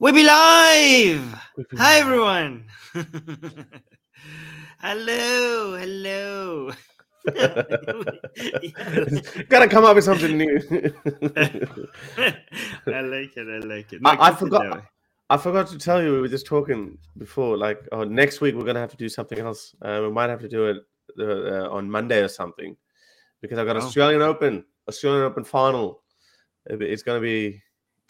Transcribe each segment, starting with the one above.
We be live. Hi everyone. hello, hello. Gotta come up with something new. I like it. I like it. I, I it forgot. I forgot to tell you. We were just talking before. Like, oh, next week we're gonna have to do something else. Uh, we might have to do it uh, uh, on Monday or something, because I've got Oh. Australian Open, Australian Open final. It- It's gonna be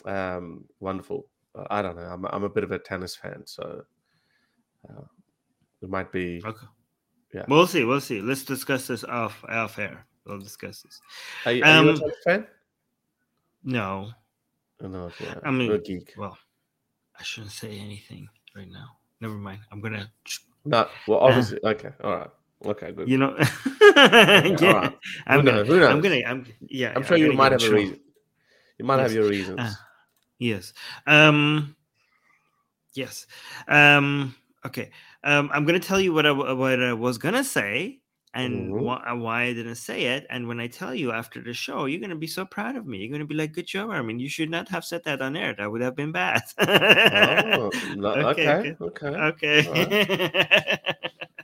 um, wonderful. Uh, I don't know. I'm, I'm a bit of a tennis fan, so uh, it might be. Okay. Yeah. We'll see. We'll see. Let's discuss this off off air. We'll discuss this. Are, you- are you a Um, tennis fan? No. Oh, no, yeah, I mean- you're a geek. Well, I shouldn't say anything right now. Never mind. I'm gonna. No, well, obviously, okay, all right, okay, good. You know. Yeah. right. I'm Who gonna. knows? Who I'm gonna. I'm. Yeah. I'm sure you gonna might have a reason. You might have your reasons. Uh, Yes. Um yes. Um okay. Um I'm going to tell you what I what I was going to say and Mhm. why, why I didn't say it and when I tell you after the show you're going to be so proud of me. You're going to be like good job Armin. You should not have said that on air. That would have been bad. oh, no, Okay, okay, okay, okay.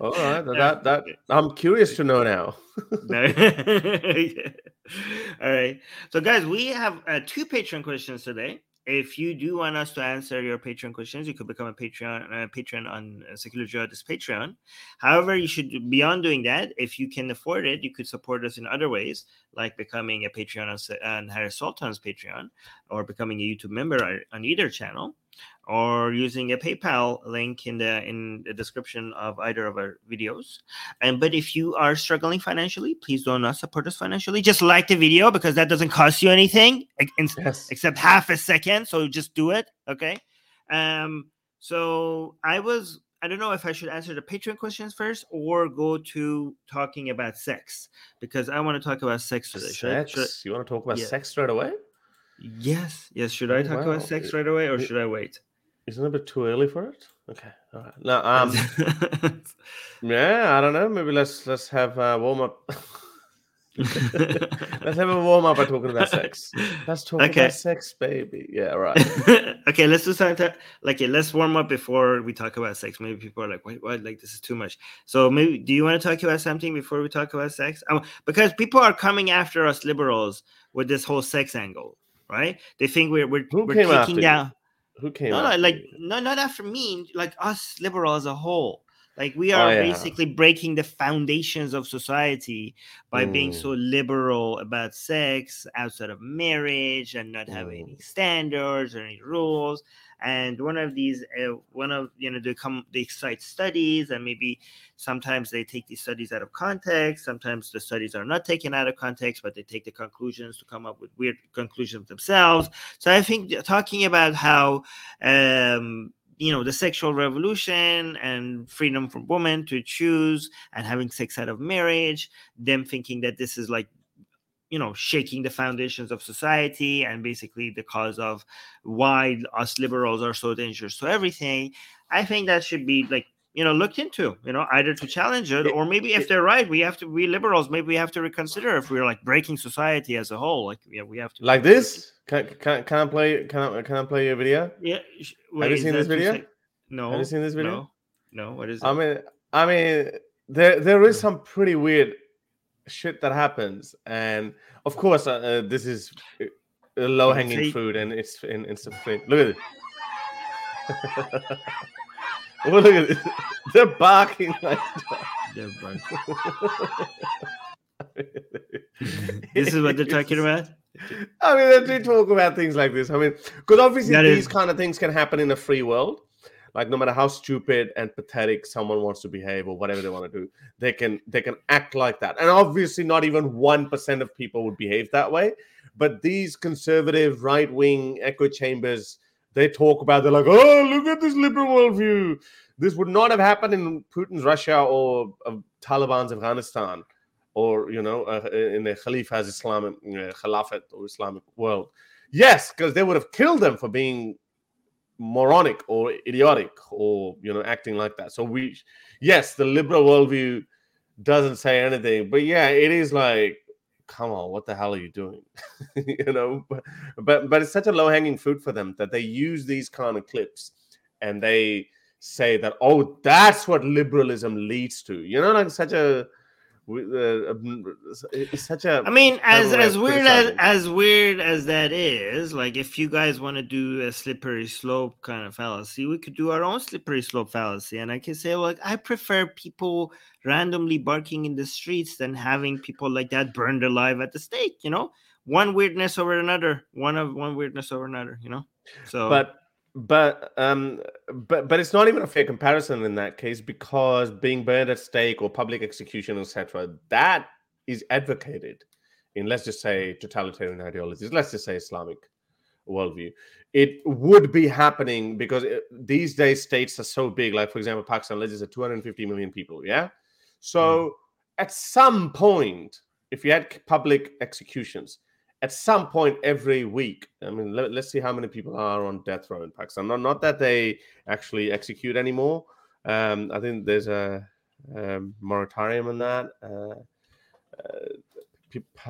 all right. Yeah, That that okay. I'm curious to know now. No. Yeah. All right. So, guys, we have uh, two Patreon questions today. If you do want us to answer your Patreon questions, you could become a Patreon uh, patron on uh, Secular Jihadist Patreon. However, you should beyond doing that, if you can afford it, you could support us in other ways, like becoming a Patreon on, on Harris Sultan's Patreon, or becoming a YouTube member on either channel, or using a PayPal link in the in the description of either of our videos. And but if you are struggling financially, please do not support us financially. Just like the video because that doesn't cost you anything yes. except half a second. So just do it. Okay. Um, so I was I don't know if I should answer the Patreon questions first or go to talking about sex because I want to talk about sex today. Should I- Sex. should I- You want to talk about Yeah. sex straight away? Yes, yes. Should I Oh, talk wow. about sex right away or It- should I wait? Isn't it a bit too early for it? Okay. All right. No. Um. yeah. I don't know. Maybe let's let's have a warm up. let's have a warm up by talking about sex. Let's talk Okay. about sex, baby. Yeah. right. okay, let's do something. Like, okay, let's warm up before we talk about sex. Maybe people are like, "Wait, what? Like, this is too much." So, maybe do you want to talk about something before we talk about sex? Um, because people are coming after us liberals with this whole sex angle, right? They think we're we're, Who we're taking you? down. Who came? No, no, like you? no, not after me. Like us liberal as a whole. Like we Oh, are yeah. basically breaking the foundations of society by being Mm. so liberal about sex outside of marriage and not having any Mm. standards or any rules. And one of these, uh, one of you know, they come, they cite studies, and maybe sometimes they take these studies out of context. Sometimes the studies are not taken out of context, but they take the conclusions to come up with weird conclusions themselves. So I think talking about how um, you know the sexual revolution and freedom for women to choose and having sex out of marriage, them thinking that this is like you know shaking the foundations of society and basically the cause of why us liberals are so dangerous to everything. I think that should be like you know looked into you know either to challenge it or maybe if they're right we have to we liberals maybe we have to reconsider if we're like breaking society as a whole like yeah we have to like this. Can, can, can I play? Can I, can I play your video? Yeah. sh- you seen this video? sec- No. Have you seen this video? No. No. What is it? I mean, I mean, there there is some pretty weird shit that happens, and of course, uh, uh, this is low hanging fruit, and it's in it's a flame. Look at it. oh, look at it. They're barking like. Yeah, bro. this is what they're talking about. I mean, they do talk about things like this. I mean, because obviously That these kind of things can happen in a free world. Like no matter how stupid and pathetic someone wants to behave or whatever they want to do, they can they can act like that. And obviously, not even one percent of people would behave that way. But these conservative right wing echo chambers, they talk about. They're like, oh, look at this liberal worldview. This would not have happened in Putin's Russia or uh, Taliban's Afghanistan or you know uh, in the Khalifa's Islamic uh, Caliphate or Islamic world. Yes, because they would have killed them for being moronic or idiotic or you know acting like that. So we, yes, the liberal worldview doesn't say anything, but yeah, it is like come on, what the hell are you doing? you know, but, but but it's such a low hanging fruit for them that they use these kind of clips and they say that oh, that's what liberalism leads to. You know, like such a uh, um, it's such a i mean as as weird as as weird as that is like if you guys want to do a slippery slope kind of fallacy we could do our own slippery slope fallacy. And i can say like i prefer people randomly barking in the streets than having people like that burned alive at the stake you know? One weirdness over another one of one weirdness over another you know? So but but um but but it's not even a fair comparison in that case because being burned at stake or public execution etc that is advocated in let's just say totalitarian ideologies let's just say islamic worldview it would be happening because it, these days states are so big like for example pakistan let's just say 250 million people yeah so mm. at some point if you had public executions at some point every week. I mean, let, us see how many people are on death row in Pakistan. Not, not that they actually execute anymore. Um, I think there's a, a moratorium on that. Uh,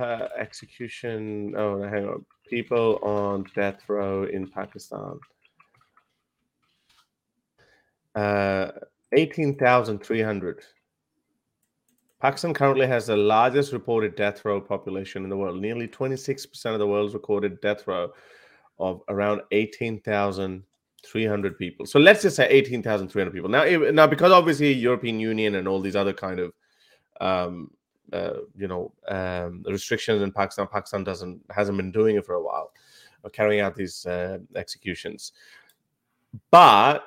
uh, execution. Oh, hang on. People on death row in Pakistan. Uh, 18,300. Pakistan currently has the largest reported death row population in the world. Nearly 26% of the world's recorded death row of around 18,300 people. So let's just say 18,300 people. Now, now because obviously European Union and all these other kind of um, uh, you know um, restrictions in Pakistan, Pakistan doesn't hasn't been doing it for a while, or carrying out these uh, executions. But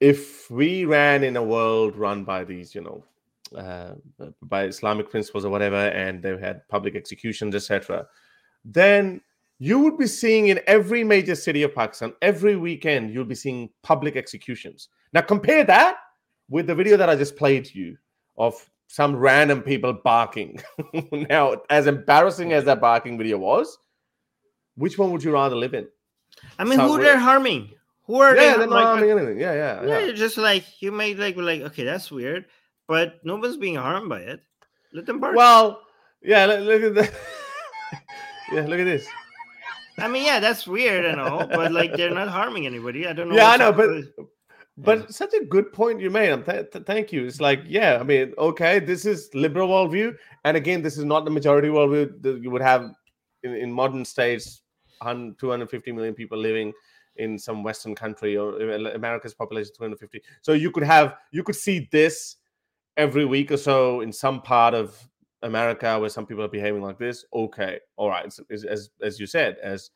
if we ran in a world run by these, you know, uh, by Islamic principles or whatever, and they had public executions, etc., then you would be seeing in every major city of Pakistan every weekend you'll be seeing public executions. Now compare that with the video that I just played to you of some random people barking. now, as embarrassing as that barking video was, which one would you rather live in? I mean, who they're harming? Who are yeah, they? They're not harming anything. Yeah, yeah, yeah. yeah. Just like you may like, like, okay, that's weird but nobody's being harmed by it. Let them bark. Well, yeah, look, look at that. yeah, look at this. I mean, yeah, that's weird and all, but like they're not harming anybody. I don't know. Yeah, I know, but but yeah. such a good point you made. Th- th- thank you. It's like, yeah, I mean, okay, this is liberal worldview, and again, this is not the majority worldview that you would have in, in modern states. 250 million people living in some Western country, or uh, America's population 250. So you could have, you could see this every week or so in some part of America where some people are behaving like this, okay, all right. It's, as as you said, as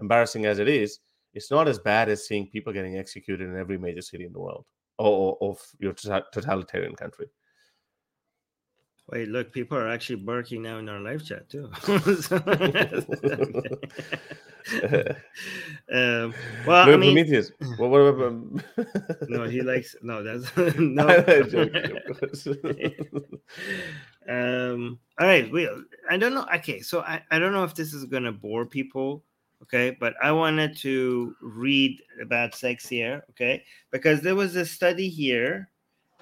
embarrassing as it is, it's not as bad as seeing people getting executed in every major city in the world or, or of your tota-, totalitarian country. Wait, look, people are actually barking now in our live chat too. um, well, I mean, Prometheus. What, what about, um... no, he likes no. That's no. um. All right. We. I don't know. Okay. So I. I don't know if this is gonna bore people. Okay, but I wanted to read about sex here. Okay, because there was a study here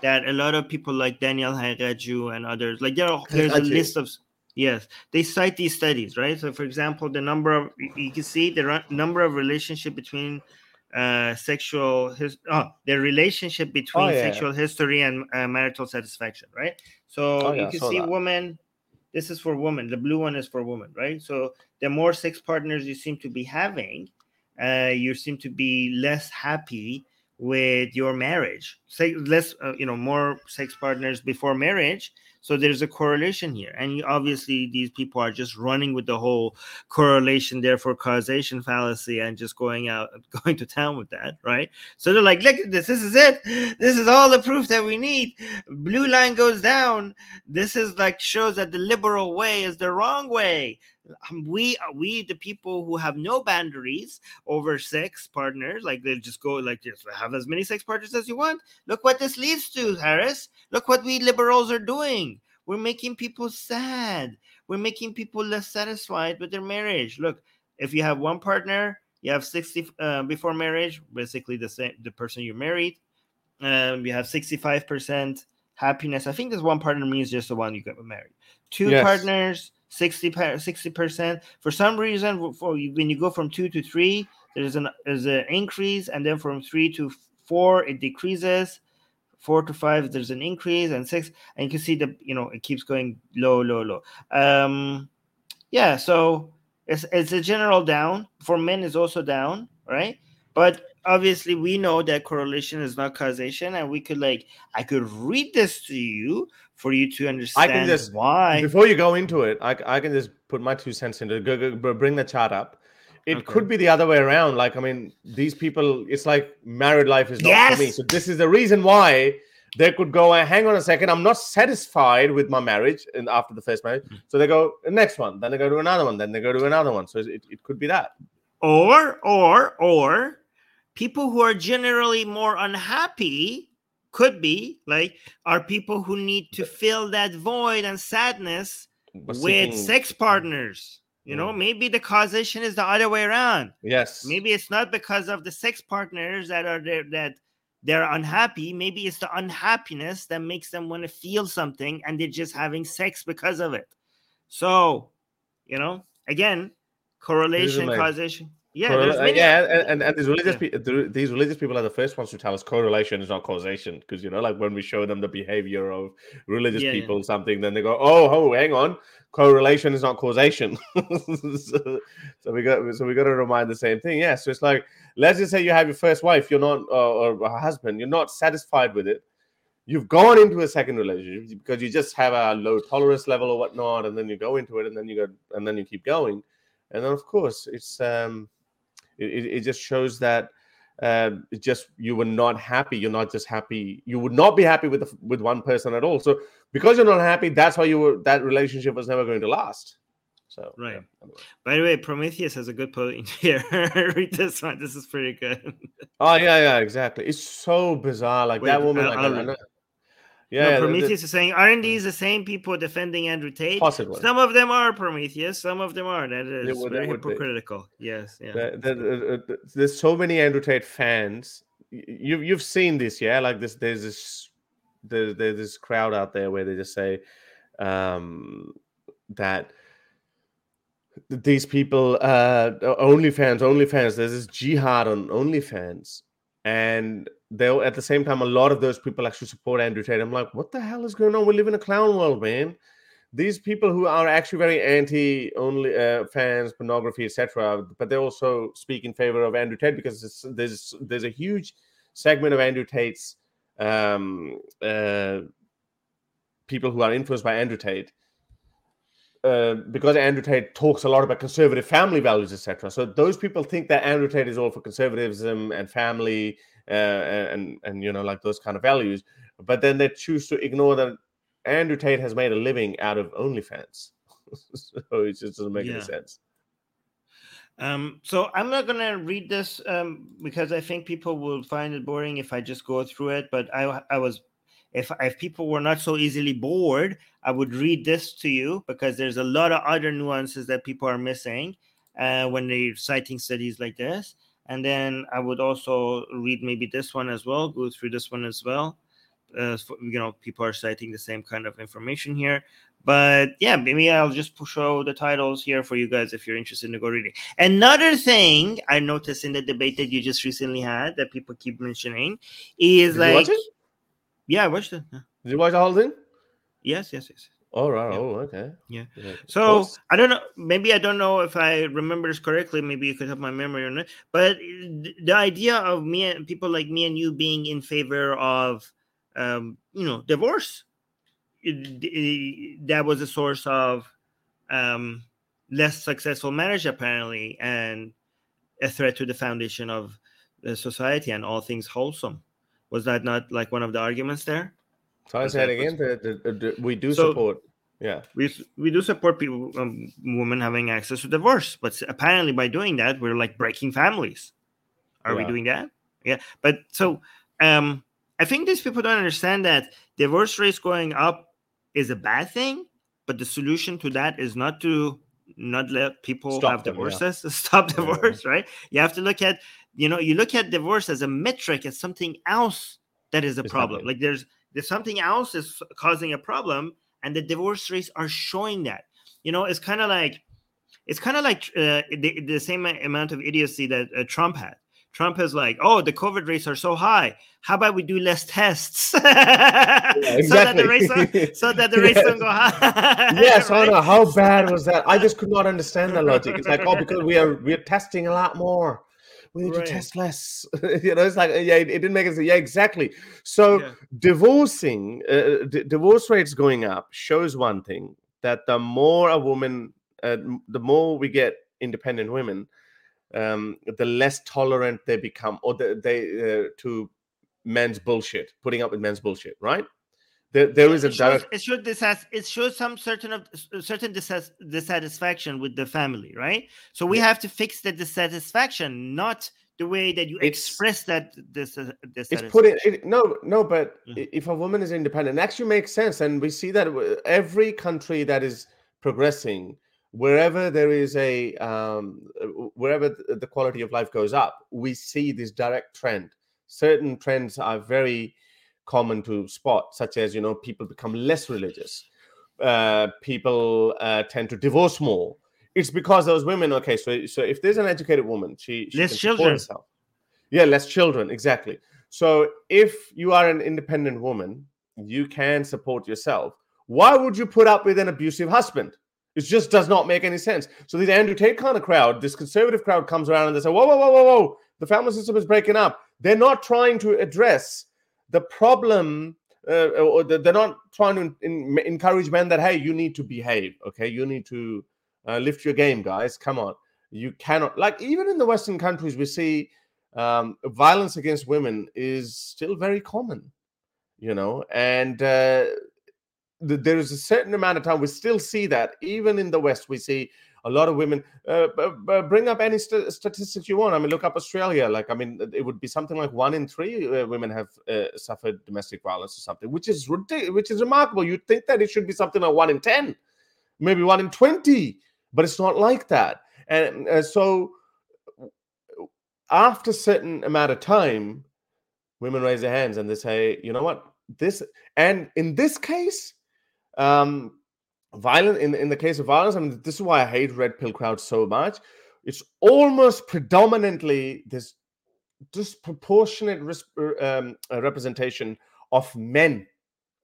that a lot of people like Daniel Haqiqatjou and others, like there are, there's a list of yes, they cite these studies, right? So, for example, the number of you can see the number of relationship between uh sexual his oh the relationship between oh, yeah. sexual history and uh, marital satisfaction right so oh, yeah, you can see that. women this is for women the blue one is for women right so the more sex partners you seem to be having uh you seem to be less happy with your marriage. Say less uh, you know more sex partners before marriage. So there's a correlation here. And obviously these people are just running with the whole correlation therefore causation fallacy and just going out going to town with that right? So they're like look at this. This is it. This is all the proof that we need. Blue line goes down. This is like shows that the liberal way is the wrong way we uh, we the people who have no boundaries over sex partners like they just go like just have as many sex partners as you want. Look what this leads to harris. Look what we liberals are doing. We're making people sad. We're making people less satisfied with their marriage. Look if you have one partner you have 60 uh, before marriage basically the same the person you married um, you have 65% happiness. I think this one partner means just the one you got married. Two yes. partners 60 percent. For some reason, for when you go from two to three, there's an there's an increase, and then from three to four, it decreases. Four to five, there's an increase, and six, and you can see the you know it keeps going low, low, low. Um, yeah, so it's it's a general down for men is also down, right? But obviously we know that correlation is not causation, and we could like I could read this to you for you to understand I can just, why. Before you go into it, I, I can just put my two cents into it. Bring the chart up. It okay. could be the other way around. Like, I mean, these people, it's like married life is not yes! for me. So this is the reason why they could go hang on a second. I'm not satisfied with my marriage and after the first marriage. Hmm. So they go the next one, then they go to another one, then they go to another one. So it, it could be that. Or, or, or people who are generally more unhappy could be like are people who need to fill that void and sadness with sex partners you know? Maybe the causation is the other way around. Yes. Maybe it's not because of the sex partners that are there that they're unhappy. Maybe it's the unhappiness that makes them want to feel something and they're just having sex because of it. So you know again correlation causation yeah, Correla- yeah, and, and, and these religious yeah. pe- these religious people are the first ones to tell us correlation is not causation because you know, like when we show them the behavior of religious yeah, people, yeah. something, then they go, "Oh, oh, hang on, correlation is not causation." so, so, we got so we got to remind the same thing. Yeah, so it's like let's just say you have your first wife, you're not uh, or a husband, you're not satisfied with it. You've gone into a second relationship because you just have a low tolerance level or whatnot, and then you go into it, and then you go, and then you keep going, and then of course it's um it, it just shows that uh, it just you were not happy. You're not just happy. You would not be happy with the, with one person at all. So because you're not happy, that's why you were that relationship was never going to last. So right. Yeah. By the way, Prometheus has a good point here. Read this one. This is pretty good. oh yeah, yeah, exactly. It's so bizarre. Like Wait, that woman. Like, I, I, yeah, no, Prometheus is saying, aren't these the same people defending Andrew Tate? Possibly. Some of them are Prometheus. Some of them are. That is would, very hypocritical. Be. Yes. Yeah. The, the, the, there's so many Andrew Tate fans. You you've seen this, yeah? Like this. There's this. There's, there's this crowd out there where they just say um, that these people, uh, only fans. There's this jihad on OnlyFans, and they'll at the same time a lot of those people actually support Andrew Tate. I'm like, what the hell is going on? We live in a clown world, man. These people who are actually very anti only uh, fans, pornography, etc., but they also speak in favor of Andrew Tate because there's there's a huge segment of Andrew Tate's um, uh, people who are influenced by Andrew Tate. Uh, because Andrew Tate talks a lot about conservative family values, etc. So those people think that Andrew Tate is all for conservatism and family and and you know like those kind of values. But then they choose to ignore that Andrew Tate has made a living out of OnlyFans, so it just doesn't make yeah. any sense. Um, so I'm not gonna read this um, because I think people will find it boring if I just go through it. But I I was if if people were not so easily bored, I would read this to you because there's a lot of other nuances that people are missing uh, when they're citing studies like this and then I would also read maybe this one as well, go through this one as well. Uh, you know, people are citing the same kind of information here. But yeah, maybe I'll just show the titles here for you guys if you're interested in go reading. Another thing I noticed in the debate that you just recently had that people keep mentioning is Did like, yeah, I watched it. Yeah. Did you watch the whole thing? Yes, yes, yes. All right. Yeah. Oh, okay. Yeah. yeah. So I don't know. Maybe I don't know if I remember this correctly. Maybe you could help my memory on it. But the idea of me and people like me and you being in favor of, um, you know, divorce, it, it, that was a source of um, less successful marriage, apparently, and a threat to the foundation of the society and all things wholesome. Was that not like one of the arguments there? So I said again that we do so support. Yeah, we we do support people, um, women having access to divorce, but apparently by doing that, we're like breaking families. Are yeah. we doing that? Yeah, but so um, I think these people don't understand that divorce rates going up is a bad thing, but the solution to that is not to not let people stop have them, divorces, yeah. stop divorce, yeah. right? You have to look at, you know, you look at divorce as a metric, as something else that is a it's problem. Like there's there's something else is causing a problem, and the divorce rates are showing that. you know, it's kind of like it's kind of like uh, the, the same amount of idiocy that uh, Trump had. Trump is like, oh, the COVID rates are so high. How about we do less tests yeah, exactly. so that the rates don't, so that the rates yes. don't go high? yes, right? Anna, how bad was that? I just could not understand the logic. It's like, oh, because we are we're testing a lot more. We need right. to test less. you know, it's like, yeah, it, it didn't make sense. Yeah, exactly. So yeah. divorcing, uh, d- divorce rates going up shows one thing that the more a woman, uh, the more we get independent women, um, the less tolerant they become, or the, they uh, to men's bullshit, putting up with men's bullshit, right? There, there is a shows, it shows this has it shows some certain of certain dis- dissatisfaction with the family, right? So we yeah. have to fix the dissatisfaction, not the way that you it's, express that this this it's put it, it, no no but mm-hmm. if a woman is independent it actually makes sense and we see that every country that is progressing wherever there is a um, uh, wherever the quality of life goes up we see this direct trend certain trends are very common to spot such as you know people become less religious. Uh, people uh, tend to divorce more. It's because those women okay so so if there's an educated woman she, she less children. herself. yeah less children exactly. So if you are an independent woman you can support yourself. Why would you put up with an abusive husband? It just does not make any sense. So this Andrew Tate kind of crowd, this conservative crowd comes around and they say, whoa, whoa, whoa, whoa, whoa, the family system is breaking up. They're not trying to address the problem, uh, or they're not trying to in, encourage men that, hey, you need to behave, okay? You need to uh, lift your game, guys. Come on. You cannot, like, even in the Western countries, we see um, violence against women is still very common, you know, and uh, there is a certain amount of time we still see that even in the west we see a lot of women uh, bring up any st- statistics you want. I mean look up australia like i mean it would be something like one in three uh, women have uh, suffered domestic violence or something which is ridiculous which is remarkable. You'd think that it should be something like one in 10 maybe one in 20 but it's not like that. And uh, so after a certain amount of time women raise their hands and they say you know what? This and in this case um, violent in in the case of violence. I mean, this is why I hate red pill crowds so much. It's almost predominantly this disproportionate uh, um, uh, representation of men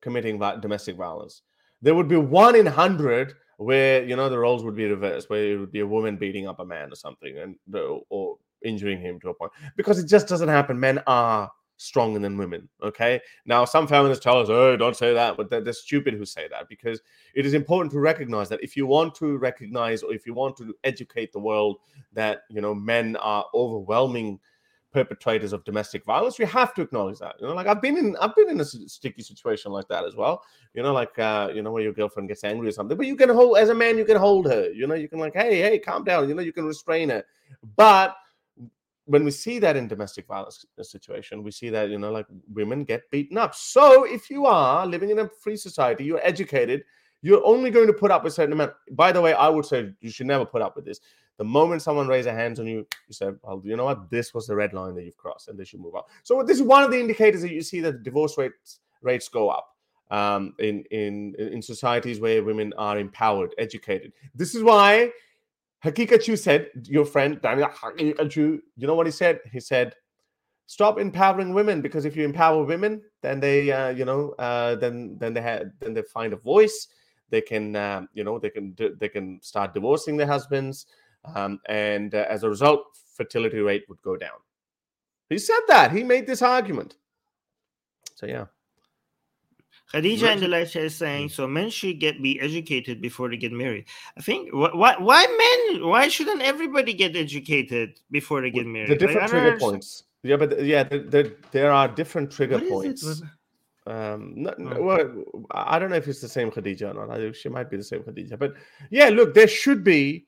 committing domestic violence. There would be one in hundred where you know the roles would be reversed, where it would be a woman beating up a man or something, and uh, or injuring him to a point because it just doesn't happen. Men are stronger than women. Okay. Now, some feminists tell us, oh, don't say that, but they're, they're, stupid who say that because it is important to recognize that if you want to recognize or if you want to educate the world that, you know, men are overwhelming perpetrators of domestic violence, you have to acknowledge that. You know, like I've been in, I've been in a sticky situation like that as well. You know, like uh, you know, where your girlfriend gets angry or something, but you can hold as a man, you can hold her. You know, you can like, hey, hey, calm down. You know, you can restrain her, but when we see that in domestic violence uh, situation, we see that you know, like women get beaten up. So if you are living in a free society, you're educated, you're only going to put up a certain amount. By the way, I would say you should never put up with this. The moment someone raises their hands on you, you say, "Well, you know what? This was the red line that you've crossed, and they should move on." So this is one of the indicators that you see that divorce rates rates go up um, in in in societies where women are empowered, educated. This is why Haqiqatjou said, your friend Daniel Haqiqatjou, you know what he said? He said, stop empowering women because if you empower women, then they, uh, you know, uh, then then they have then they find a voice. They can, uh, you know, they can they can start divorcing their husbands, um, and uh, as a result, fertility rate would go down. He said that he made this argument. So yeah. Khadija in the live chat is saying, so men should get be educated before they get married. I think why why men? Why shouldn't everybody get educated before they get married? The different like, trigger points. Yeah, but yeah, there, there, there are different trigger points. Um, no, oh. well, I don't know if it's the same Khadija or not. I, she might be the same Khadija, but yeah, look, there should be,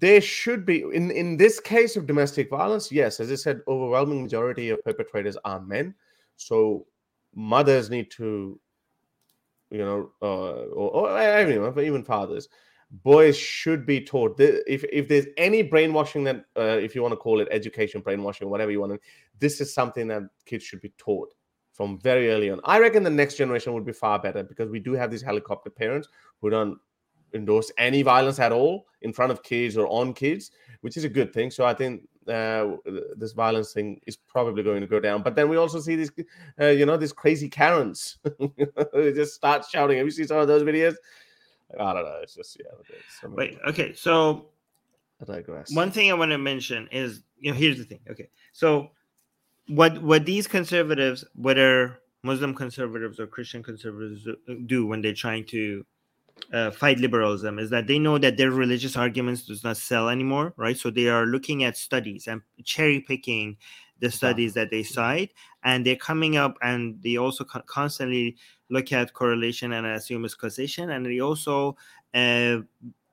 there should be in in this case of domestic violence. Yes, as I said, overwhelming majority of perpetrators are men. So mothers need to you know, uh, or, or anyone, even fathers, boys should be taught. If if there's any brainwashing that, uh, if you want to call it education, brainwashing, whatever you want to, this is something that kids should be taught from very early on. I reckon the next generation would be far better because we do have these helicopter parents who don't endorse any violence at all in front of kids or on kids, which is a good thing. So I think uh, this violence thing is probably going to go down. But then we also see these, uh, you know, these crazy Karens they just start shouting. Have you seen some of those videos? I don't know. It's just yeah. It's Wait. Okay. So I digress. One thing I want to mention is, you know, here's the thing. Okay. So what what these conservatives, whether Muslim conservatives or Christian conservatives do when they're trying to uh, fight liberalism is that they know that their religious arguments does not sell anymore, right? So they are looking at studies and cherry picking the studies that they cite, and they're coming up and they also co- constantly look at correlation and assume it's causation, and they also uh,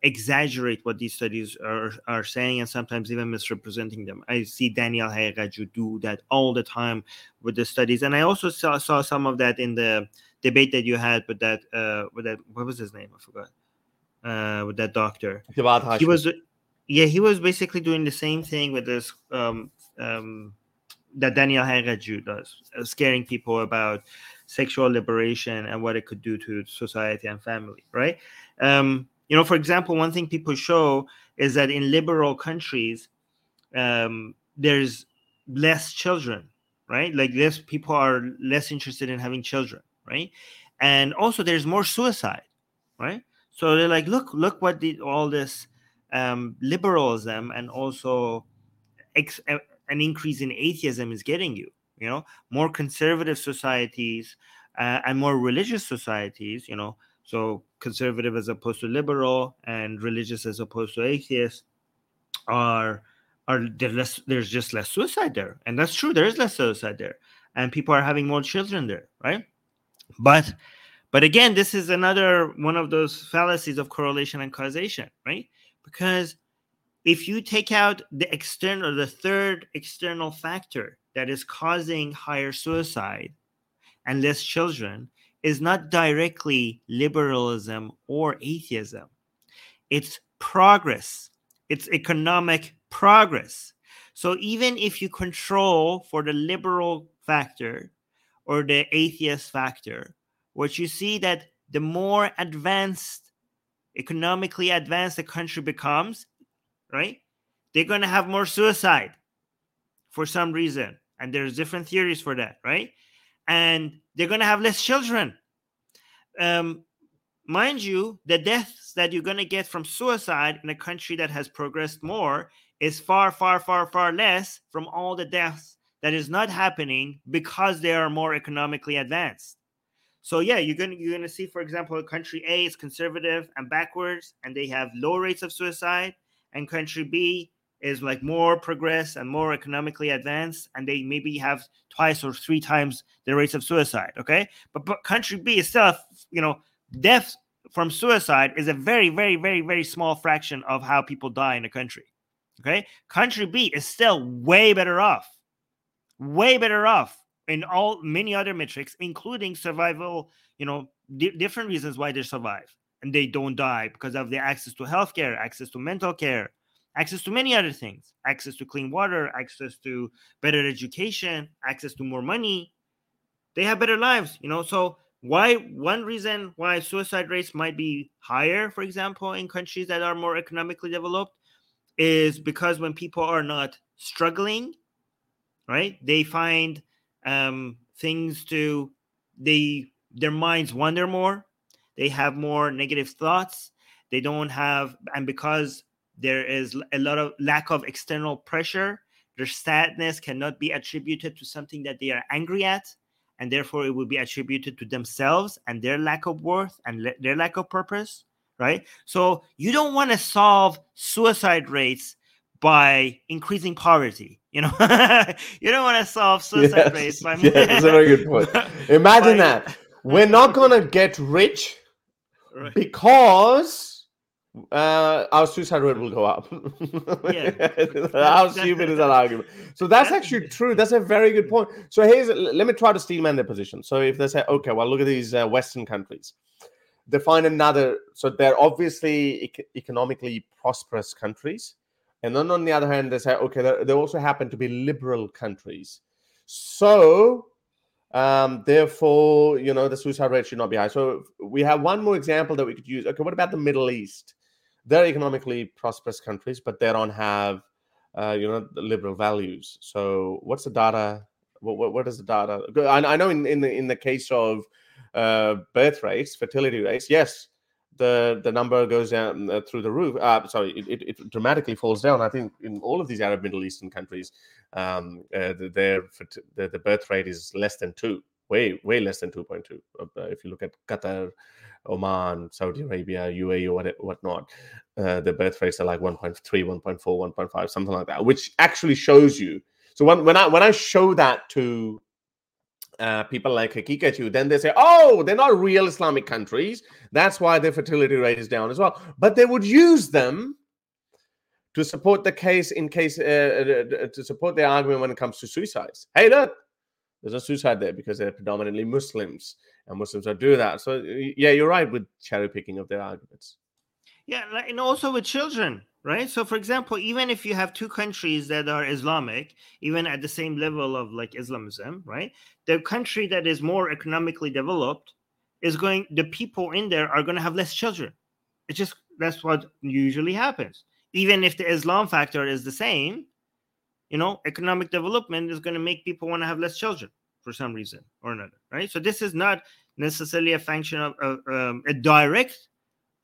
exaggerate what these studies are, are saying and sometimes even misrepresenting them. I see Daniel Haqiqatjou do that all the time with the studies, and I also saw, saw some of that in the debate that you had with that uh with that what was his name? I forgot. Uh, with that doctor, he was yeah he was basically doing the same thing with this um um that Daniel Haqiqatjou does, uh, scaring people about sexual liberation and what it could do to society and family, right? Um, you know, for example, one thing people show is that in liberal countries, um, there's less children, right? Like less people are less interested in having children, right? And also there's more suicide, right? So they're like, look, look what the, all this um, liberalism and also ex- an increase in atheism is getting you. You know, more conservative societies uh, and more religious societies. You know, so conservative as opposed to liberal and religious as opposed to atheist are are there less there's just less suicide there and that's true there is less suicide there and people are having more children there right but but again this is another one of those fallacies of correlation and causation right because if you take out the external the third external factor that is causing higher suicide and less children is not directly liberalism or atheism. It's progress, it's economic progress. So even if you control for the liberal factor or the atheist factor, what you see that the more advanced, economically advanced the country becomes, right? They're going to have more suicide for some reason. And there's different theories for that, right? and they're going to have less children. Um, mind you, the deaths that you're going to get from suicide in a country that has progressed more is far, far, far, far less from all the deaths that is not happening because they are more economically advanced. So yeah, you're gonna you're gonna see, for example, a country A is conservative and backwards, and they have low rates of suicide, and country B is like more progress and more economically advanced, and they maybe have twice or three times the rates of suicide. Okay, but, but country B itself, you know, deaths from suicide is a very, very, very, very small fraction of how people die in a country. Okay, country B is still way better off, way better off in all many other metrics, including survival. You know, di- different reasons why they survive and they don't die because of the access to healthcare, access to mental care, access to many other things access to clean water access to better education access to more money they have better lives you know so why one reason why suicide rates might be higher for example in countries that are more economically developed is because when people are not struggling right they find um, things to they their minds wander more they have more negative thoughts they don't have and because there is a lot of lack of external pressure. Their sadness cannot be attributed to something that they are angry at, and therefore it will be attributed to themselves and their lack of worth and le- their lack of purpose. Right. So you don't want to solve suicide rates by increasing poverty. You know, you don't want to solve suicide yes, rates by. Yeah, that's a very good point. Imagine by, that we're not gonna get rich right. because uh, our suicide rate will go up. yeah. How stupid is that argument? So that's actually true. That's a very good point. So here's let me try to steelman their position. So if they say, okay, well, look at these uh, Western countries, they find another. So they're obviously ec- economically prosperous countries, and then on the other hand, they say, okay, they also happen to be liberal countries. So Um, therefore, you know, the suicide rate should not be high. So we have one more example that we could use. Okay, what about the Middle East? They're economically prosperous countries, but they don't have, uh, you know, the liberal values. So what's the data? What, what, what is the data? I, I know in, in the in the case of uh, birth rates, fertility rates, yes, the the number goes down uh, through the roof. Uh, sorry, it, it, it, dramatically falls down. I think in all of these Arab Middle Eastern countries, um, uh, their the, the birth rate is less than two, way way less than two point two. Uh, if you look at Qatar, Oman, Saudi Arabia, UAE, or what, whatnot, uh, the birth rates are like 1.3, 1.4, 1.5, something like that, which actually shows you. So when, when I when I show that to uh, people like Haqiqatjou, then they say, oh, they're not real Islamic countries. That's why their fertility rate is down as well. But they would use them to support the case in case uh, uh, uh, to support their argument when it comes to suicides. Hey, look, there's a suicide there because they're predominantly Muslims, and Muslims are do that. So yeah, you're right with cherry picking of their arguments. Yeah, and also with children, right? So, for example, even if you have two countries that are Islamic, even at the same level of like Islamism, right? The country that is more economically developed is going. The people in there are going to have less children. It's just that's what usually happens even if the Islam factor is the same, you know, economic development is going to make people want to have less children for some reason or another, right? So this is not necessarily a function of um, a direct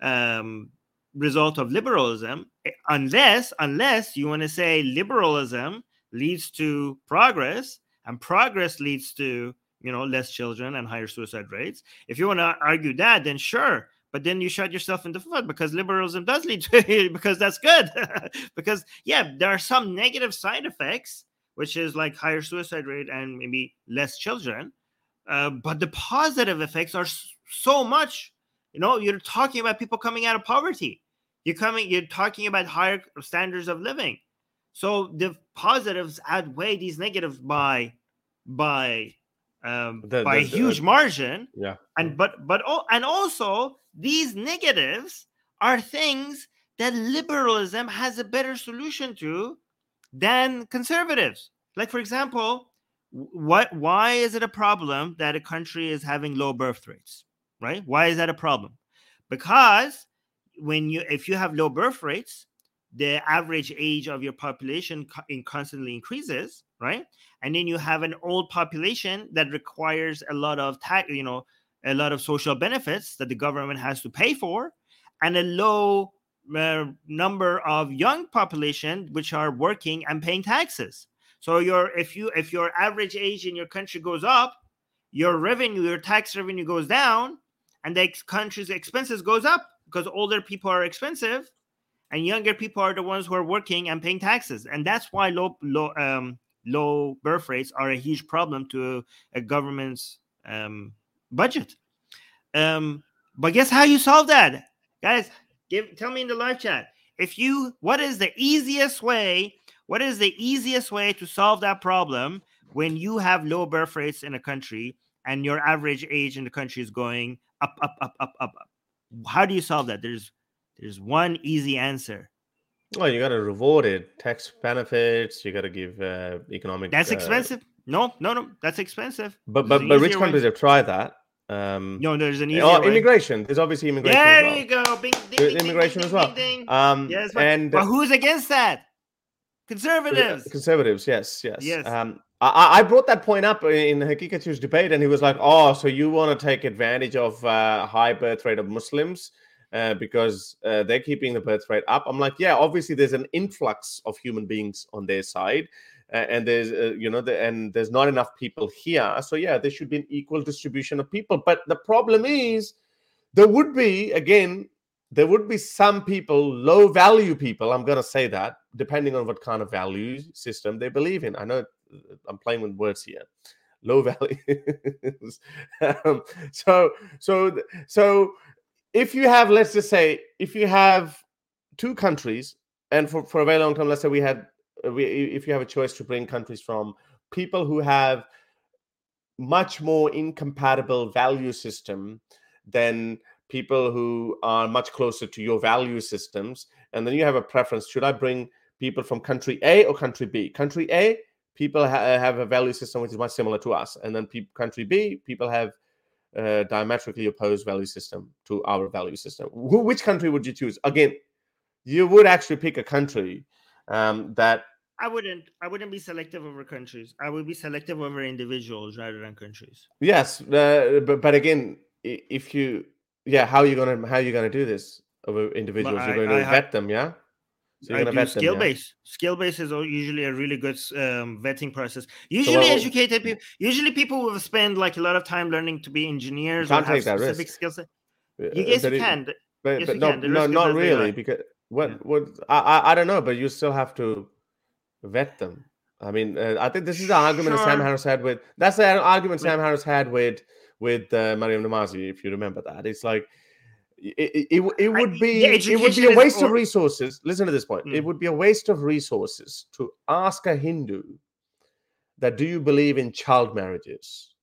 um, result of liberalism, eh, unless unless you want to say liberalism leads to progress, and progress leads to you know less children and higher suicide rates. If you want to argue that, then sure, but then you shot yourself in the foot because liberalism does lead to because that's good because yeah there are some negative side effects which is like higher suicide rate and maybe less children uh, but the positive effects are so much you know you're talking about people coming out of poverty you're coming you're talking about higher standards of living so the positives outweigh these negatives by by um, the, by the, a huge the, margin. Yeah. And but but oh, and also these negatives are things that liberalism has a better solution to than conservatives. Like for example, what why is it a problem that a country is having low birth rates? Right? Why is that a problem? Because when you if you have low birth rates, the average age of your population constantly increases, right? And then you have an old population that requires a lot of tax, you know, a lot of social benefits that the government has to pay for, and a low uh, number of young population which are working and paying taxes. So your if you if your average age in your country goes up, your revenue, your tax revenue goes down, and the country's expenses goes up because older people are expensive and younger people are the ones who are working and paying taxes. And that's why low low um, low birth rates are a huge problem to a government's um, budget. Um, but guess how you solve that? Guys give tell me in the live chat. If you what is the easiest way what is the easiest way to solve that problem when you have low birth rates in a country and your average age in the country is going up up up up up up how do you solve that there's there's one easy answer. Well, you got to reward it. Tax benefits. You got to give uh, economic. That's uh, expensive. No, no, no. That's expensive. But but but rich countries way. have tried that. Um, no, there's an easier oh, immigration. There's obviously immigration. There well. you go. Bing, ding, ding, immigration ding, as well. Um, yes, but, and but who's against that? Conservatives. Uh, conservatives. Yes. Yes. Yes. Um, I, I brought that point up in Haqiqatjou's debate, and he was like, "Oh, so you want to take advantage of uh, high birth rate of Muslims?" uh, because uh, they're keeping the birth rate up. I'm like, yeah, obviously there's an influx of human beings on their side, and there's uh, you know, the, and there's not enough people here. So yeah, there should be an equal distribution of people. But the problem is, there would be again, there would be some people, low value people. I'm gonna say that, depending on what kind of value system they believe in. I know I'm playing with words here low value um, so so so if you have, let's just say, if you have two countries, and for, for a very long time, let's say we had, uh, we, if you have a choice to bring countries from people who have much more incompatible value system than people who are much closer to your value systems, and then you have a preference: should I bring people from country A or country B? Country A, people ha- have a value system which is much similar to us, and then pe- country B, people have uh, diametrically opposed value system to our value system. Wh- which country would you choose? Again, you would actually pick a country um, that I wouldn't. I wouldn't be selective over countries. I would be selective over individuals rather than countries. Yes, uh, but but again, if you yeah, how are you gonna how are you gonna do this over individuals? you're going to I, vet them, yeah. So I do skill them, base. Yeah? Skill base is usually a really good um, vetting process. Usually, so, well, educated people. Usually, people will spend like a lot of time learning to be engineers or have specific skill set. You guess you can. But, yes, but no, no, not really, because what yeah. what I, I don't know, but you still have to vet them. I mean, uh, I think this is the argument sure. Sam Harris had with. That's the argument Sam Harris had with with uh, Maryam Namazie, if you remember that. It's like it, it, it would be it would be a waste of resources. Listen to this point. Mm. It would be a waste of resources to ask a Hindu that do you believe in child marriages?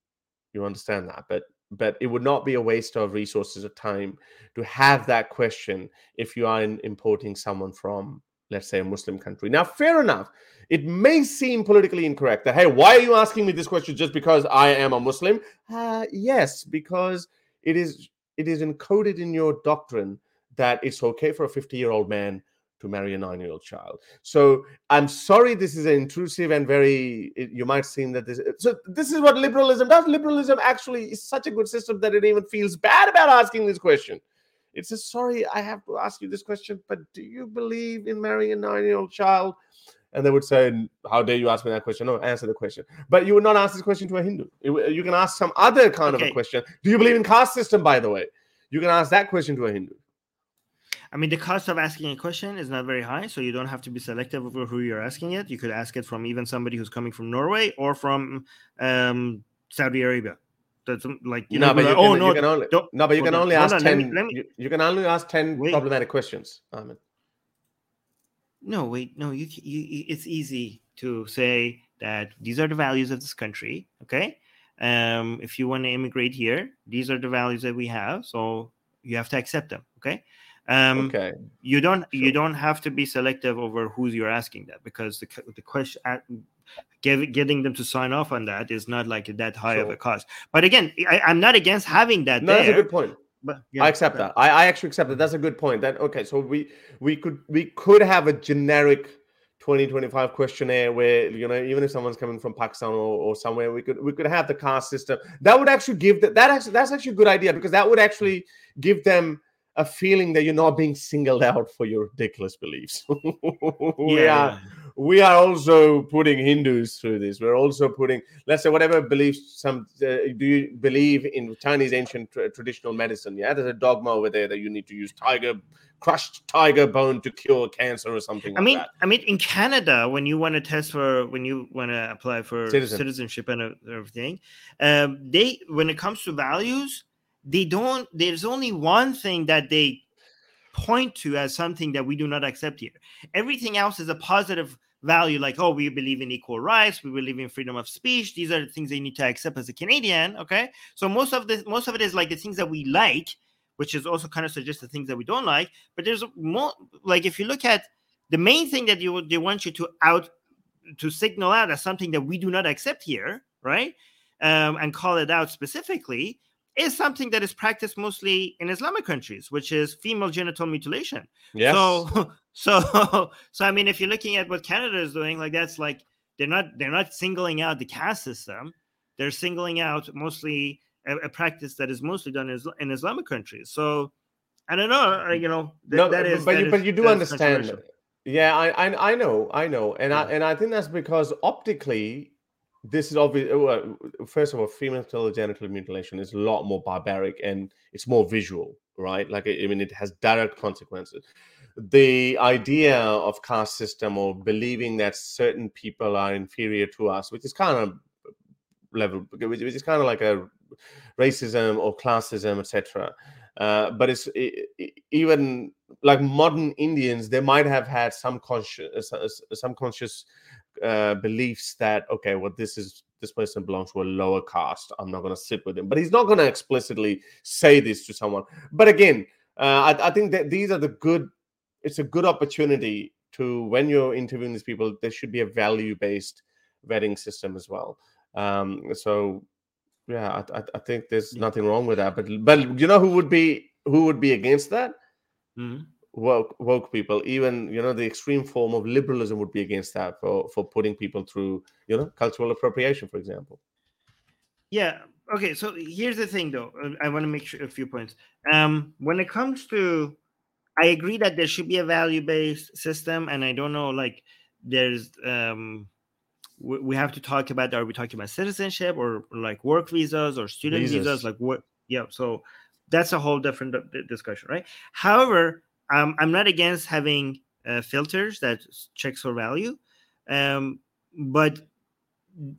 You understand that, but but it would not be a waste of resources or time to have that question if you are in, importing someone from let's say a muslim country now fair enough it may seem politically incorrect that hey why are you asking me this question just because i am a muslim uh, yes because it is it is encoded in your doctrine that it's okay for a 50 year old man to marry a nine year old child. So I'm sorry, this is intrusive and very, you might seem that this, so this is what liberalism does. Liberalism actually is such a good system that it even feels bad about asking this question. It says, sorry, I have to ask you this question, but do you believe in marrying a nine year old child? And they would say, How dare you ask me that question? No, answer the question. But you would not ask this question to a Hindu. You can ask some other kind okay. of a question. Do you believe in caste system, by the way? You can ask that question to a Hindu. I mean, the cost of asking a question is not very high, so you don't have to be selective over who you're asking it. You could ask it from even somebody who's coming from Norway or from um, Saudi Arabia. That's um, like you no, know, but you like, can, oh no, you can only, no, but you can only ask on, ten. Let me, let me, you, you, can only ask ten wait. problematic questions. Ahmed. No, wait, no. You, you, it's easy to say that these are the values of this country. Okay, um, if you want to immigrate here, these are the values that we have, so you have to accept them. Okay. Um, okay. You don't sure. you don't have to be selective over who you're asking that because the the question get, getting them to sign off on that is not like that high sure. of a cost. But again, I, am not against having that. No, there, that's a good point. But yeah, I accept that. I, I actually accept that. That's a good point. That okay. So we we could we could have a generic 2025 questionnaire where you know even if someone's coming from Pakistan or, or somewhere we could we could have the caste system that would actually give that that actually that's actually a good idea because that would actually give them a feeling that you're not being singled out for your ridiculous beliefs. we yeah. We are also putting Hindus through this. We're also putting, let's say, whatever beliefs. Some uh, do you believe in Chinese ancient tra- traditional medicine? Yeah, there's a dogma over there that you need to use tiger crushed tiger bone to cure cancer or something. I like mean, that. I mean, in Canada, when you want to test for when you want to apply for Citizen. citizenship and everything, um, they when it comes to values they don't there's only one thing that they point to as something that we do not accept here everything else is a positive value like oh we believe in equal rights we believe in freedom of speech these are the things they need to accept as a canadian okay so most of this most of it is like the things that we like which is also kind of suggests the things that we don't like but there's more like if you look at the main thing that you they want you to out to signal out as something that we do not accept here right um, and call it out specifically is something that is practiced mostly in Islamic countries, which is female genital mutilation. Yes. So, so, so I mean, if you're looking at what Canada is doing, like that's like they're not they're not singling out the caste system. They're singling out mostly a, a practice that is mostly done in, in, Islamic countries. So, I don't know. Uh, you know, th- no, that is. But that you, is, but you do understand. Yeah, I, I I know, I know, and yeah. I and I think that's because optically this is obvious. Uh, well, first of all, female genital mutilation is a lot more barbaric and it's more visual, right? Like, I mean, it has direct consequences. The idea of caste system or believing that certain people are inferior to us, which is kind of level, which, is kind of like a racism or classism, etc. Uh, but it's it, even like modern Indians, they might have had some conscious, some conscious uh, beliefs that okay, well, this is this person belongs to a lower caste. I'm not going to sit with him, but he's not going to explicitly say this to someone. But again, uh, I, I think that these are the good. It's a good opportunity to when you're interviewing these people. There should be a value based vetting system as well. Um, so yeah, I, I, think there's nothing wrong with that. But but you know who would be who would be against that? Mm-hmm. Woke woke people, even you know the extreme form of liberalism would be against that for for putting people through you know cultural appropriation, for example. Yeah. Okay. So here's the thing, though. I want to make sure a few points. Um, when it comes to, I agree that there should be a value based system, and I don't know, like, there's um we, have to talk about are we talking about citizenship or like work visas or student visas, visas? Like what yeah so that's a whole different discussion right? However um, i'm not against having uh, filters that checks for value um, but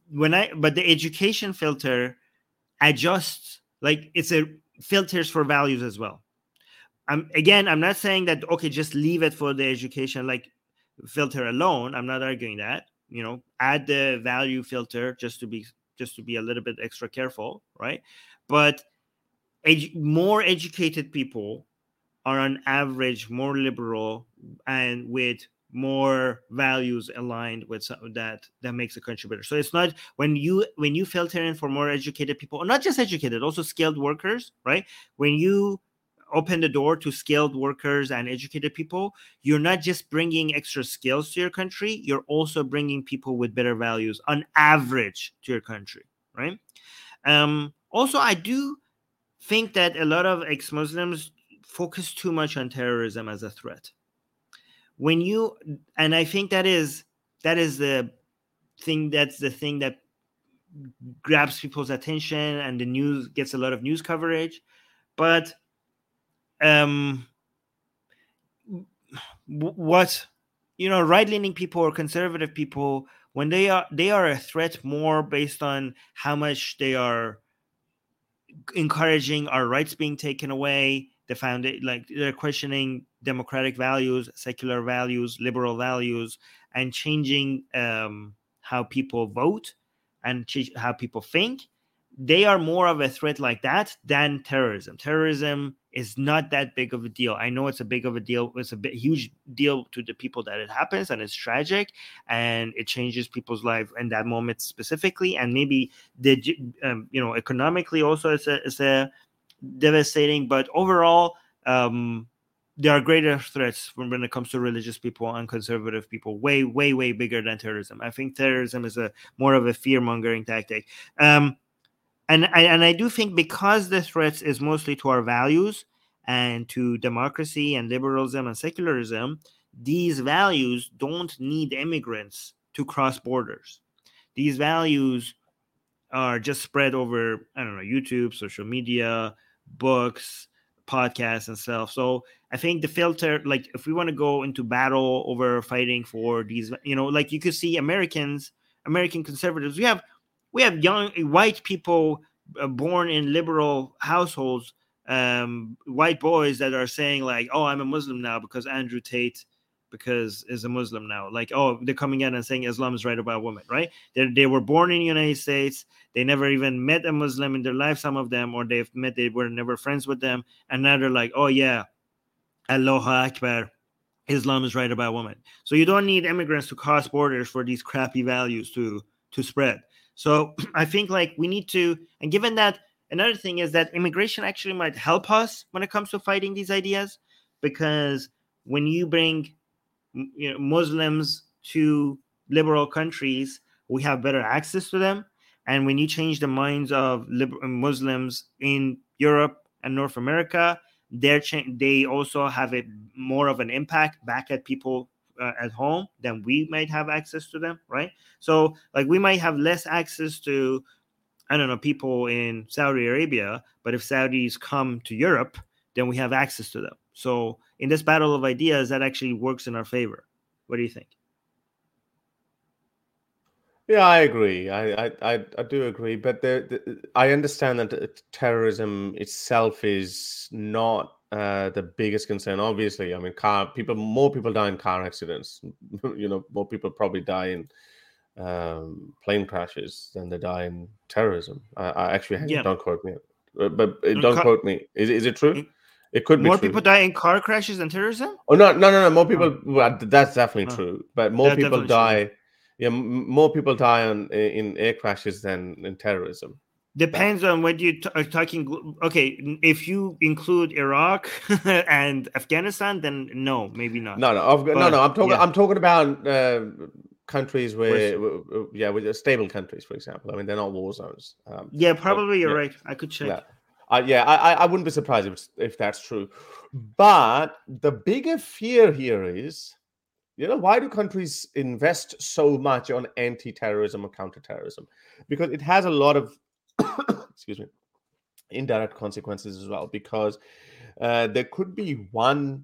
when i but the education filter adjusts like it's a filters for values as well i'm again i'm not saying that okay just leave it for the education like filter alone. I'm not arguing that you know add the value filter just to be just to be a little bit extra careful right? But edu- more educated people are on average more liberal and with more values aligned with some, that that makes a country better. So it's not when you when you filter in for more educated people not just educated also skilled workers right? When you open the door to skilled workers and educated people, you're not just bringing extra skills to your country, you're also bringing people with better values on average to your country, right? Um, also, I do think that a lot of ex Muslims focus too much on terrorism as a threat. When you, and I think that is that is the thing that's the thing that grabs people's attention and the news gets a lot of news coverage but um what you know right leaning people or conservative people when they are they are a threat more based on how much they are encouraging our rights being taken away they found it like they're questioning democratic values secular values liberal values and changing um, how people vote and how people think they are more of a threat like that than terrorism. Terrorism is not that big of a deal. I know it's a big of a deal. It's a huge deal to the people that it happens, and it's tragic, and it changes people's life in that moment specifically, and maybe the um, you know economically also it's a it's a devastating. But overall, um, there are greater threats when, when it comes to religious people and conservative people, way way way bigger than terrorism. I think terrorism is a more of a fear mongering tactic. Um, and I, and I do think because the threats is mostly to our values and to democracy and liberalism and secularism, these values don't need immigrants to cross borders. These values are just spread over, I don't know, YouTube, social media, books, podcasts, and stuff. So I think the filter, like if we want to go into battle over fighting for these, you know, like you could see Americans, American conservatives, we have we have young white people uh, born in liberal households um, white boys that are saying like oh i'm a muslim now because andrew tate because is a muslim now. Like oh they're coming out and saying islam is right about women right? They they were born in the united states. They never even met a muslim in their life some of them or they've met they were never friends with them. And now they're like oh yeah allahu akbar islam is right about women. So you don't need immigrants to cross borders for these crappy values to to spread so I think like we need to, and given that another thing is that immigration actually might help us when it comes to fighting these ideas, because when you bring you know, Muslims to liberal countries, we have better access to them. And when you change the minds of Muslims in Europe and North America, they're cha- they also have a more of an impact back at people uh, at home, then we might have access to them, right? So, like, we might have less access to, I don't know, people in Saudi Arabia, but if Saudis come to Europe, then we have access to them. So, in this battle of ideas, that actually works in our favor. What do you think? Yeah, I agree. I I, I, do agree, but the, the, I understand that terrorism itself is not uh, the biggest concern. Obviously, I mean, car people, more people die in car accidents. you know, more people probably die in um, plane crashes than they die in terrorism. I, I actually yeah. don't quote me, but uh, don't car- quote me. Is is it true? It could be more people die in car crashes than terrorism. Oh no, no, no, no. More people. Oh. Well, that's definitely oh. true. But more that's people die. True. Yeah, m- more people die on in air crashes than in terrorism. Depends on what you t- are talking. Okay, if you include Iraq and Afghanistan, then no, maybe not. No, no, I've, but, no, no. I'm talking. Yeah. I'm talking about uh, countries where, where, yeah, with stable countries, for example. I mean, they're not war zones. Um, yeah, probably you're yeah. right. I could check. Yeah, uh, yeah I, I wouldn't be surprised if, if that's true. But the bigger fear here is, you know, why do countries invest so much on anti-terrorism or counterterrorism? Because it has a lot of excuse me, indirect consequences as well, because uh, there could be one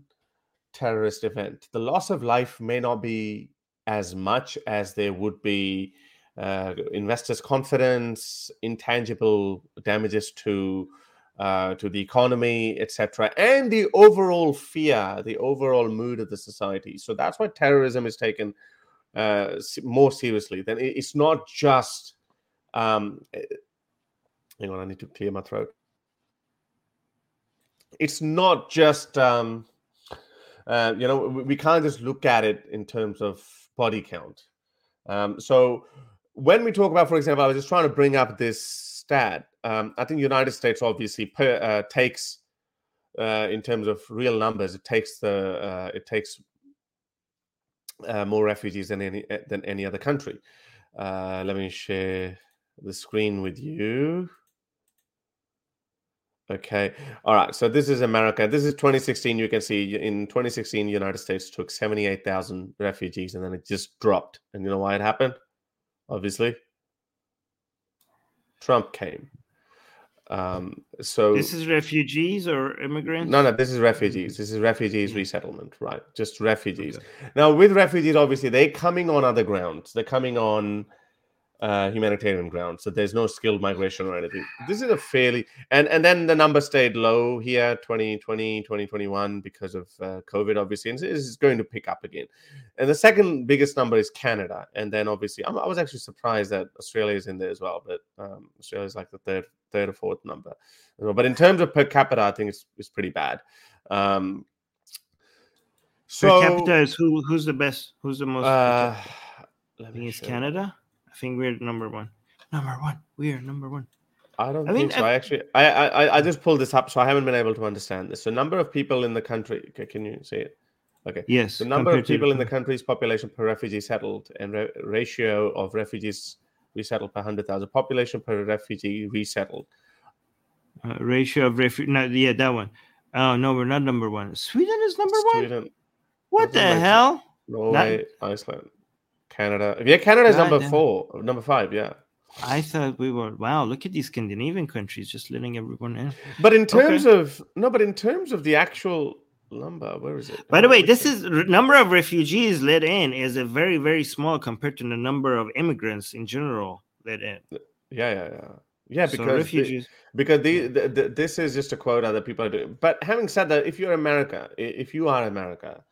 terrorist event. The loss of life may not be as much as there would be uh, investors' confidence, intangible damages to uh, to the economy, etc., and the overall fear, the overall mood of the society. So that's why terrorism is taken uh, more seriously. Then it's not just um, hang on, I need to clear my throat. It's not just, um, uh, you know, we, we can't just look at it in terms of body count. Um, so when we talk about, for example, I was just trying to bring up this stat. Um, I think the United States obviously per, uh, takes, uh, in terms of real numbers, it takes the uh, it takes uh, more refugees than any than any other country. Uh, let me share the screen with you. Okay. All right. So this is America. This is 2016. You can see in 2016, United States took 78,000 refugees and then it just dropped. And you know why it happened? Obviously, Trump came. Um, so this is refugees or immigrants? No, no, this is refugees. This is refugees yeah. resettlement, right? Just refugees. Okay. Now, with refugees, obviously, they're coming on other grounds. They're coming on uh, humanitarian ground. So there's no skilled migration or anything. This is a fairly and and then the number stayed low here 2020 2021 because of uh, COVID obviously and it's going to pick up again. And the second biggest number is Canada and then obviously I'm, i was actually surprised that Australia is in there as well, but um, Australia is like the third third or fourth number. But in terms of per capita, I think it's it's pretty bad. Um, so per capita is who who's the best? Who's the most? Uh, I think it's Canada. I think we're number one. Number one. We are number one. I don't I think mean, so. I, I actually, I, I, I just pulled this up, so I haven't been able to understand this. So, number of people in the country. Can you see it? Okay. Yes. The number of people to... in the country's population per refugee settled and re- ratio of refugees resettled per hundred thousand population per refugee resettled. Uh, ratio of refugee. No, yeah, that one. Oh no, we're not number one. Sweden is number Sweden. one. What the hell? Norway, not... Iceland. Canada. Yeah, Canada's God, number uh, four, number five. Yeah. I thought we were wow. Look at these Scandinavian countries just letting everyone in. But in terms okay. of no, but in terms of the actual number, where is it? By the way, this is number of refugees let in is a very very small compared to the number of immigrants in general let in. Yeah, yeah, yeah. Yeah, because so refugees. The, because the, the, the, this is just a quota that people are doing. But having said that, if you're America, if you are America,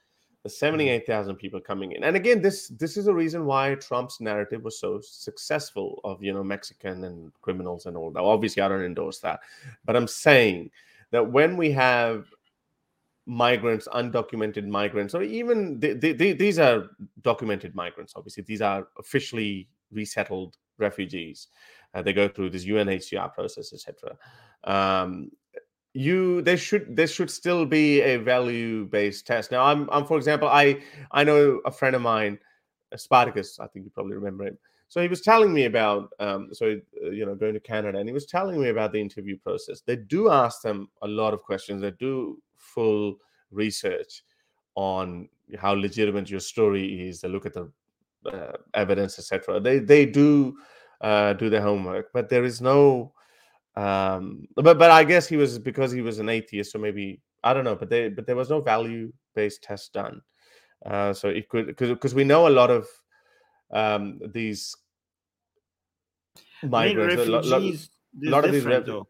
the mm-hmm. 78,000 people coming in. And again, this this is a reason why Trump's narrative was so successful of, you know, Mexican and criminals and all that. Obviously, I don't endorse that. But I'm saying that when we have migrants, undocumented migrants, or even these are documented migrants, obviously, these are officially resettled refugees. Uh, they go through this UNHCR process, etc. Um, you there should there should still be a value based test. Now i'm i'm for example i i know a friend of mine spartacus i think you probably remember him. So he was telling me about um so uh, you know going to canada and he was telling me about the interview process. They do ask them a lot of questions. They do full research on how legitimate your story is. They look at the uh, evidence etc they they do uh, do their homework but there is no um, but but I guess he was because he was an atheist, so maybe I don't know. But they but there was no value based test done, uh, so it could because because we know a lot of um, these migrants, I mean, refugees, a lot, lot of these though.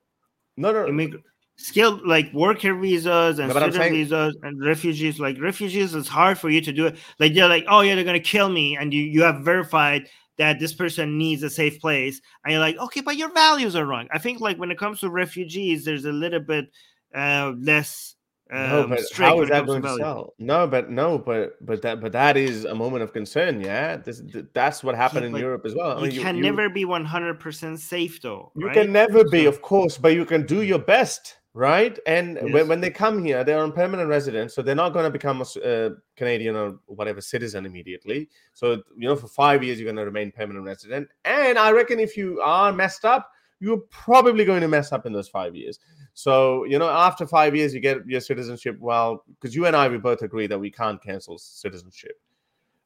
no no. Immig- skilled like worker visas and no, student saying... visas and refugees like refugees it's hard for you to do it like they're like oh yeah they're gonna kill me and you you have verified that this person needs a safe place and you're like okay but your values are wrong i think like when it comes to refugees there's a little bit uh, less no, um, but strict how is that to going to sell? No, but no, but but that but that is a moment of concern. Yeah, this th- that's what happened in Europe as well. I mean, you can you, never be 100% safe though you right? can never be, So- of course, but you can do your best, right? And Yes. when, when they come here, they're on permanent residence, so they're not going to become a uh, Canadian or whatever citizen immediately. So you know, for five years, you're going to remain permanent resident. And I reckon if you are messed up, you're probably going to mess up in those five years. So you know, after five years, you get your citizenship. Well, because you and I, we both agree that we can't cancel citizenship.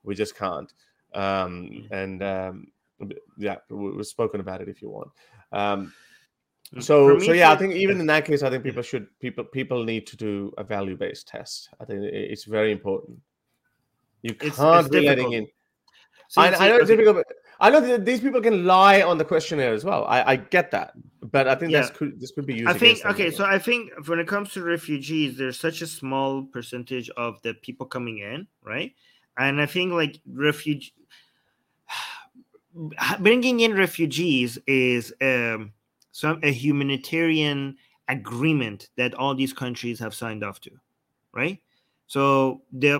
We just can't. Um, Mm. and um, yeah, we- we've spoken about it if you want. Um, so me, so yeah, I think even in that case, I think people should people people need to do a value based test. I think it's very important. You can't it's be letting in. See- I, I know it's difficult. But I know that these people can lie on the questionnaire as well. I, I get that, but I think Yeah. that's could this could be used. I think okay, so. I think when it comes to refugees, there's such a small percentage of the people coming in, right? And I think like refugee bringing in refugees is um, some a humanitarian agreement that all these countries have signed off to, right? So they,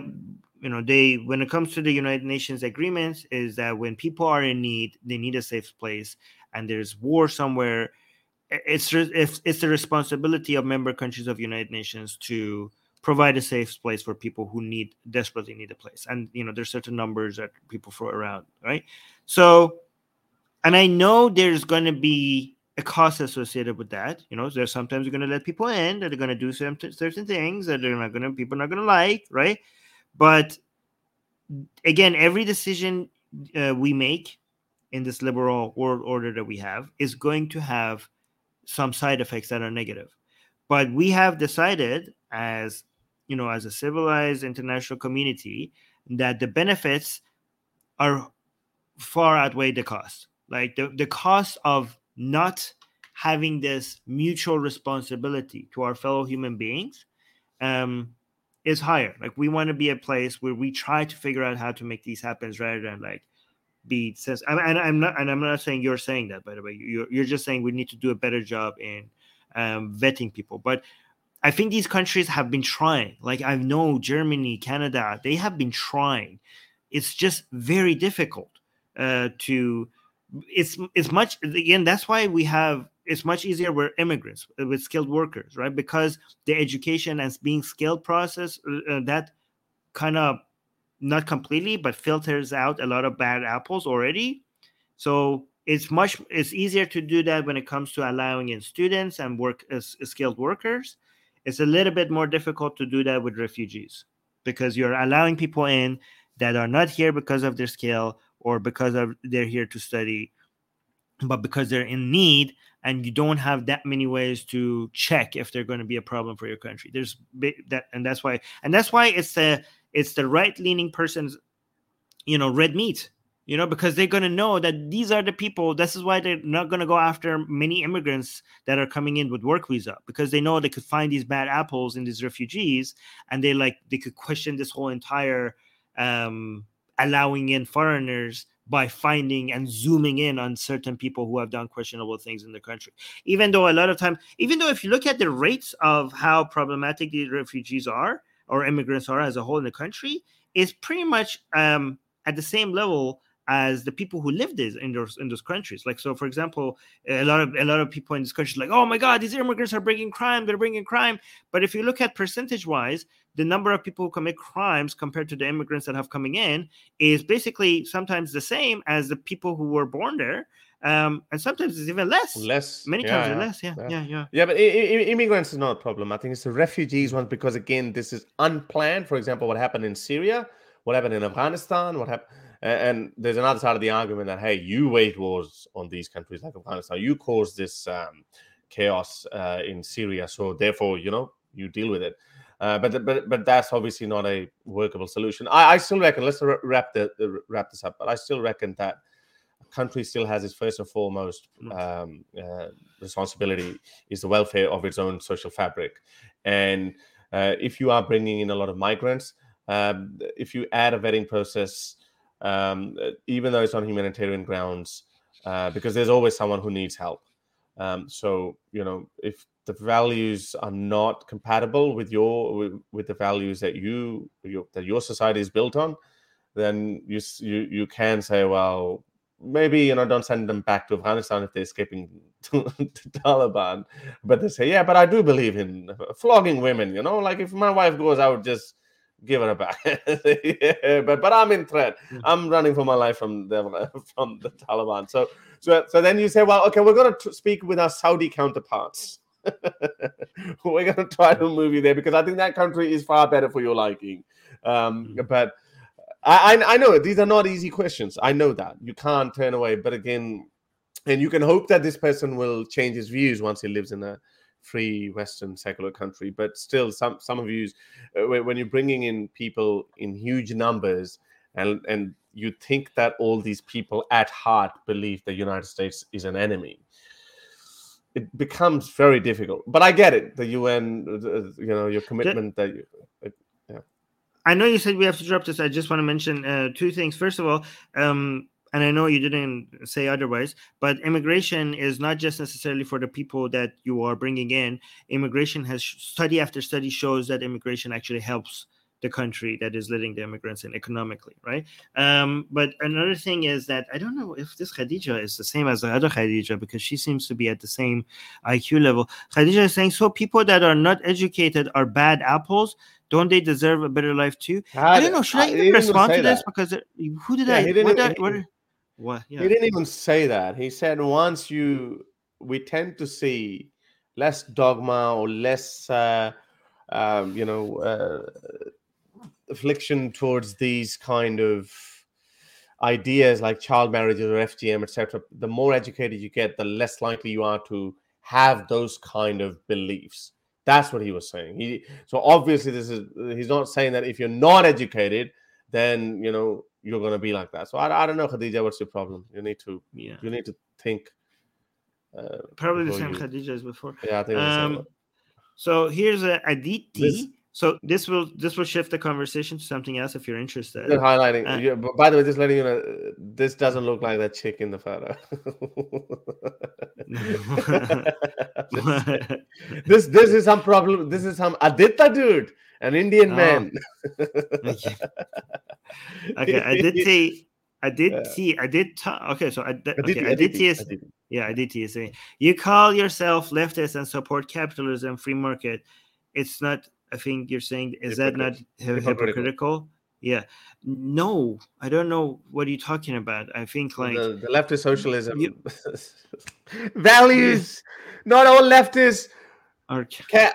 you know, they when it comes to the United Nations agreements, is that when people are in need, they need a safe place, and there's war somewhere. It's if it's the responsibility of member countries of United Nations to provide a safe place for people who need desperately need a place, and you know, there's certain numbers that people throw around, right? So, and I know there's going to be a cost associated with that. You know, there's sometimes you're going to let people in that are going to do some certain things that they're not going to people are not going to like, right? But again, every decision uh, we make in this liberal world order that we have is going to have some side effects that are negative. But we have decided as you know, as a civilized international community, that the benefits are far outweigh the cost. Like the, the cost of not having this mutual responsibility to our fellow human beings um, is higher. Like we want to be a place where we try to figure out how to make these happen rather than like be sense. And I'm, I'm not, and I'm not saying you're saying that by the way. You're you're just saying we need to do a better job in um, vetting people. But I think these countries have been trying. Like I know Germany, Canada, they have been trying. It's just very difficult uh, to. It's it's much again. That's why we have. It's much easier with immigrants uh, with skilled workers, right? Because the education and being skilled process uh, uh, that kind of not completely, but filters out a lot of bad apples already. So it's much it's easier to do that when it comes to allowing in students and work uh, as skilled workers it's a little bit more difficult to do that with refugees because you're allowing people in that are not here because of their skill or because of they're here to study but because they're in need and you don't have that many ways to check if they're going to be a problem for your country. There's that and that's why and that's why it's the it's the right leaning person's you know red meat you know because they're going to know that these are the people this is why they're not going to go after many immigrants that are coming in with work visa because they know they could find these bad apples in these refugees and they like they could question this whole entire um allowing in foreigners by finding and zooming in on certain people who have done questionable things in the country even though a lot of time even though if you look at the rates of how problematic these refugees are or immigrants are as a whole in the country is pretty much um at the same level as the people who live this in those in those countries. Like so, for example, a lot of a lot of people in this country like, oh my God, these immigrants are bringing crime. They're bringing crime. But if you look at percentage wise, the number of people who commit crimes compared to the immigrants that have coming in is basically sometimes the same as the people who were born there. Um, and sometimes it's even less. Less. Many yeah, times yeah, less. Yeah, yeah, yeah. Yeah, but I- I- immigrants is not a problem. I think it's the refugees one because again, this is unplanned. For example, what happened in Syria, what happened in Afghanistan, what happened, and there's another side of the argument that hey, you wage wars on these countries like Afghanistan, you caused this um, chaos uh, in Syria, so therefore, you know, you deal with it. Uh, but but but that's obviously not a workable solution. I, I still reckon. Let's wrap the, the wrap this up. But I still reckon that a country still has its first and foremost um, uh, responsibility is the welfare of its own social fabric. And uh, if you are bringing in a lot of migrants, um, if you add a vetting process, um, even though it's on humanitarian grounds, uh, because there's always someone who needs help. Um, so you know, if the values are not compatible with your with, the values that you your, that your society is built on, then you you you can say, well, maybe you know don't send them back to Afghanistan if they're escaping to, to Taliban. But they say, yeah, but I do believe in flogging women. You know, like if my wife goes, I would just give her a back. yeah, but but I'm in threat. Hmm. I'm running for my life from the from the Taliban. So so so then you say, well, okay, we're going to speak with our Saudi counterparts. we're going to try to move you there because I think that country is far better for your liking. Um, mm-hmm. But I, I know these are not easy questions. I know that you can't turn away. But again, and you can hope that this person will change his views once he lives in a free Western secular country. But still, some some of you, uh, when you're bringing in people in huge numbers, and and you think that all these people at heart believe the United States is an enemy, it becomes very difficult. But I get it. The UN, you know, your commitment that you. yeah. I know you said we have to drop this. I just want to mention uh, two things. First of all, um, and I know you didn't say otherwise, but immigration is not just necessarily for the people that you are bringing in. Immigration has study after study shows that immigration actually helps the country that is letting the immigrants in economically, right? Um, but another thing is that I don't know if this Khadija is the same as the other Khadija because she seems to be at the same IQ level. Khadija is saying, so people that are not educated are bad apples. Don't they deserve a better life too? I, I don't know. Should I, I even respond to this? That. Because it, who did yeah, I? He didn't, what, he, what, what, yeah. he didn't even say that. He said once you, we tend to see less dogma or less, uh, um, you know, uh, affliction towards these kind of ideas like child marriages or FGM, etc., the more educated you get, the less likely you are to have those kind of beliefs. That's what he was saying. He so obviously this is he's not saying that if you're not educated, then you know you're gonna be like that. So I, I don't know, Khadija, what's your problem? You need to yeah. you need to think. Uh, Probably the same you, Khadija as before. Yeah, I think. Um, so here's a Aditi. This, so this will this will shift the conversation to something else if you're interested. You're highlighting. Uh, yeah, by the way, just letting you know, this doesn't look like that chick in the photo. this this is some problem. This is some Aditya dude, an Indian oh. man. okay. okay, see. I did see. I did talk. Okay, so I, did. okay, Aditi is yeah. Aditi is saying you call yourself leftist and support capitalism, free market. It's not I think you're saying is that not hypocritical? Yeah. No, I don't know what you're talking about. I think like the, the leftist socialism you, values. Not all leftists are,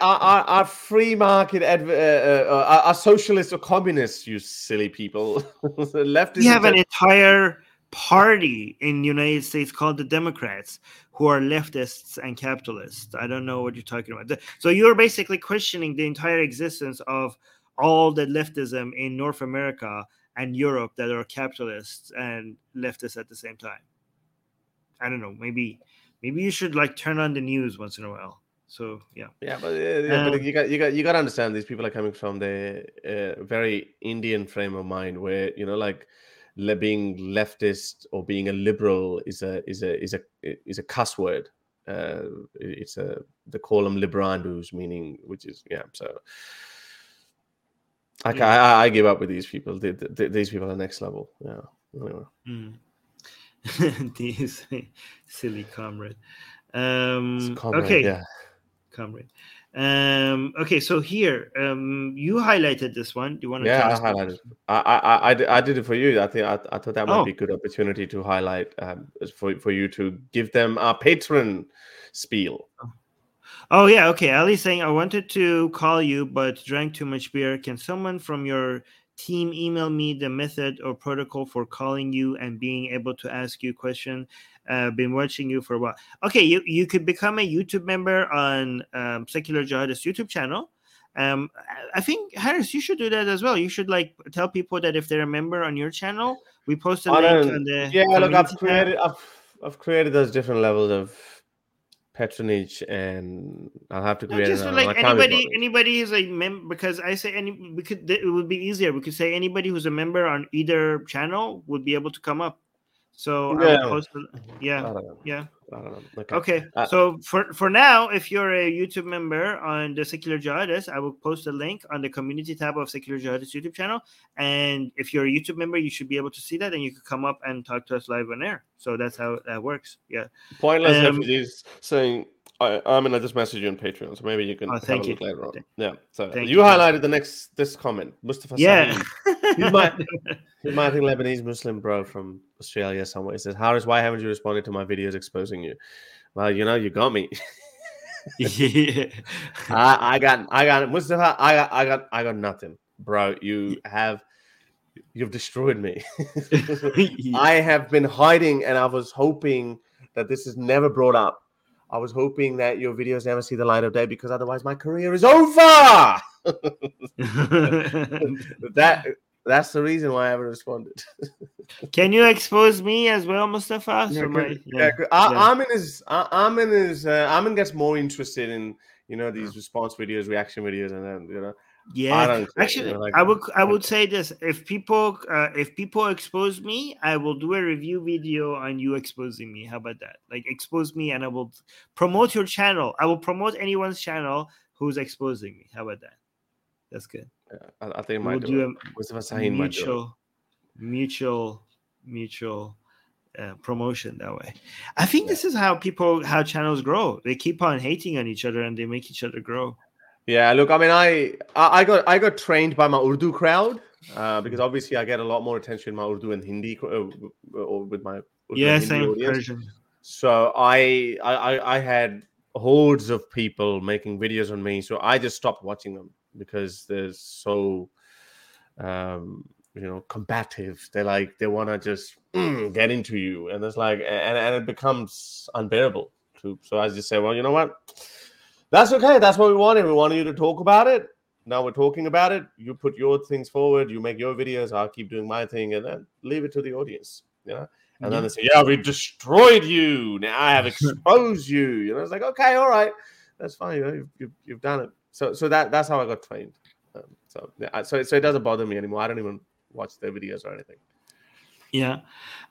are, are, free market adv- uh, uh, uh are socialists or communists. You silly people. leftists. We have an entire party in the United States called the Democrats who are leftists and capitalists. I don't know what you're talking about. So you're basically questioning the entire existence of all the leftism in North America and Europe that are capitalists and leftists at the same time. I don't know. Maybe maybe you should like turn on the news once in a while. So yeah, yeah, but, yeah, um, but you got you got you got to understand these people are coming from the uh, very Indian frame of mind, where you know, like being leftist or being a liberal is a is a is a is a cuss word. Uh, it's a they call them liberandus, meaning which is yeah. So I, yeah. I, I give up with these people. The, the, these people are next level. Yeah. Anyway. Mm. these silly comrade. Um, comrade, okay. Yeah. Comrade. Um, okay, so here, um, you highlighted this one. Do you want to? Yeah, I highlighted. I, I, I, I did it for you. I think I, I thought that might oh. be a good opportunity to highlight um, for for you to give them a patron spiel. Oh yeah, okay. Ali's saying I wanted to call you, but drank too much beer. Can someone from your team email me the method or protocol for calling you and being able to ask you question uh, been watching you for a while. Okay, you, you could become a YouTube member on um, Secular Jihadist YouTube channel. Um, I think Harris, you should do that as well. You should like tell people that if they're a member on your channel, we post a link on the yeah. Look, I've created I've, I've created those different levels of patronage and I'll have to create just like anybody anybody who's a member because I say any we could it would be easier. We could say anybody who's a member on either channel would be able to come up So will post. Yeah, yeah. I don't. Okay. Okay. Uh, so for for now, if you're a YouTube member on the Secular Jihadist, I will post a link on the community tab of Secular Jihadist YouTube channel. And if you're a YouTube member, you should be able to see that, and you could come up and talk to us live on air. So that's how that works. Yeah. Pointless Um, refugees saying, I, I mean, I just messaged you on Patreon, so maybe you can Oh, thank you. later on. Yeah. So you you. highlighted the next this comment, Mustafa. Yeah. Might- You might think Lebanese Muslim bro from Australia somewhere. He says, Harris, why haven't you responded to my videos exposing you? Well, you know, you got me. yeah. I, I got I got Mustafa, I got I got I got nothing. Bro, you have you've destroyed me. I have been hiding and I was hoping that this is never brought up. I was hoping that your videos never see the light of day because otherwise my career is over. that that's the reason why I haven't responded. Can you expose me as well, Mustafa? Yeah, my- yeah. Yeah, good. A- yeah. Armin is A- Armin is uh, gets more interested in you know these response videos, reaction videos, and then you know Yeah, actually, like- I would I would say this: if people uh, if people expose me, I will do a review video on you exposing me. How about that? Like expose me, and I will promote your channel. I will promote anyone's channel who's exposing me. How about that? That's good. yeah, I, I think We'll do do a it. Mustafa Sahin might do it. mutual, mutual, mutual uh, promotion that way. I think this is how people how channels grow. They keep on hating on each other, and they make each other grow. Yeah, look, I mean, I I got I got trained by my Urdu crowd uh, because obviously I get a lot more attention in my Urdu and Hindi uh, or with my Urdu Yeah, same. Persian. So I, I I had hordes of people making videos on me, so I just stopped watching them because they're so um you know combative. They're like they want to just mm, get into you, and it's like and and it becomes unbearable. To, so I just say, well, you know what? That's okay. That's what we wanted. We wanted you to talk about it. Now we're talking about it. You put your things forward. You make your videos. I'll keep doing my thing, and then leave it to the audience. You know. And then they say, "Yeah, we destroyed you. Now I have exposed you." You know, it's like, okay, all right, that's fine. You know, you've, you've, you've done it. So, so that that's how I got trained. Um, so, yeah, so, so it doesn't bother me anymore. I don't even watch their videos or anything. Yeah.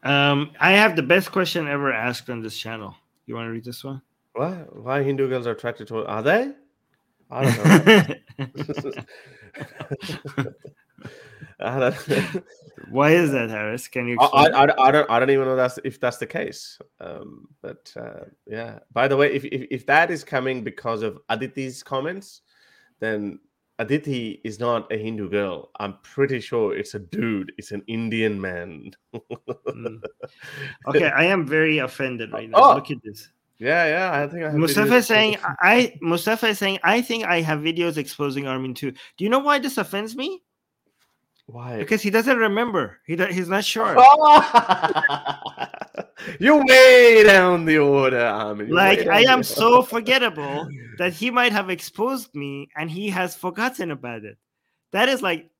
Um, I have the best question ever asked on this channel. You want to read this one? Why? Why Hindu girls are attracted to? Are they? I don't know. I don't, Why is that, Harris? Can you I. I, I, I don't I don't even know that's if that's the case. Um, but uh, yeah. By the way, if, if if that is coming because of Aditi's comments, then Aditi is not a Hindu girl. I'm pretty sure it's a dude. It's an Indian man. Mm. okay, I am very offended right now. Oh. Look at this. Yeah, yeah. I think I have Mustafa is saying I Mustafa is saying I think I have videos exposing Armin too. Do you know why this offends me? why. Because he doesn't remember. He he's not sure. You're way down the order, Armin. You're Like I am so forgettable that he might have exposed me and he has forgotten about it. That is like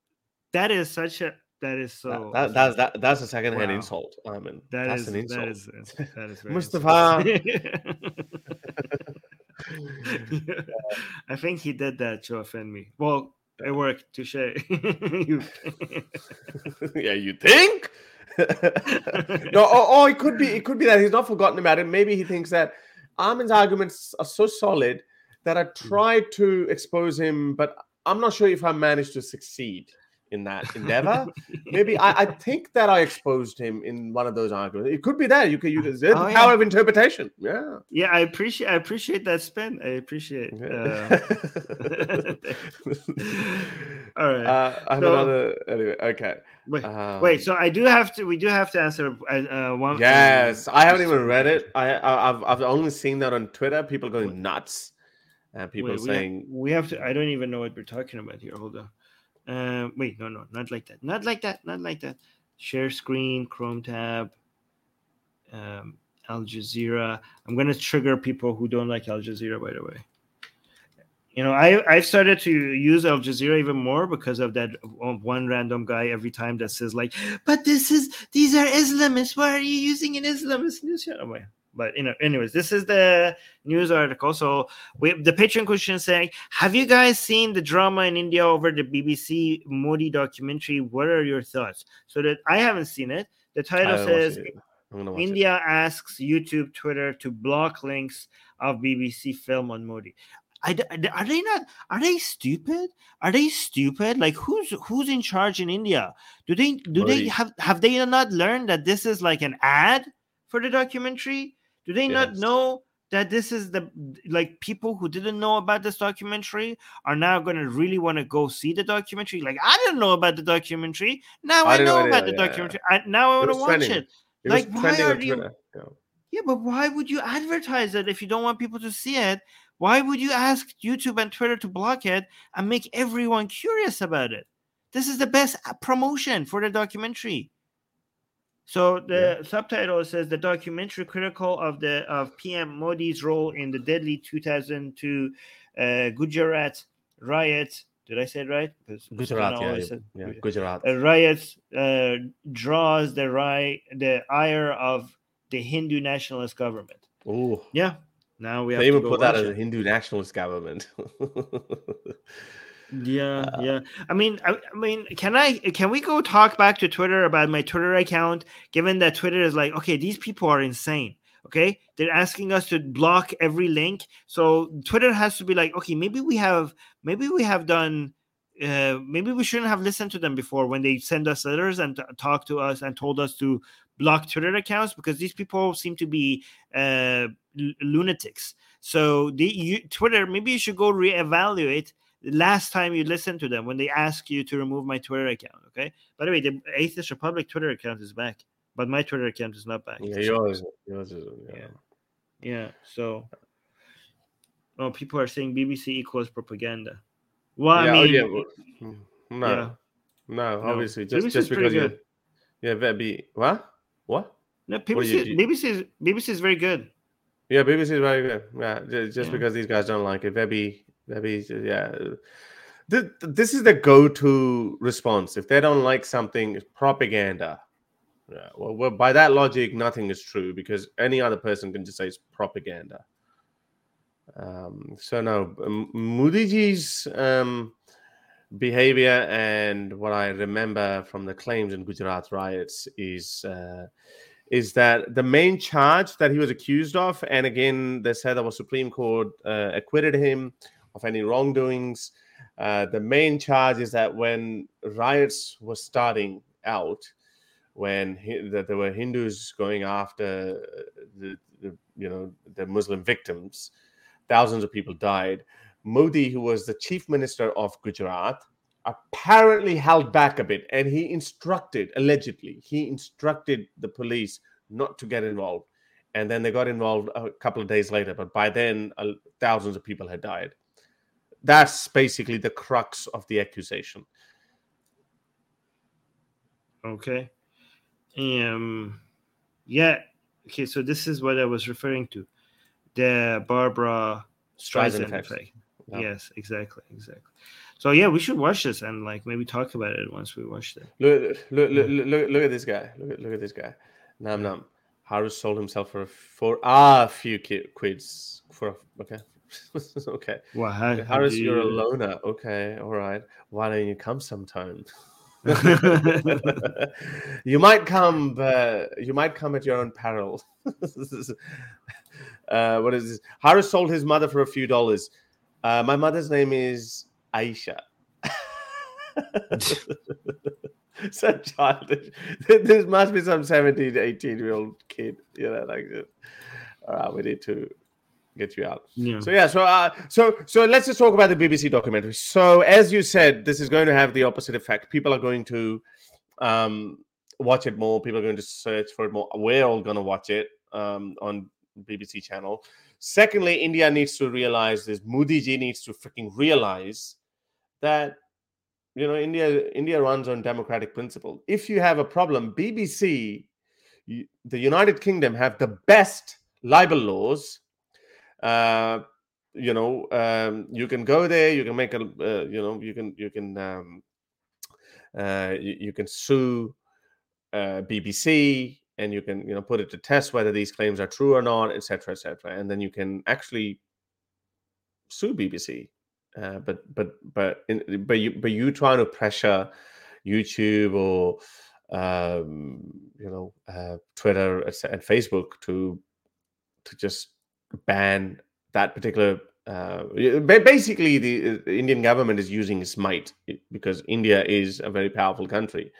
that is such a that is so That, that, that's that, that's a second-hand Wow. insult, Armin. that that's is an insult. that is that is very Mustafa. I think he did that to offend me. Well, it worked. Touche. You- yeah, you think? no, or, or it could be it could be that he's not forgotten about it. Maybe he thinks that Armin's arguments are so solid that I hmm. tried to expose him, but I'm not sure if I managed to succeed in that endeavor. Maybe I, I think that I exposed him in one of those arguments. It could be that you could use the Oh, power of interpretation. Yeah. yeah, I appreciate I appreciate that spin. I appreciate. Uh, all right. uh, I have So- another. Anyway, okay. wait, Um, wait. So I do have to. We do have to answer uh, uh, one. Yes, I haven't even read it. I, I I've I've only seen that on Twitter. People going nuts, and people Wait, we, saying, have, we have to. I don't even know what we're talking about here. Hold on. Uh, wait, no, no, not like that. Not like that. Not like that. Share screen, Chrome tab, um, Al Jazeera. I'm gonna trigger people who don't like Al Jazeera. By the way, you know, I I've started to use Al Jazeera even more because of that one random guy every time that says like, "But this is these are Islamists. Why are you using an Islamist news channel?" But you know, anyways, this is the news article. So we the Patreon question saying, have you guys seen the drama in India over the BBC Modi documentary? What are your thoughts? So that I haven't seen it. The title says it. I'm gonna watch India asks YouTube, Twitter to block links of BBC film on Modi. I are they not? Are they stupid? Are they stupid? Like who's who's in charge in India? Do they do they have have they not learned that this is like an ad for the documentary? Do they not know that this is the like people who didn't know about this documentary are now going to really want to go see the documentary? Like I didn't know about the documentary. Now I I, know know about the yeah, yeah. documentary. I, now I want to watch trending. it. It like, why are you- Yeah. Yeah, but why would you advertise it if you don't want people to see it? Why would you ask YouTube and Twitter to block it and make everyone curious about it? This is the best promotion for the documentary. So the subtitle says the documentary critical of the of PM Modi's role in the deadly 2002 uh, Gujarat riots. Did I say it right? Gujarat, yeah, yeah, said yeah, Gujarat uh, riots uh, draws the ri- the ire of the Hindu nationalist government. Oh, Yeah, now we have they to even put that as a. Hindu nationalist government. Yeah, Uh, yeah. I mean, I, I mean, can I? Can we go talk back to Twitter about my Twitter account? Given that Twitter is like, okay, these people are insane. Okay, they're asking us to block every link. So Twitter has to be like, okay, maybe we have, maybe we have done. Uh, maybe we shouldn't have listened to them before when they send us letters and t- talk to us and told us to block Twitter accounts because these people seem to be uh, l- lunatics. So the you, Twitter, maybe you should go reevaluate last time you listened to them when they ask you to remove my Twitter account. Okay. By the way, the Atheist Republic Twitter account is back, but my Twitter account is not back. yeah, yours, yours is. Yeah. Yeah. Yeah. So, oh, people are saying BBC equals propaganda. Well, yeah, I oh, mean, yeah, mm, no, yeah. no, obviously, BBC just is just because you, yeah, that be what, what? no, What BBC, you- BBC, is, BBC is very good. Yeah, BBC is very good. Yeah, ju- just Yeah. because these guys don't like it, Webby, Webby, yeah. This is the go-to response. If they don't like something, it's propaganda. Yeah, well, well, by that logic, nothing is true because any other person can just say it's propaganda. Um, so no, M- Modiji's um, behavior and what I remember from the claims in Gujarat riots is uh, is that the main charge that he was accused of, and again, they said that was Supreme Court uh, acquitted him of any wrongdoings. Uh, the main charge is that when riots were starting out, when hi- that there were Hindus going after the, the you know the Muslim victims, thousands of people died. Modi, who was the chief minister of Gujarat, apparently held back a bit and he instructed, allegedly, he instructed the police not to get involved. And then they got involved a couple of days later, but by then, uh, thousands of people had died. That's basically the crux of the accusation. Okay. Um yeah. Okay, so this is what I was referring to. The Barbra Streisand effect. effect. Yeah. Yes, exactly, exactly. So yeah, we should watch this and like maybe talk about it once we watch it. Look, look, look, look, look, at this guy. Look at, look at this guy. Nam Nam. Harris sold himself for a, for a few quids. For okay. okay. Well, how, how Harris, you're a loner. Okay, all right. Why don't you come sometime? you might come, but you might come at your own peril. uh, what is this? Harris sold his mother for a few dollars. Uh, my mother's name is Aisha. so childish. This must be some 17, 18 year old kid. You know, like. All right, we need to get you out. yeah. So yeah, so uh, so so let's just talk about the BBC documentary. So as you said, this is going to have the opposite effect. People are going to um, watch it more. People are going to search for it more. We're all going to watch it um, on BBC channel. Secondly, India needs to realize this. Modi ji needs to freaking realize that you know India India runs on democratic principle. If you have a problem, BBC, the United Kingdom have the best libel laws uh you know um you can go there you can make a uh, you know you can you can um uh you, you can sue uh bbc and you can you know put it to test whether these claims are true or not etc etc and then you can actually sue bbc uh, but but but in, but you but you trying to pressure youtube or um, you know, uh, Twitter and Facebook to to just ban that particular. Uh, basically, the, the Indian government is using its might because India is a very powerful country,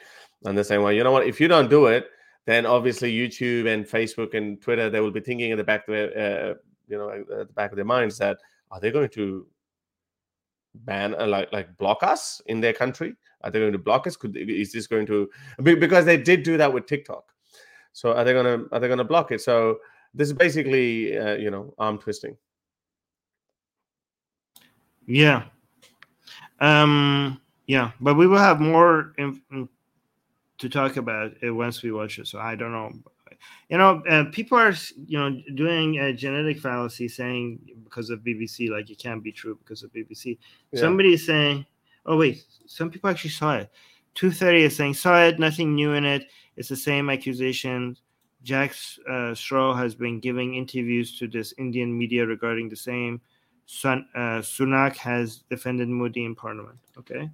and they're saying, "Well, you know what? If you don't do it, then obviously YouTube and Facebook and Twitter they will be thinking in the back of their, uh, you know, at the back of their minds that are they going to ban uh, like like block us in their country? Are they going to block us? Could is this going to because they did do that with TikTok? So are they gonna are they gonna block it? So this is basically uh, you know arm twisting. Yeah. Um. Yeah, but we will have more in, in, to talk about it once we watch it. So I don't know. You know, uh, people are you know doing a genetic fallacy, saying because of BBC, like it can't be true because of BBC. Yeah. Somebody is saying, "Oh wait, some people actually saw it." Two thirty is saying saw it, nothing new in it. It's the same accusation. Jack uh, Straw has been giving interviews to this Indian media regarding the same. Sun, uh, Sunak has defended Modi in Parliament. Okay,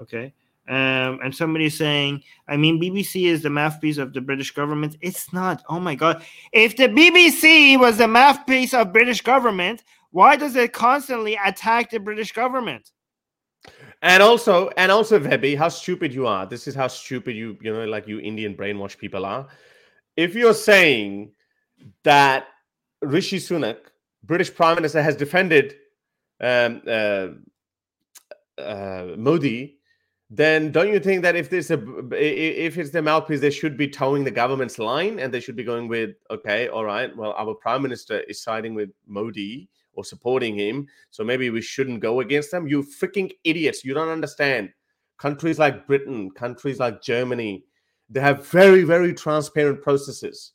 okay. Um, and somebody saying, I mean, BBC is the mouthpiece of the British government. It's not. Oh my God. If the BBC was the mouthpiece of British government, why does it constantly attack the British government? And also, and also, Vebi, how stupid you are. This is how stupid you, you know, like you Indian brainwash people are. If you're saying that Rishi Sunak, British Prime Minister, has defended um, uh, uh, Modi then don't you think that if this a if it's the mouthpiece, they should be towing the government's line and they should be going with okay, all right, well, our prime minister is siding with Modi or supporting him, so maybe we shouldn't go against them. You freaking idiots! You don't understand. Countries like Britain, countries like Germany, they have very very transparent processes.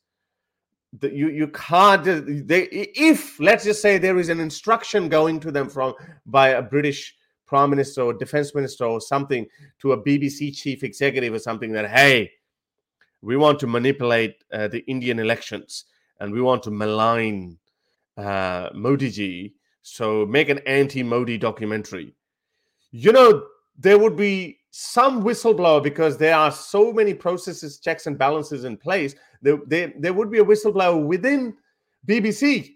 That you you can't they if let's just say there is an instruction going to them from by a British prime minister or defense minister or something to a BBC chief executive or something that, hey, we want to manipulate uh, the Indian elections and we want to malign uh, Modi ji. So make an anti Modi documentary. You know, there would be some whistleblower because there are so many processes, checks, and balances in place. There, there, there would be a whistleblower within BBC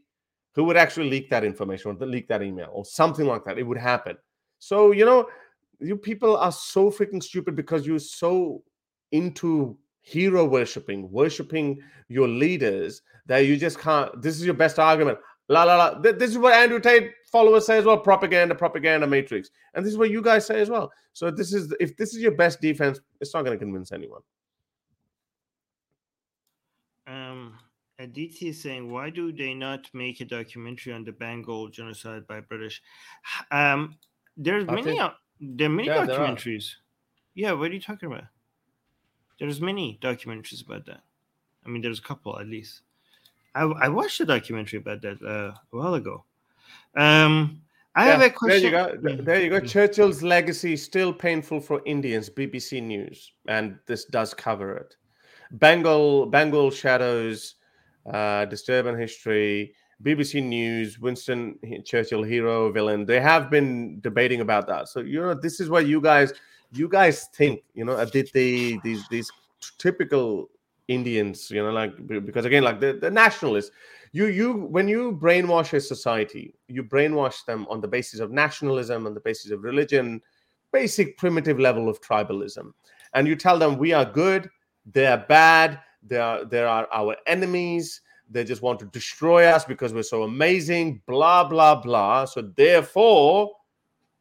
who would actually leak that information or leak that email or something like that. It would happen. So, you know, you people are so freaking stupid because you're so into hero worshiping, worshiping your leaders that you just can't. This is your best argument. La la la. This is what Andrew Tate followers say as well. Propaganda, propaganda matrix, and this is what you guys say as well. So this is if this is your best defense, it's not going to convince anyone. Um, Aditi is saying, why do they not make a documentary on the Bengal genocide by British? Um, there's I many. Think, there are many yeah, documentaries. Yeah, what are you talking about? There's many documentaries about that. I mean, there's a couple at least. I, I watched a documentary about that uh, a while ago. Um, I yeah, have a question. There you go. There you go. Churchill's legacy still painful for Indians. BBC News, and this does cover it. Bengal, Bengal shadows, uh, disturbing history. BBC News, Winston Churchill, hero, villain. They have been debating about that. So you know, this is what you guys, you guys think. You know, did they these these typical Indians? You know, like because again, like the, the nationalists. You you when you brainwash a society, you brainwash them on the basis of nationalism, on the basis of religion, basic primitive level of tribalism, and you tell them we are good, they are bad, they are they are our enemies they just want to destroy us because we're so amazing, blah, blah, blah. So, therefore,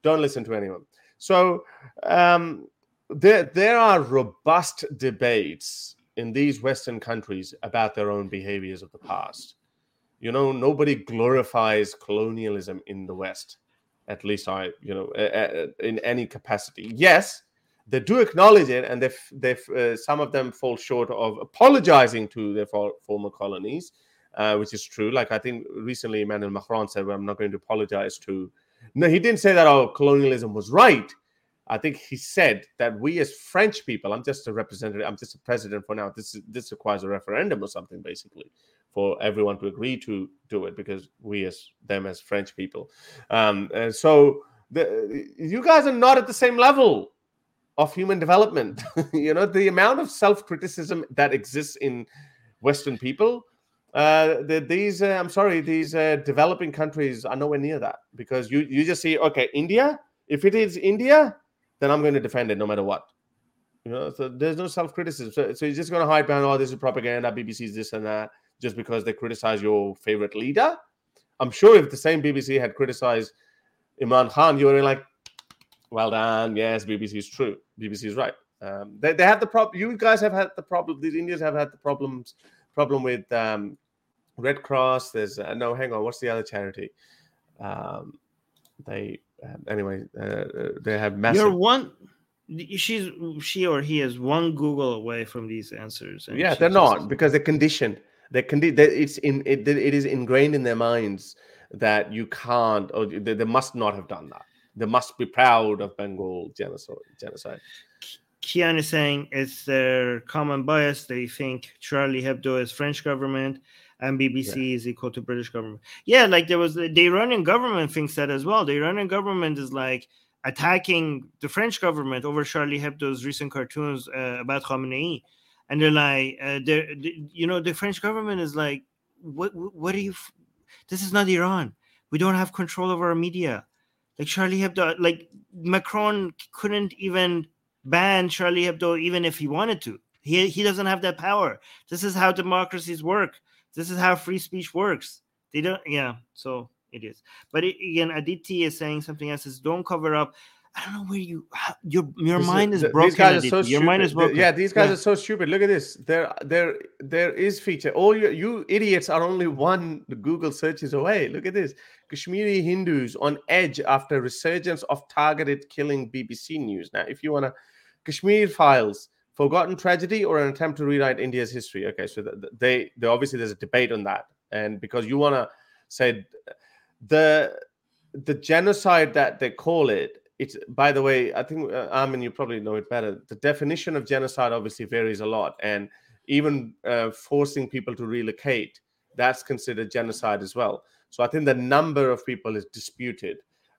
don't listen to anyone. So, um, there, there are robust debates in these Western countries about their own behaviors of the past. You know, nobody glorifies colonialism in the West, at least I, you know, in any capacity. Yes, they do acknowledge it, and they they uh, some of them fall short of apologizing to their for, former colonies, uh, which is true. Like I think recently Emmanuel Macron said, well, "I'm not going to apologize to." No, he didn't say that our colonialism was right. I think he said that we as French people, I'm just a representative, I'm just a president for now. This is, this requires a referendum or something, basically, for everyone to agree to do it because we as them as French people. Um, so the, you guys are not at the same level of human development. you know, the amount of self criticism that exists in Western people. Uh, the, these, uh, I'm sorry, these uh, developing countries are nowhere near that because you you just see, okay, India. If it is India, then I'm going to defend it no matter what. You know, so there's no self criticism. So, so you're just going to hide behind, oh, this is propaganda, BBC's this and that, just because they criticize your favorite leader. I'm sure if the same BBC had criticized Imran Khan, you would were like, well done. Yes, BBC is true. BBC is right. Um, they, they have the problem. You guys have had the problem. These Indians have had the problems problem with um, Red Cross. There's uh, no, hang on. What's the other charity? Um, they um, anyway. Uh, uh, they have massive. You're one. She's she or he is one Google away from these answers. Yeah, they're not because they're conditioned. They're condi- they, It's in it. It is ingrained in their minds that you can't or they, they must not have done that they must be proud of Bengal genocide. genocide. Kian is saying it's their common bias. They think Charlie Hebdo is French government and BBC yeah. is equal to British government. Yeah, like there was the, the Iranian government thinks that as well. The Iranian government is like attacking the French government over Charlie Hebdo's recent cartoons uh, about Khamenei, and they're like, uh, they're, they, you know, the French government is like, what, what are you? F- this is not Iran. We don't have control over our media. Like Charlie Hebdo, like Macron couldn't even ban Charlie Hebdo even if he wanted to. He he doesn't have that power. This is how democracies work. This is how free speech works. They don't. Yeah. So it is. But it, again, Aditi is saying something else. Is don't cover up. I don't know where you your your this uh, mind is, is broken. These guys are so your mind is broken. Yeah, these guys yeah. are so stupid. Look at this. There there there is feature. All you you idiots are only one Google searches away. Look at this. Kashmiri Hindus on edge after resurgence of targeted killing BBC News. Now, if you want to, Kashmir Files, forgotten tragedy or an attempt to rewrite India's history. Okay, so they, they obviously there's a debate on that, and because you want to say the the genocide that they call it it's by the way i think uh, armin you probably know it better. The definition of genocide obviously varies a lot and even uh, forcing people to relocate that's considered genocide as well. So i think the number of people is disputed.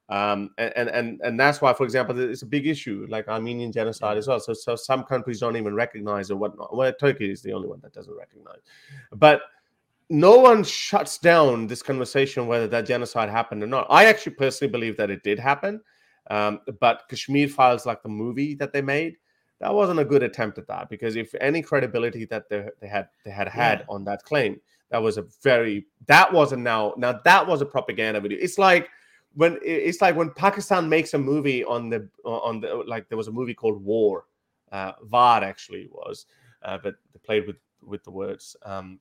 Um, and and and that's why for example it's a big issue like armenian genocide as well. So so some countries don't even recognize or whatnot. Well turkey is the only one that doesn't recognize. But no one shuts down this conversation whether that genocide happened or not. I actually personally believe that it did happen um, but Kashmir Files, like the movie that they made, that wasn't a good attempt at that because if any credibility that they, they had they had had yeah. on that claim, that was a very that wasn't now now that was a propaganda video. It's like when it's like when Pakistan makes a movie on the on the like there was a movie called War, uh, Var actually was, uh, but they played with with the words. Um,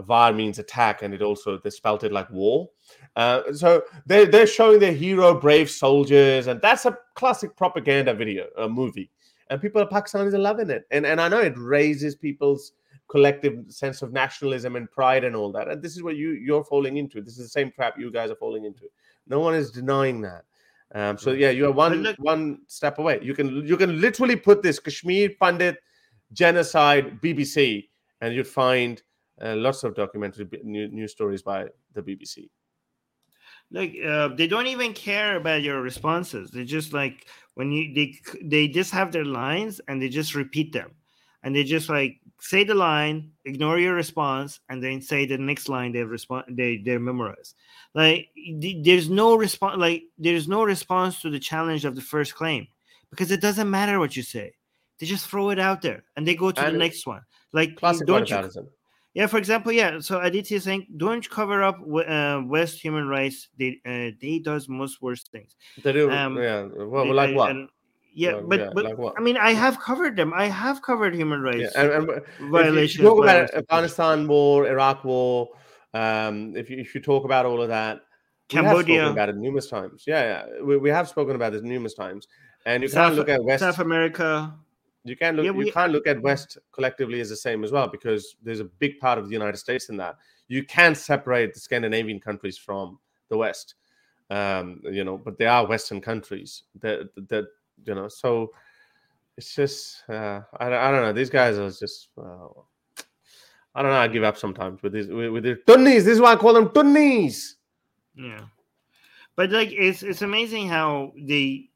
var means attack, and it also they spelt it like war. Uh, so they're they're showing their hero, brave soldiers, and that's a classic propaganda video, a movie, and people in Pakistan are loving it. And and I know it raises people's collective sense of nationalism and pride and all that. And this is what you you're falling into. This is the same trap you guys are falling into. No one is denying that. Um, so yeah, you're one look, one step away. You can you can literally put this Kashmir Pandit genocide BBC, and you'd find lots of documentary news stories by the BBC. Like uh, they don't even care about your responses. They just like when you they they just have their lines and they just repeat them, and they just like say the line, ignore your response, and then say the next line they've respond they they memorize. Like there's no response. Like there's no response to the challenge of the first claim because it doesn't matter what you say. They just throw it out there and they go to and the next one. Like don't you, yeah, for example, yeah. So Aditi is saying, don't cover up uh, West human rights. They uh, they does most worst things. They do. Um, yeah. Well, they, like what? And, yeah, well, but, yeah, but like I mean, I have covered them. I have covered human rights yeah, and, and violations. Talk about Afghanistan war, Iraq war, um, if you if you talk about all of that, Cambodia, we have spoken about it numerous times. Yeah, yeah, we, we have spoken about this numerous times, and you South, can't look at West South America, you can't look. Yeah, we, you can't look at West collectively as the same as well because there's a big part of the United States in that. You can't separate the Scandinavian countries from the West. Um, you know, but they are Western countries. That that you know, so it's just uh, I, I don't know. These guys are just. Uh, I don't know. I give up sometimes with these with, with their tunnies. This is why I call them tunnies. Yeah, but like it's it's amazing how they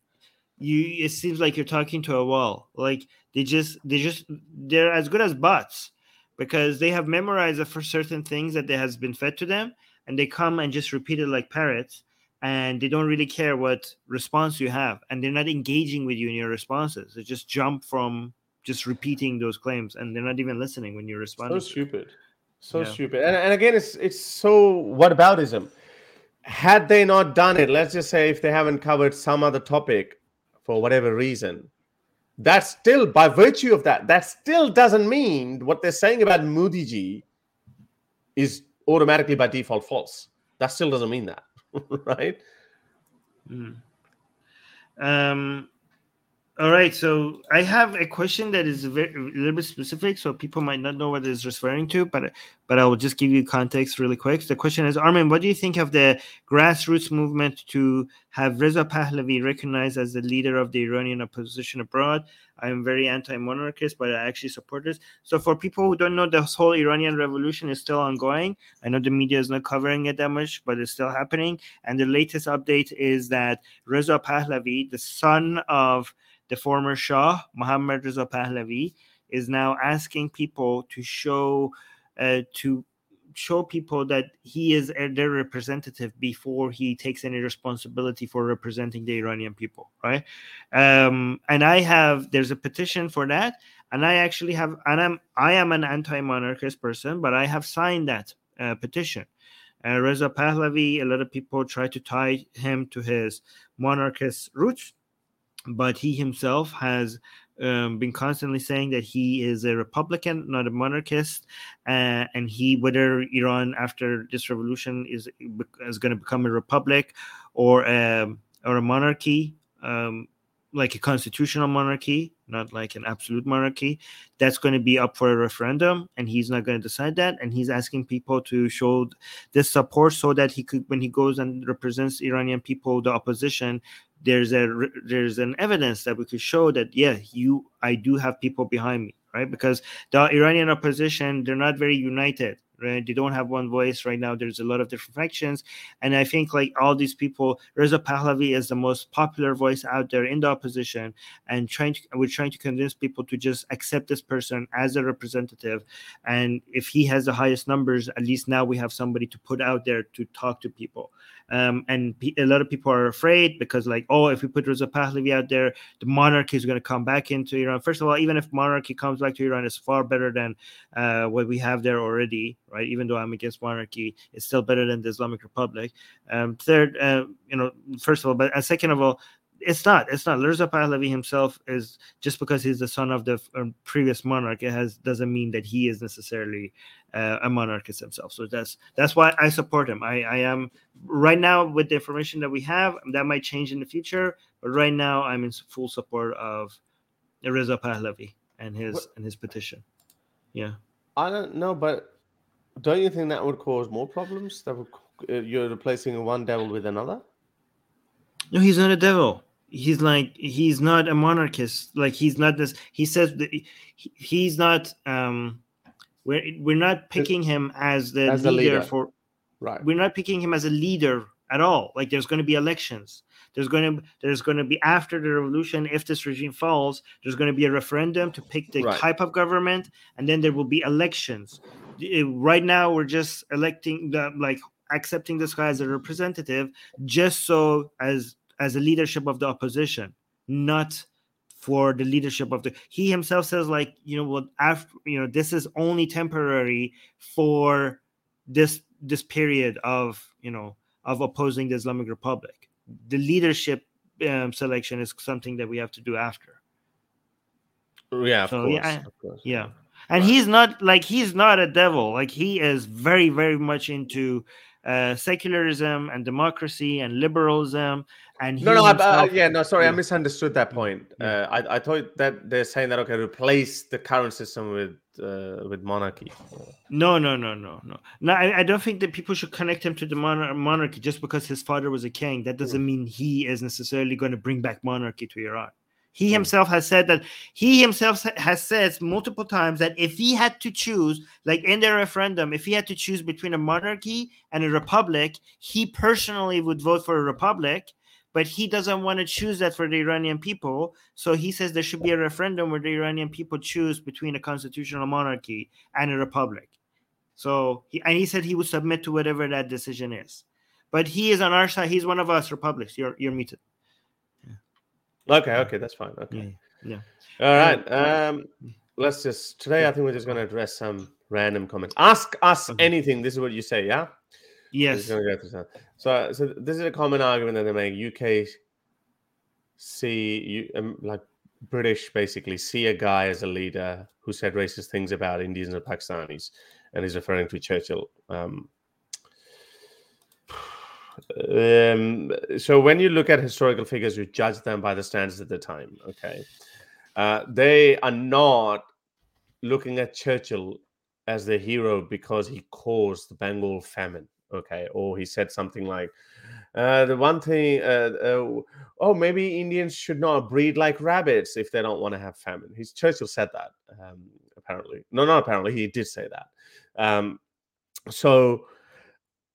you it seems like you're talking to a wall. Like they just they just they're as good as bots because they have memorized for certain things that they has been fed to them and they come and just repeat it like parrots and they don't really care what response you have and they're not engaging with you in your responses. They just jump from just repeating those claims and they're not even listening when you're responding so stupid. So Yeah. stupid. And, and again it's it's so what whataboutism had they not done it let's just say if they haven't covered some other topic for whatever reason. That still by virtue of that that still doesn't mean what they're saying about Modi ji is automatically by default false. That still doesn't mean that right? Mm. Um, all right. So I have a question that is very, a little bit specific, so people might not know what it's referring to, but but I will just give you context really quick. The question is, Armin, what do you think of the grassroots movement to have Reza Pahlavi recognized as the leader of the Iranian opposition abroad? I am very anti-monarchist, but I actually support this. So for people who don't know, this whole Iranian revolution is still ongoing. I know the media is not covering it that much, but it's still happening. And the latest update is that Reza Pahlavi, the son of the former Shah, Mohammad Reza Pahlavi, is now asking people to show uh, to show people that he is their representative before he takes any responsibility for representing the Iranian people, right? Um, and I have there's a petition for that, and I actually have, and I'm I am an anti-monarchist person, but I have signed that uh, petition. Uh, Reza Pahlavi, a lot of people try to tie him to his monarchist roots, but he himself has um, been constantly saying that he is a Republican, not a monarchist, uh, and he whether Iran after this revolution is is going to become a republic or a, or a monarchy, um, like a constitutional monarchy, not like an absolute monarchy, that's going to be up for a referendum, and he's not going to decide that, and he's asking people to show this support so that he could, when he goes and represents Iranian people, the opposition, there's a there's an evidence that we could show that yeah you i do have people behind me right? Because the iranian opposition they're not very united right? They don't have one voice right now. There's a lot of different factions. And i think like all these people reza pahlavi is the most popular voice out there in the opposition and trying to we're trying to convince people to just accept this person as a representative. And if he has the highest numbers at least now we have somebody to put out there to talk to people um, and a lot of people are afraid because like oh if we put Reza Pahlavi out there the monarchy is going to come back into Iran. First of all even if monarchy comes back to Iran it's far better than uh, what we have there already right? Even though I'm against monarchy it's still better than the Islamic Republic. Um, third uh, you know first of all but uh, second of all it's not. It's not. Reza Pahlavi himself is just because he's the son of the uh, previous monarch. It has doesn't mean that he is necessarily uh, a monarchist himself. So that's that's why I support him. I, I am right now with the information that we have. That might change in the future, but right now I'm in full support of Reza Pahlavi and his What- and his petition. Yeah. I don't know, but don't you think that would cause more problems? That would, uh, you're replacing one devil with another. No, he's not a devil. He's like he's not a monarchist. Like he's not this. He says that he, he's not. Um, we're we're not picking him as the As leader, leader. for. Right. We're not picking him as a leader at all. Like there's going to be elections. There's going to there's going to be after the revolution. If this regime falls, there's going to be a referendum to pick the Right. type of government, and then there will be elections. Uh, Right now, we're just electing the like accepting this guy as a representative, just so as as a leadership of the opposition, not for the leadership of the. He himself says like you know what after you know this is only temporary for this this period of you know of opposing the Islamic Republic. The leadership um, selection is something that we have to do after. Yeah, of So, course. yeah, of course. Yeah. And Right. he's not like he's not a devil. Like he is very, very much into uh, secularism and democracy and liberalism. And No, no, I, uh, yeah, no, sorry, I misunderstood that point. Yeah. Uh, I, I thought that they're saying that okay, replace the current system with uh, with monarchy. No, no, no, no, no. No, I, I don't think that people should connect him to the monar- monarchy just because his father was a king. That doesn't mean he is necessarily going to bring back monarchy to Iran. He Mm. himself has said that he himself has said multiple times that if he had to choose, like in the referendum, if he had to choose between a monarchy and a republic, he personally would vote for a republic. but he doesn't want to choose that for the Iranian people. So he says there should be a referendum where the Iranian people choose between a constitutional monarchy and a republic. So he and he said he would submit to whatever that decision is. But he is on our side. He's one of us republics. You're you're muted. Okay, okay, that's fine. Okay. Yeah. All right. Um let's just today I think we're just gonna address some random comments. Ask us Okay. anything. This is what you say, yeah? Yes. go. So, so this is a common argument that they make. UK see you um, like British basically see a guy as a leader who said racist things about Indians and Pakistanis, and he's referring to Churchill. Um, um, so when you look at historical figures, you judge them by the standards at the time. Okay, uh, they are not looking at Churchill as the hero because he caused the Bengal famine okay? Or he said something like uh, the one thing uh, uh, oh maybe indians should not breed like rabbits if they don't want to have famine. He's churchill said that um, apparently. No not apparently he did say that. Um, so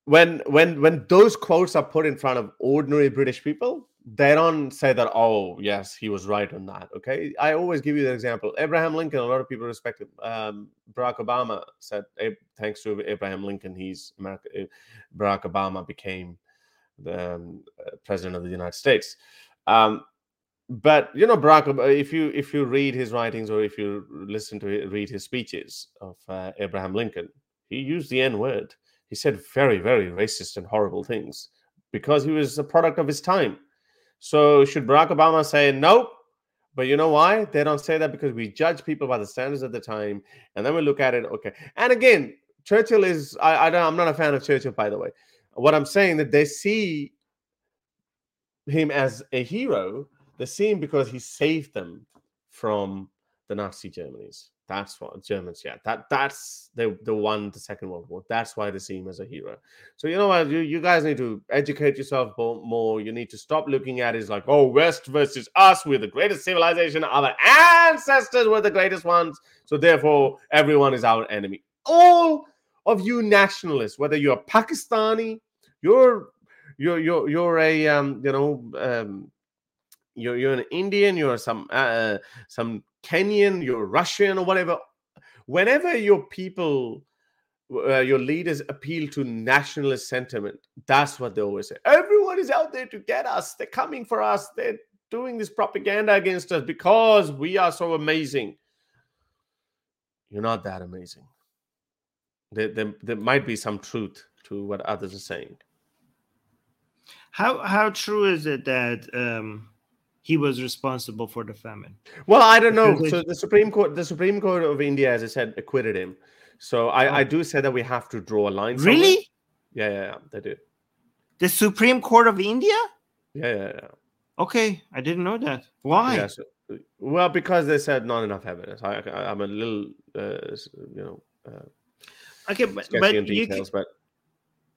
when when when those quotes are put in front of ordinary british people they don't say that oh yes he was right on that okay? I always give you the example. Abraham lincoln a lot of people respect um, barack obama said "Eh, thanks to abraham lincoln he's america eh, barack obama became the um, uh, president of the united states. Um, but you know barack if you if you read his writings or if you listen to read his speeches of uh, abraham lincoln he used the n word he said very very racist and horrible things because he was a product of his time so should Barack Obama say nope? But you know why? They don't say that because we judge people by the standards of the time, and then we look at it. Okay, and again, Churchill is. I, I don't. I'm not a fan of Churchill, by the way. What I'm saying that they see him as a hero. They see him because he saved them from the Nazi Germany's. That's what Germans. Yeah, that that's the the won the Second World War. That's why they see him as a hero. So you know what? You, you guys need to educate yourself more. You need to stop looking at it like, oh, West versus us. We're the greatest civilization. Our ancestors were the greatest ones. So therefore, everyone is our enemy. All of you nationalists, whether you're Pakistani, you're you're you're you're a um, you know um, you're you're an Indian, you're some uh, some Kenyan, you're Russian or whatever. Whenever your people uh, your leaders appeal to nationalist sentiment. That's what they always say. Everyone is out there to get us. They're coming for us. They're doing this propaganda against us because we are so amazing. You're not that amazing. There, there, there might be some truth to what others are saying. How how true is it that um, he was responsible for the famine? Well, I don't know. So the Supreme Court, the Supreme Court of India, as I said, acquitted him. So I, I Oh. do say that we have to draw a line. somewhere. Really? Yeah, yeah, yeah. They do. The Supreme Court of India? Yeah, yeah, yeah. Okay, I didn't know that. Why? Yeah, so- well, because they said not enough evidence. I, I, I'm a little, uh, you know, uh, Okay, but, but you can. But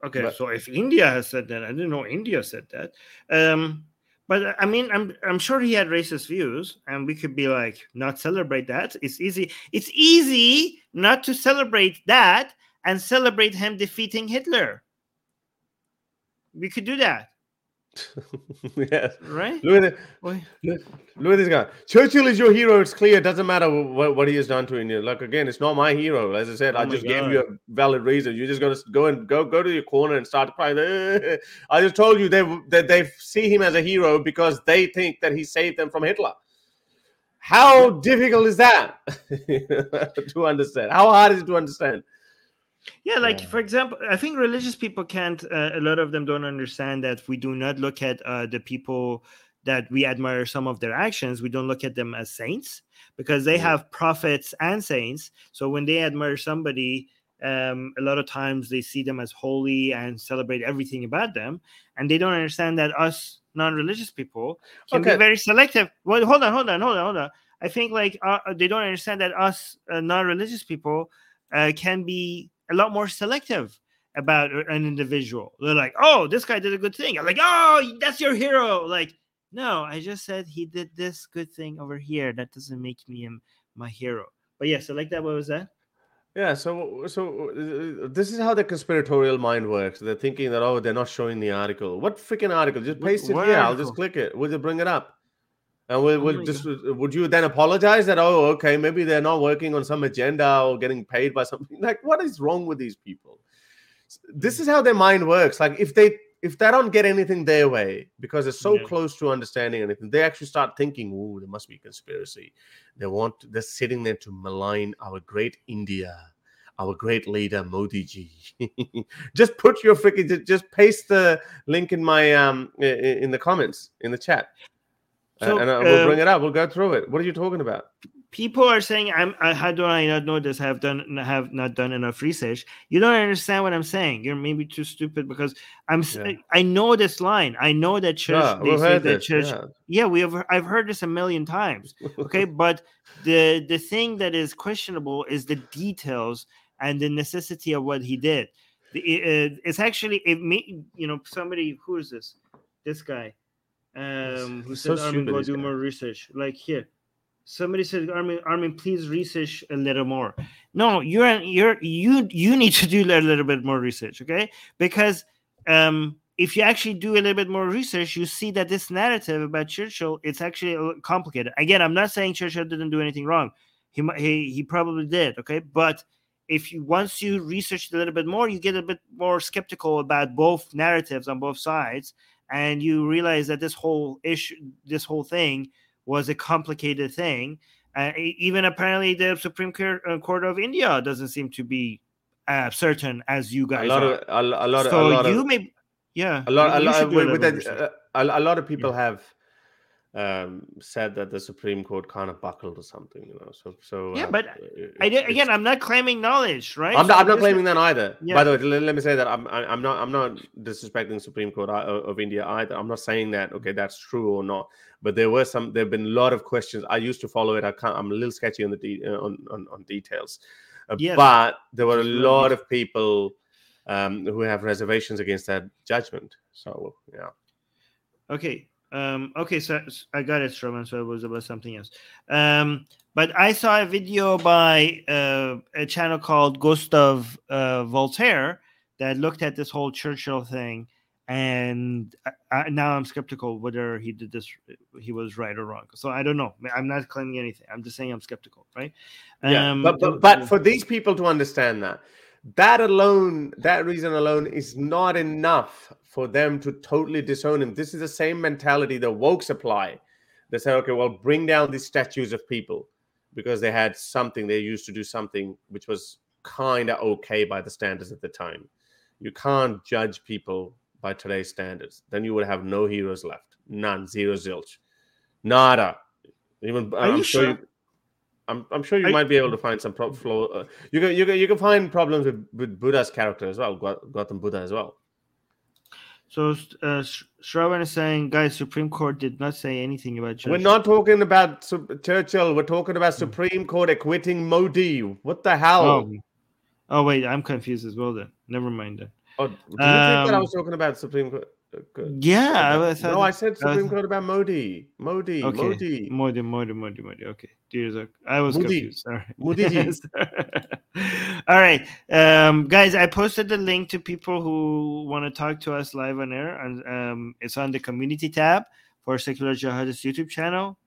okay. but- so if India has said that, I didn't know India said that. Um, but uh, I mean, I'm I'm sure he had racist views, and we could be like, not celebrate that. It's easy. It's easy not to celebrate that and celebrate him defeating Hitler. We could do that, yes, right? look at. Why- Look, look at this guy. Churchill is your hero. It's clear. It doesn't matter what, what he has done to India. Like again, it's not my hero. As I said, Oh I just gave you a valid reason. You're just gonna go and go go to your corner and start crying. I just told you they that they see him as a hero because they think that he saved them from Hitler. How difficult is that to understand? How hard is it to understand? Yeah, like Yeah. for example, I think religious people can't. Uh, a lot of them don't understand that we do not look at uh, the people that we admire some of their actions. We don't look at them as saints because they Mhm. have prophets and saints. So when they admire somebody, um, a lot of times they see them as holy and celebrate everything about them, and they don't understand that us non-religious people can Okay. be very selective. Well, hold on, hold on, hold on, hold on. I think like uh, they don't understand that us uh, non-religious people uh, can be a lot more selective about an individual. They're like, "Oh, this guy did a good thing." I'm like, "Oh, that's your hero." Like, no, I just said he did this good thing over here. That doesn't make me him my hero. But yeah, so like that. What was that? Yeah, so so uh, this is how the conspiratorial mind works. They're thinking that oh, they're not showing the article. What freaking article? Just What- paste it what here. I'll just click it. We'll just bring it up, and we'll, Oh we'll just would you then apologize that oh okay maybe they're not working on some agenda or getting paid by something like what is wrong with these people? This is how their mind works. Like if they if they don't get anything their way because they're so Yeah. close to understanding anything, they actually start thinking, "Oh, there must be conspiracy." They want they're sitting there to malign our great India, our great leader Modi ji. just put your freaking just paste the link in my um in the comments in the chat, So, and uh, we'll um, bring it up. We'll go through it. What are you talking about? people are saying i'm I, how do i not know this i have done have not done enough research you don't understand what i'm saying you're maybe too stupid because i'm Yeah. i know this line i know that church Yeah, they say that church yeah. yeah we have i've heard this a million times okay but the the thing that is questionable is the details and the necessity of what he did it, it's actually it you know somebody who is this this guy um who said so armin go do guy." more research. Like here somebody said armin armin please research a little more. No you're you're you you need to do a little bit more research okay? Because um if you actually do a little bit more research you see that this narrative about churchill it's actually a little complicated. Again i'm not saying churchill didn't do anything wrong. He he, he probably did okay? But if you once you research a little bit more you get a bit more skeptical about both narratives on both sides and you realize that this whole issue this whole thing was a complicated thing uh, even apparently the supreme court, uh, of india doesn't seem to be uh, certain as you A guys lot are of a, a lot so a lot you of may yeah a lot, a lot with, with research. uh, a, a lot of people have um, said that the Supreme Court kind of buckled or something, you know. So, so Yeah, uh, but uh, I did, again i'm not claiming knowledge right I'm not, So I'm not claiming that either. Yeah. By the way, let, let me say that I'm I- I'm not I'm not disrespecting Supreme Court of India either. I'm not saying that okay that's true or not. But there were some there've been a lot of questions. I used to follow it. I can't. I'm a little sketchy on the de- uh, on, on on details. Uh, Yes. But there were a Which is very lot of people um, who have reservations against that judgment. So yeah. Okay. Um, okay, so I got it, Shravan. So it was about something else. Um, but I saw a video by uh, a channel called Gustav uh, Voltaire that looked at this whole Churchill thing, and I, I, now I'm skeptical whether he did this, he was right or wrong. So I don't know. I'm not claiming anything. I'm just saying I'm skeptical, right? Yeah, Um, but, but but for these people to understand that, that alone, that reason alone, is not enough for them to totally disown him. This is the same mentality the wokes apply. They say, okay, well, bring down these statues of people because they had something they used to do something which was kind of okay by the standards at the time. You can't judge people by today's standards. Then you would have no heroes left, none, zero zilch, nada. Even Are I'm you sure. sure? You, I'm, I'm sure you you- might be able to find some pro- flaw. Uh, you can you can you can find problems with, with Buddha's character as well, Gaut- Gautam Buddha as well. so uh, Shravan is saying, guys, Supreme Court did not say anything about Churchill. We're not talking about Su- Churchill. We're talking about Supreme Court acquitting Modi. What the hell? Oh, oh wait, I'm confused as well. Then never mind then. Oh, do you think that I Um, was talking about Supreme Court? Uh, Yeah, I was- no, I said I was- Court about Modi. Modi. Okay. Modi. Modi, Modi, Modi, Modi. Okay, Dears. I was Modi. confused. Sorry. Modi. All right, um, guys. I posted the link to people who want to talk to us live on air, and um, it's on the community tab for Secular Jihadist YouTube channel,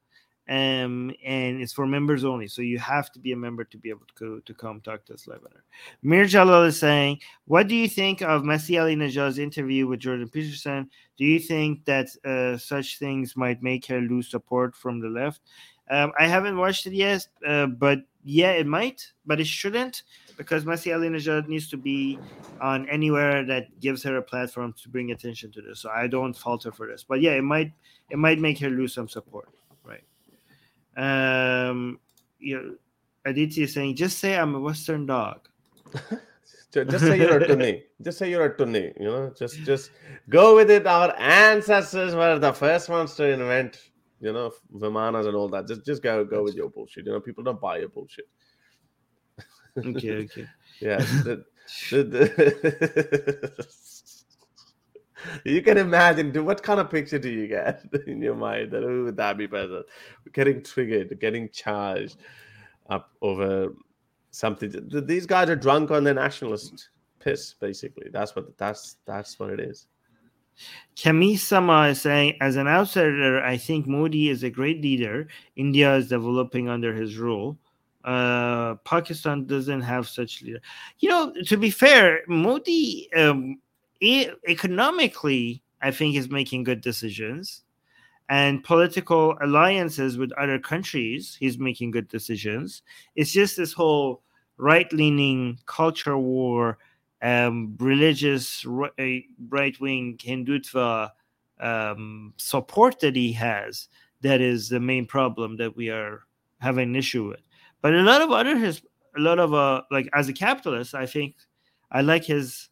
um, and it's for members only. So you have to be a member to be able to to come talk to us live on. Mir Jalal is saying, "What do you think of Masih Alinejad's interview with Jordan Peterson? Do you think that uh, such things might make her lose support from the left?" Um, I haven't watched it yet, uh, but yeah, it might, but it shouldn't because Masih Alinejad needs to be on anywhere that gives her a platform to bring attention to this. So I don't falter for this, but yeah, it might it might make her lose some support, right? Um, you know, Aditi is saying, just say I'm a Western dog. Just say you're a Tunni. Just say you're a Tunni. You know, just just go with it. Our ancestors were the first ones to invent, you know, Vimanas and all that. Just just go go with your bullshit. You know, people don't buy your bullshit. Okay, okay. Yeah. the- the- the- you can imagine what kind of picture do you get in your mind that would that be better? Getting triggered, getting charged up over something. These guys are drunk on their nationalist piss. Basically, that's what that's that's what it is. Kamisama is saying, as an outsider, I think Modi is a great leader. India is developing under his rule. Uh, Pakistan doesn't have such leader. You know, to be fair, Modi um, economically, I think, is making good decisions, and political alliances with other countries, he's making good decisions. It's just this whole right-leaning culture war um, religious right wing Hindutva um, support that he has that is the main problem that we are having an issue with. But a lot of other his a lot of uh like as a capitalist, I think I like his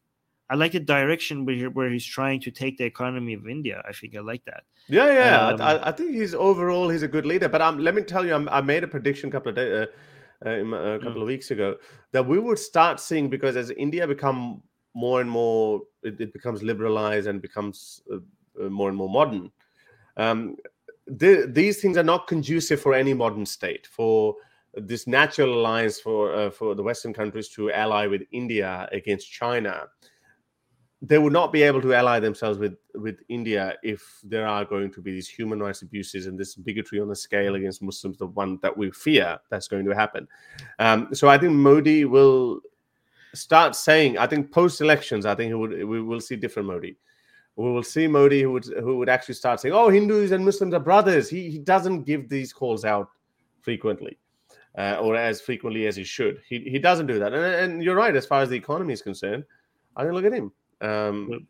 I like the direction where, he- where he's trying to take the economy of India. I think I like that. Yeah, yeah. Um, I, I- think he's overall he's a good leader. But um, let me tell you, I'm, I made a prediction a couple of days, uh, uh, a couple of weeks ago that we would start seeing because as India become more and more, it, it becomes liberalized and becomes uh, uh, more and more modern. Um, the, these things are not conducive for any modern state. For this natural alliance for uh, for the Western countries to ally with India against China, they would not be able to ally themselves with with India if there are going to be these human rights abuses and this bigotry on the scale against Muslims, the one that we fear that's going to happen. Um, so I think Modi will start saying. I think post elections, I think would we will see different Modi. We will see Modi who would who would actually start saying, "Oh, Hindus and Muslims are brothers." He he doesn't give these calls out frequently. Uh, or as frequently as he should. He, he doesn't do that. And, and you're right, as far as the economy is concerned. I think look at him. Um,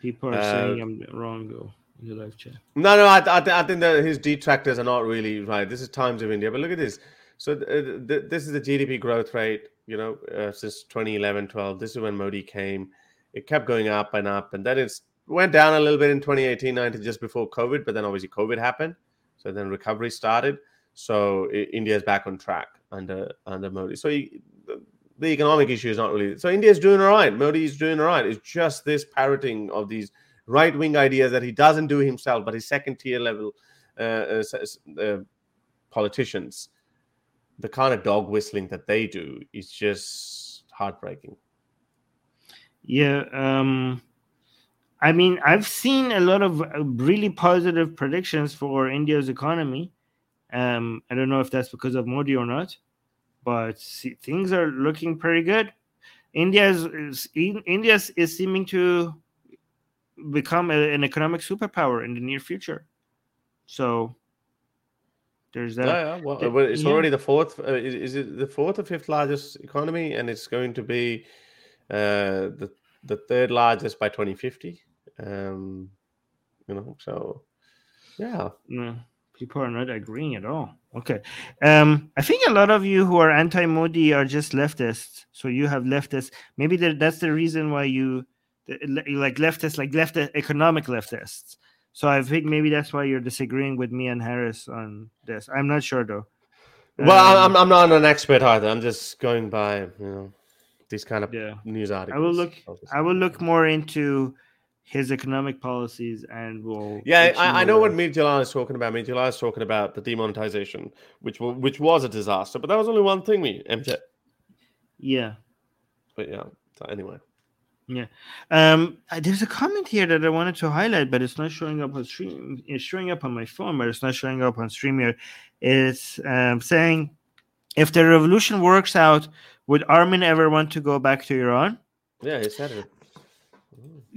People are Uh, saying I'm wrong though in the live chat. No, no, I, I, th- I think that his detractors are not really right. This is Times of India, but look at this. So th- th- this is the GDP growth rate, you know, uh, since 2011, 12. This is when Modi came. It kept going up and up, and then it's went down a little bit in 2018, 19, just before COVID. But then obviously COVID happened, so then recovery started. So India is back on track under under Modi. So the, economic issue is not really. So India is doing all right. Modi is doing all right. It's just this parroting of these right wing ideas that he doesn't do himself, but his second tier level uh, uh, uh, politicians, the kind of dog whistling that they do is just heartbreaking. Yeah. Um, I mean, I've seen a lot of uh, really positive predictions for India's economy. Um, I don't know if that's because of Modi or not, but see, things are looking pretty good. India is, is In- India is- seeming to become a- an economic superpower in the near future. So there's that. Yeah, yeah. Well, the- it's yeah. already the fourth. Uh, is, is it the fourth or fifth largest economy, and it's going to be uh, the the third largest by 2050. Um, you know, so yeah. No, people are not agreeing at all. Okay. Um, I think a lot of you who are anti-Modi are just leftists. So you have leftists. Maybe that's the reason why you like leftists, like left economic leftists. So I think maybe that's why you're disagreeing with me and Harris on this. I'm not sure though. Well, Um, I'm I'm not an expert either. I'm just going by you know these kind of yeah. news articles. I will look. I will look more into his economic policies and will. Yeah, I, I know what Mir Jalal is talking about. Mir Jalal is talking about the demonetization, which wa- which was a disaster, but that was only one thing. Me MJ, Yeah. but yeah. So anyway, Yeah. Um, uh, there's a comment here that I wanted to highlight, but it's not showing up on stream. It's showing up on my phone, but it's not showing up on Streamer. It's um, saying, if the revolution works out, would Armin ever want to go back to Iran? yeah, he said it.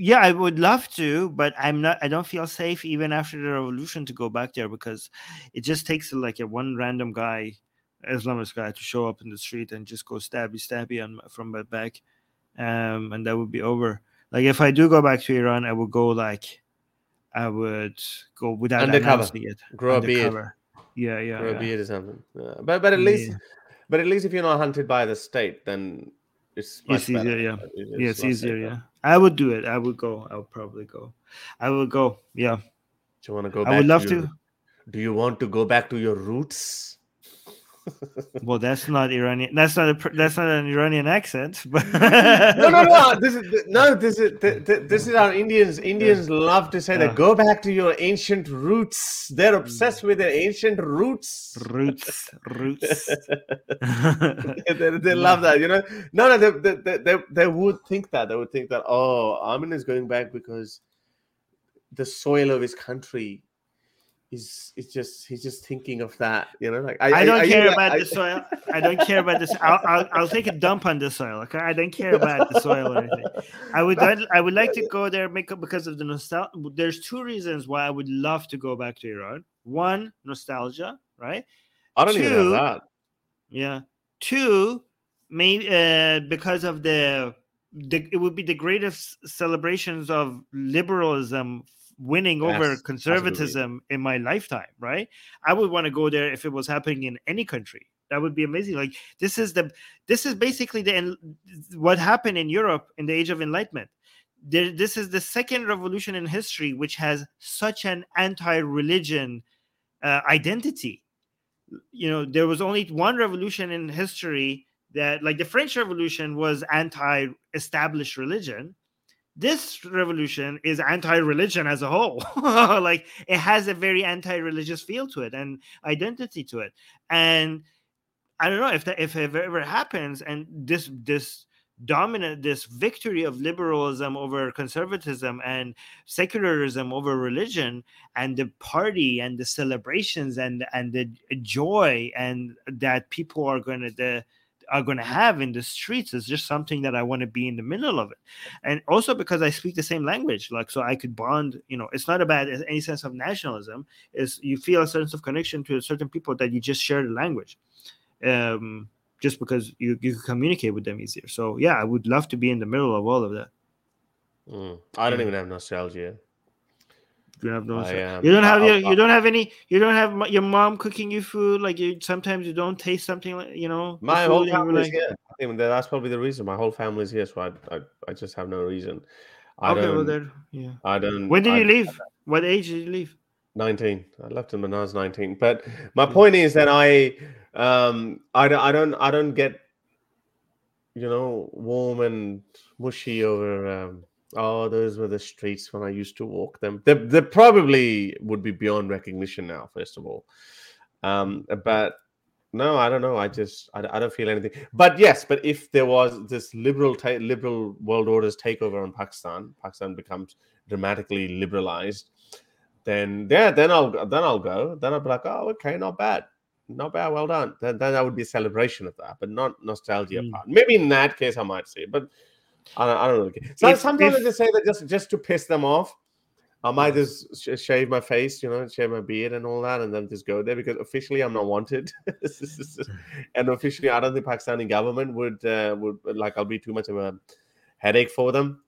Yeah, I would love to, but I'm not. I don't feel safe even after the revolution to go back there because it just takes like a one random guy, Islamist guy, to show up in the street and just go stabby stabby on from my back, um, and that would be over. Like if I do go back to Iran, I would go like, I would go without Undercover. it. Grow a beard, Undercover. Yeah, yeah, grow a beard or something. Yeah. But but at least Yeah. but at least if you're not hunted by the state, then it's much It's easier, better. yeah. It- Yeah, it's easier. safer. Yeah, I would do it. I would go. I would probably go. I would go. Yeah, Do you want to go? I would love your- to. Do you want to go back to your roots? Well, that's not Iranian. That's not a. That's not an Iranian accent. But no, no, no. This is no. This is this is our Indians. Indians yeah. love to say yeah. that. Go back to your ancient roots. They're obsessed with their ancient roots. Roots, roots. they, they love that. You know. No, no. They, they, they, they would think that. They would think that. Oh, Armin is going back because the soil of his country he's he's just he's just thinking of that you know like i, I don't I, care I, about the soil. I don't care about this I'll, I'll, I'll take a dump on the soil okay? I don't care about the soil or anything. I would i would like to go there make up because of the nostalgia there's two reasons why i would love to go back to iran. One nostalgia right? I don't Two, even know that. yeah. Two, maybe uh, because of the, the it would be the greatest celebrations of liberalism winning over conservatism in my lifetime, right? I would want to go there if it was happening in any country. That would be amazing. Like this is the this is basically the what happened in Europe in the age of enlightenment. There, this is the second revolution in history which has such an anti-religion uh, identity. You know, there was only one revolution in history that like the French Revolution was anti-established religion this revolution is anti-religion as a whole. Like it has a very anti-religious feel to it and identity to it. And i don't know if that if it ever happens and this this dominant this victory of liberalism over conservatism and secularism over religion and the party and the celebrations and and the joy and that people are going to the are going to have in the streets is just something that I want to be in the middle of it. And also because I speak the same language, like so I could bond, you know, it's not about any sense of nationalism, is you feel a sense of connection to certain people that you just share the language. Um, just because you, you can communicate with them easier. So yeah, I would love to be in the middle of all of that. Mm. I don't even have nostalgia. You have no. I, you don't have your, you don't have any. You don't have your mom cooking you food. Like you sometimes you don't taste something like you know. My whole family's like... here. I think that's probably the reason. My whole family's here, so I I, I just have no reason. I okay, well then, yeah. I don't. When did I, you leave? What age did you leave? 19 i left him when i was 19 but my point is that i um i don't i don't i don't get you know warm and mushy over um Oh, those were the streets when I used to walk them. They, they probably would be beyond recognition now, first of all. Um, but no, I don't know. I just I, I don't feel anything. But yes, but if there was this liberal ta- liberal world orders takeover on Pakistan, Pakistan becomes dramatically liberalized, then yeah, then I'll then I'll go. Then I'll be like, oh, okay, not bad, not bad, well done. Then then that would be a celebration of that, but not nostalgia mm. part. Maybe in that case I might say, but I don't, I don't really care. So if, sometimes if, I just say that just just to piss them off. I might just sh- shave my face, you know, shave my beard and all that, and then just go there because officially I'm not wanted, and officially I don't think Pakistani government would uh, would like I'll be too much of a headache for them.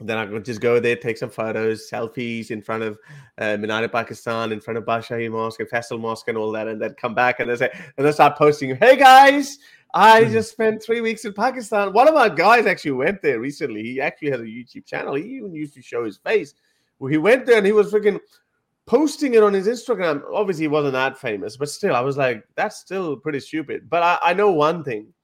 Then I could just go there, take some photos, selfies in front of uh, Minar Pakistan, in front of Badshahi Mosque and Faisal Mosque and all that, and then come back and they say, and then start posting, "Hey guys, I hmm. just spent three weeks in Pakistan. One of our guys actually went there recently. He actually has a YouTube channel. He even used to show his face. Well, he went there and he was freaking posting it on his Instagram. Obviously, he wasn't that famous, but still, I was like, that's still pretty stupid. But I, I know one thing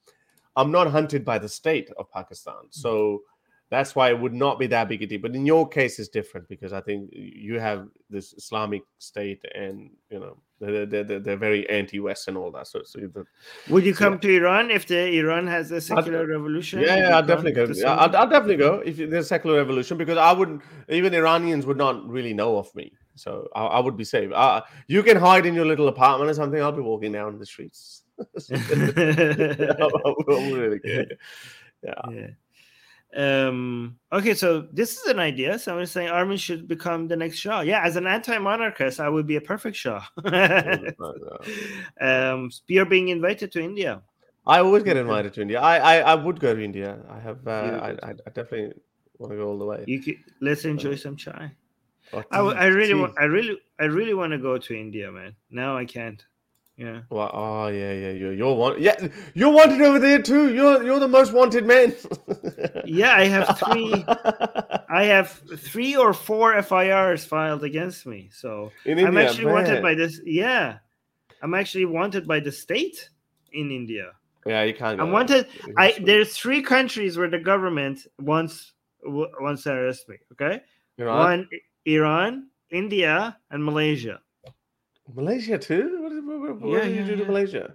I'm not hunted by the state of Pakistan. So that's why it would not be that big a deal. But in your case, it's different because I think you have this Islamic state, and you know they're, they're, they're very anti-West and all that. So, so the, would you come so, to Iran if the Iran has a secular I'd, revolution? Yeah, yeah I'll definitely go. I'll, I'll, definitely go if there's a secular revolution because I wouldn't even Iranians would not really know of me. So I, I would be safe. Uh, you can hide in your little apartment or something. I'll be walking down the streets. I, I, really yeah. yeah. Um, okay, so this is an idea. Someone is saying Armin should become the next Shah. Yeah, as an anti-monarchist, I would be a perfect Shah. um, you're being invited to India. I always get invited to India. I I, I would go to India. I have. Uh, I, I, I definitely want to go all the way. You could, let's enjoy some chai. I, I really want. I really I really want to go to India, man. Now I can't. Yeah. Well, oh yeah, yeah. You're you're wanted. Yeah, you're wanted over there too. You're you're the most wanted man. yeah, I have three. I have three or four FIRs filed against me. So In I'm India, actually man. wanted by this. Yeah, I'm actually wanted by the state. in India. Yeah, you can't. I wanted. I there's three countries where the government wants wants to arrest me. Okay, know, one Iran, India, and Malaysia. Malaysia too. What, did- what, what, Yeah, did you yeah, do to yeah. Malaysia?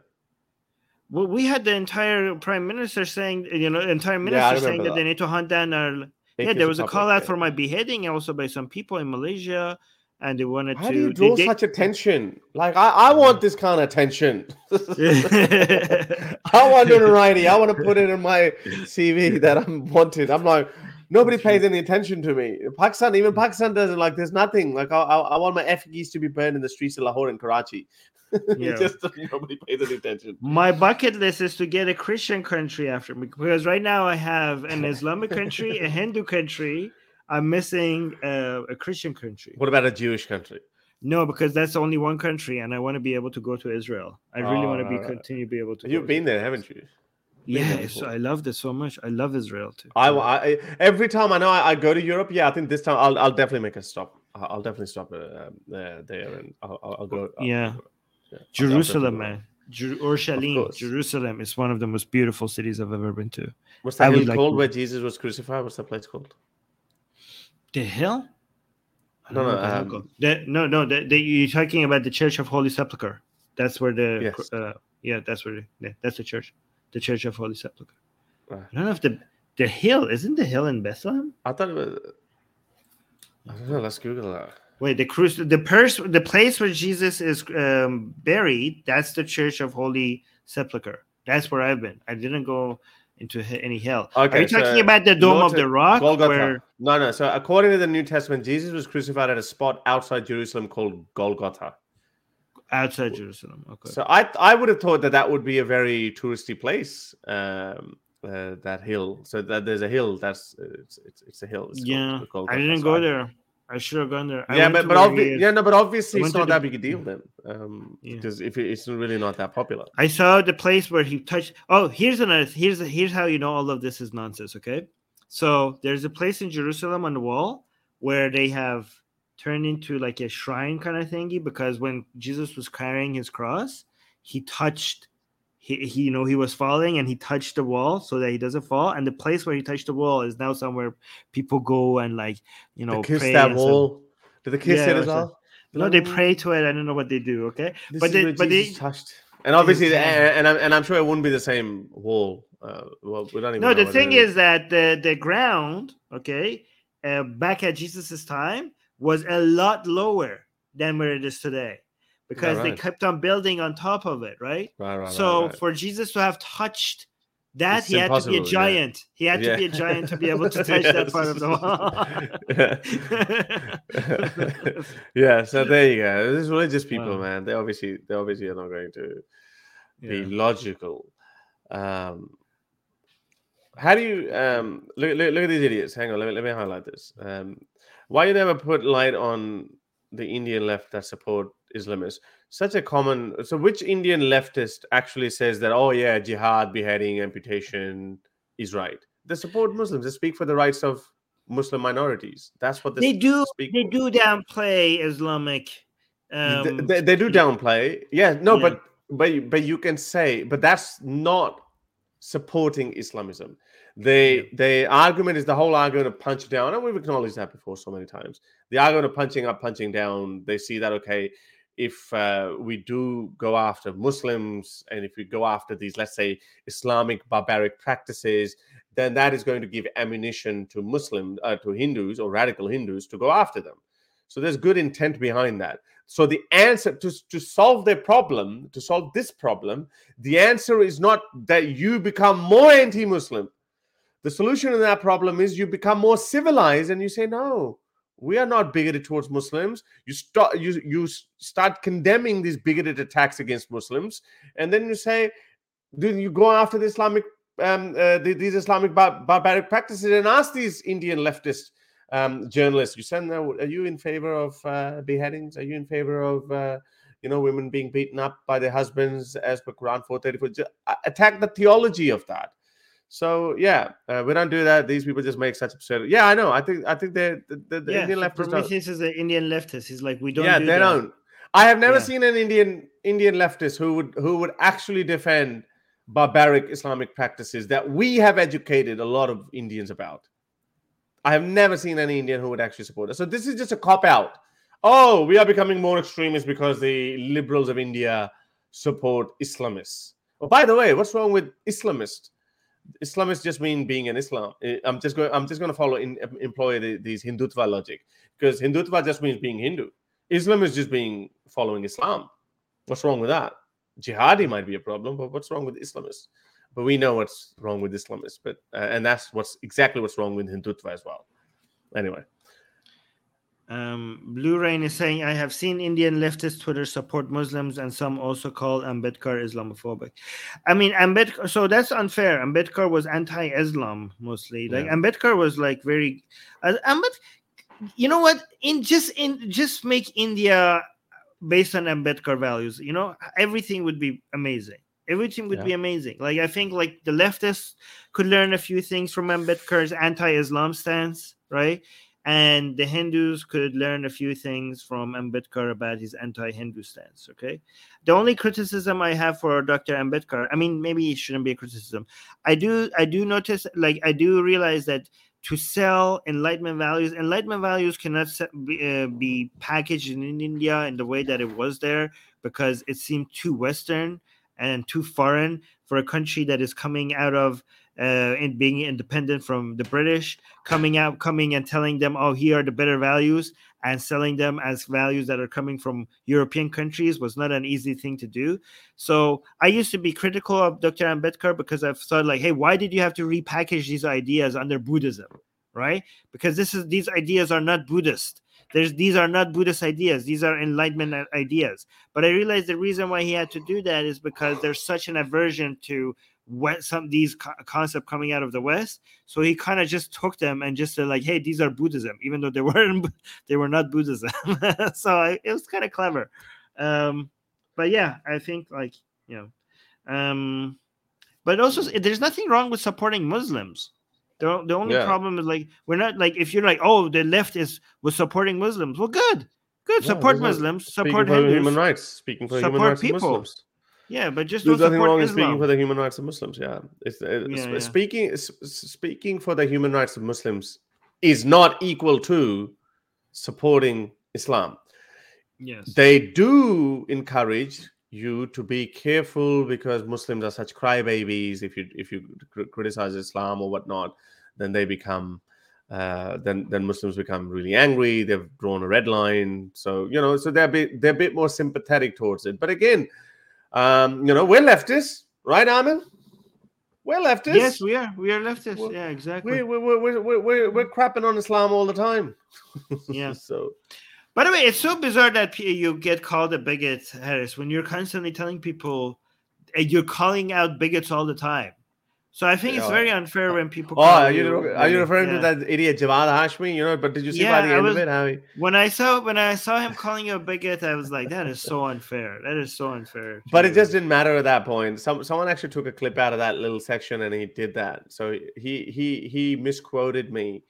Well, we had the entire prime minister saying, you know, entire minister saying remember that, they need to hunt down our. yeah, there was a call out for my beheading also by some people in Malaysia, and they wanted How to. do you draw they- such attention? Like I, I want this kind of attention. I want notoriety. I want to put it in my CV that I'm wanted. I'm like, nobody pays any attention to me. Pakistan, even Pakistan doesn't like. There's nothing. Like I, I, I want my effigies to be burned in the streets of Lahore and Karachi. Yeah. Just nobody pays any attention. My bucket list is to get a Christian country after me because right now I have an Islamic country, a Hindu country. I'm missing uh, a Christian country. What about a Jewish country? No, because that's only one country, and I want to be able to go to Israel. I really Oh, want to be right, continue to be able to. You've been there, haven't you? Yeah, there it's- before. I loved it so much. I love Israel too. I, I every time I know I, I go to Europe, yeah, I think this time I'll, I'll definitely make a stop. I'll, definitely stop uh, uh, there and I'll, I'll, go. I'll- Yeah. yeah, Jerusalem, man. Jer- Urshalim. Jerusalem is one of the most beautiful cities I've ever been to. What's that would hill like called to- where Jesus was crucified? What's that place called? The hill? I No, don't know no, um. The- no, no. The, the, you're talking about the Church of Holy Sepulchre. That's where the Yes. uh, yeah, that's where the, yeah, that's the church, the Church of Holy Sepulchre. I don't know if the the hill isn't the hill in Bethlehem. I thought it was. I don't know. Let's Google that. Wait, the cruise, the pers- the place where Jesus is um, buried. That's the Church of Holy Sepulchre. That's where I've been. I didn't go into any hell. Are Okay, you talking so about the Dome of the Rock? Golgotha. Where No, no. So according to the New Testament, Jesus was crucified at a spot outside Jerusalem called Golgotha. Outside Jerusalem? Okay. So I I would have thought that that would be a very touristy place. Um, uh, that hill. So that there's a hill. That's it's it's, it's a hill. It's yeah, called I didn't go there. I should have gone there. I yeah, but but obvi- yeah, no, but obviously it's not to that big a deal then, um, Yeah. because if it, it's really not that popular. I saw the place where he touched. Oh, here's another. Here's here's how you know all of this is nonsense. Okay, so there's a place in Jerusalem on the wall where they have turned into like a shrine kind of thingy because when Jesus was carrying his cross, he touched. He, he you know he was falling and he touched the wall so that he doesn't fall and the place where he touched the wall is now somewhere people go and like you know They kiss pray that and stuff. wall. Did they kiss Yeah, it it as was a- well? no they pray to it i don't know what they do okay This but is they- where but Jesus they- touched. And obviously, Yeah. and, and I'm and I'm sure it wouldn't be the same wall. Uh, well, we don't even. No, know the what thing is that the the ground, okay, uh, back at Jesus's time was a lot lower than where it is today, because they right. kept on building on top of it, right? right, right, so right, for Jesus to have touched that, It's he had to be a impossible, yeah. giant. He had to be a giant to be able to touch that part of the wall. yeah, so there you go. This is religious people, Wow. man. They obviously they obviously are not going to be Yeah. logical. Um, how do you um look, look look at these idiots? Hang on, let me let me highlight this. Um, why you never put light on the Indian left that support Islamists? Such a common. So, which Indian leftist actually says that? Oh yeah, jihad, beheading, amputation is right. They support Muslims. They speak for the rights of Muslim minorities. That's what they do. speak They do downplay Islamic. Um, they, they do downplay yeah no Yeah. but but but you can say but that's not supporting islamism they Yeah. the argument is the whole argument of punch down and we've acknowledged that before so many times the argument of punching up punching down they see that okay if uh, we do go after muslims and if we go after these let's say islamic barbaric practices then that is going to give ammunition to muslim uh, to hindus or radical hindus to go after them so there's good intent behind that so the answer to, to solve their problem, to solve this problem, the answer is not that you become more anti-Muslim. The solution to that problem is you become more civilized and you say, no, we are not bigoted towards Muslims. You start you you start condemning these bigoted attacks against Muslims, and then you say, then you go after the Islamic um, uh, the- these Islamic bar- barbaric practices and ask these Indian leftist um, journalists. You send them. Are you in favor of uh, beheadings? Are you in favor of uh, you know women being beaten up by their husbands as per Quran 434? Attack the theology of that. So yeah, uh, we don't do that. These people just make such absurd. Yeah, I know. I think I think they're the, the, the yeah, Indian leftists. Prometheus is an Indian leftist. He's like, we don't. yeah, do they that. don't. I have never Yeah. seen an Indian Indian leftists who would who would actually defend barbaric Islamic practices that we have educated a lot of Indians about. I have never seen any Indian who would actually support us. So this is just a cop out. Oh, we are becoming more extremist because the liberals of India support Islamists. Oh, by the way, what's wrong with Islamist? Islamist just mean being an Islam. I'm just going. I'm just going to follow in employ the, these Hindutva logic because Hindutva just means being Hindu. Islam is just being following Islam. What's wrong with that? Jihadi might be a problem, but what's wrong with Islamists? But we know what's wrong with Islamists, but uh, and that's what's exactly what's wrong with Hindutva as well. Anyway. Um, Blue Rain is saying, I have seen Indian leftist Twitter support Muslims and some also call Ambedkar Islamophobic. I mean, Ambedkar, so that's unfair. Ambedkar was anti Islam mostly. Like, yeah. Ambedkar was like very, uh, Ambed, you know what? In just, in just make India based on Ambedkar values, you know, everything would be amazing. Everything would yeah. be amazing. Like I think like the leftists could learn a few things from Ambedkar's anti-Islam stance, right? And the Hindus could learn a few things from Ambedkar about his anti-Hindu stance. Okay. The only criticism I have for Dr. Ambedkar, I mean, maybe it shouldn't be a criticism. I do, I do notice, like, I do realize that to sell enlightenment values enlightenment values cannot be, uh, be, packaged in india in the way that it was there because it seemed too western and too foreign for a country that is coming out of uh, and being independent from the british coming out coming and telling them oh here are the better values and selling them as values that are coming from european countries was not an easy thing to do. So i used to be critical of dr ambedkar because i thought like hey why did you have to repackage these ideas under buddhism? Right? Because this is these ideas are not buddhist. There's these are not buddhist ideas. These are enlightenment ideas. But i realized the reason why he had to do that is because there's such an aversion to what some these co- concept coming out of the west. So he kind of just took them and just said like hey these are buddhism even though they weren't they were not buddhism. So I, it was kind of clever. Um but yeah i think like you know um but also there's nothing wrong with supporting muslims. The, the only yeah. problem is like we're not like if you're like oh the left is was supporting muslims well good good. Yeah, support muslims support human rights speaking for human rights people. Muslims. Yeah, but just there's nothing wrong in speaking for the human rights of Muslims. Yeah, it's, it's yeah, yeah. speaking speaking for the human rights of Muslims is not equal to supporting Islam. Yes, they do encourage you to be careful because Muslims are such crybabies. If you if you criticize Islam or whatnot, then they become uh, then then Muslims become really angry. They've drawn a red line. So you know, so they're a bit, they're a bit more sympathetic towards it. But again um, you know, we're leftists, right, Armin? We're leftists. Yes, we are. We are leftists. We're, yeah, exactly. We're, we're, we're, we're, we're, we're crapping on Islam all the time. Yeah. so, by the way, it's so bizarre that you get called a bigot, Harris, when you're constantly telling people and you're calling out bigots all the time. So I think it's very unfair when people. Oh, are you, you are you referring yeah. to that idiot Javad Hashmi? You know, but did you see yeah, by the end was, of it how he... When I saw when I saw him calling you a bigot, I was like, that is so unfair. That is so unfair. But it just didn't matter at that point. Some someone actually took a clip out of that little section and he did that. So he he he misquoted me,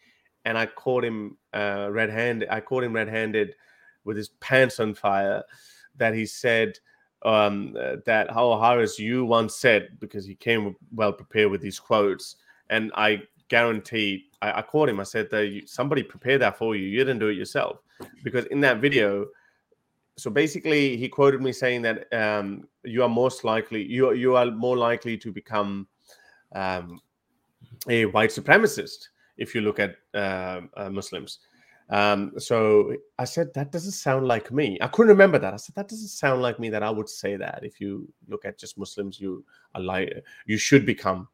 and I caught him uh, red handed. I caught him red handed with his pants on fire. That he said um, that how Harris you once said because he came well prepared with these quotes, and I guarantee I, I called him. I said that you, somebody prepared that for you. You didn't do it yourself because in that video. So basically, he quoted me saying that um, you are most likely you you are more likely to become um, a white supremacist if you look at uh, uh, Muslims. Um, so I said, that doesn't sound like me. I couldn't remember that. I said, that doesn't sound like me that I would say that. If you look at just Muslims, you are like, you should become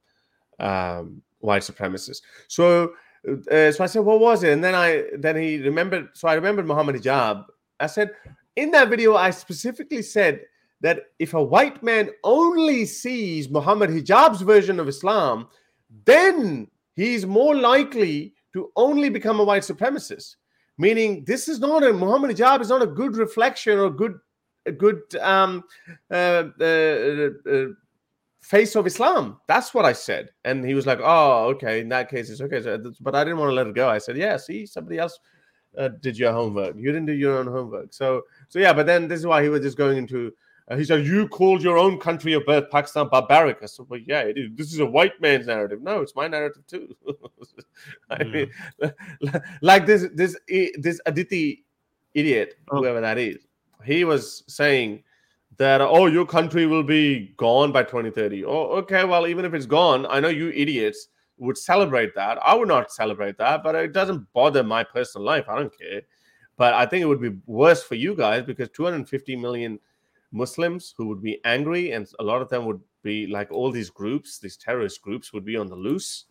um, white supremacists. So, uh, so I said, what was it? And then I, then he remembered. So I remembered Muhammad Hijab. I said, in that video, I specifically said that if a white man only sees Muhammad Hijab's version of Islam, then he's more likely to only become a white supremacist meaning this is not a Muhammad hijab is not a good reflection or good a good um, uh, uh, uh, face of Islam. That's what I said, and he was like, "Oh, okay. In that case, it's okay." So, but I didn't want to let it go. I said, "Yeah, see, somebody else uh, did your homework. You didn't do your own homework." So, so yeah. But then this is why he was just going into Uh, he said, "You called your own country of birth, Pakistan, barbaric." I said, "Well, yeah, it is. This is a white man's narrative. No, it's my narrative too." I mean, like this, this, this Aditi idiot, oh. whoever that is, he was saying that oh, your country will be gone by 2030. Oh, okay. Well, even if it's gone, I know you idiots would celebrate that. I would not celebrate that, but it doesn't bother my personal life. I don't care. But I think it would be worse for you guys because 250 million Muslims who would be angry, and a lot of them would be like all these groups, these terrorist groups would be on the loose.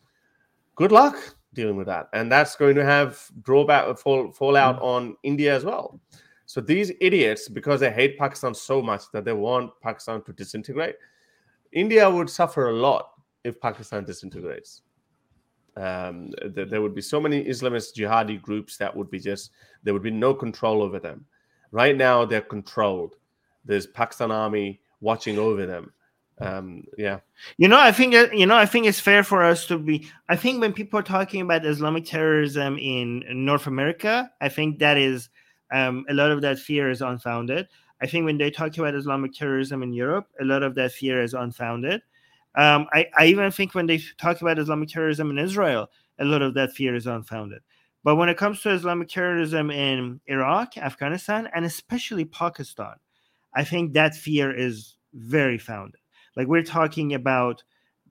Good luck dealing with that, and that's going to have drawback fall fallout mm-hmm. on India as well. So these idiots, because they hate Pakistan so much that they want Pakistan to disintegrate, India would suffer a lot if Pakistan disintegrates. Um, th- there would be so many Islamist jihadi groups that would be just there would be no control over them. Right now, they're controlled there's Pakistan army watching over them. Um, yeah. You know, I think you know, I think it's fair for us to be. I think when people are talking about Islamic terrorism in North America, I think that is um, a lot of that fear is unfounded. I think when they talk about Islamic terrorism in Europe, a lot of that fear is unfounded. Um, I, I even think when they talk about Islamic terrorism in Israel, a lot of that fear is unfounded. But when it comes to Islamic terrorism in Iraq, Afghanistan, and especially Pakistan, I think that fear is very founded. Like we're talking about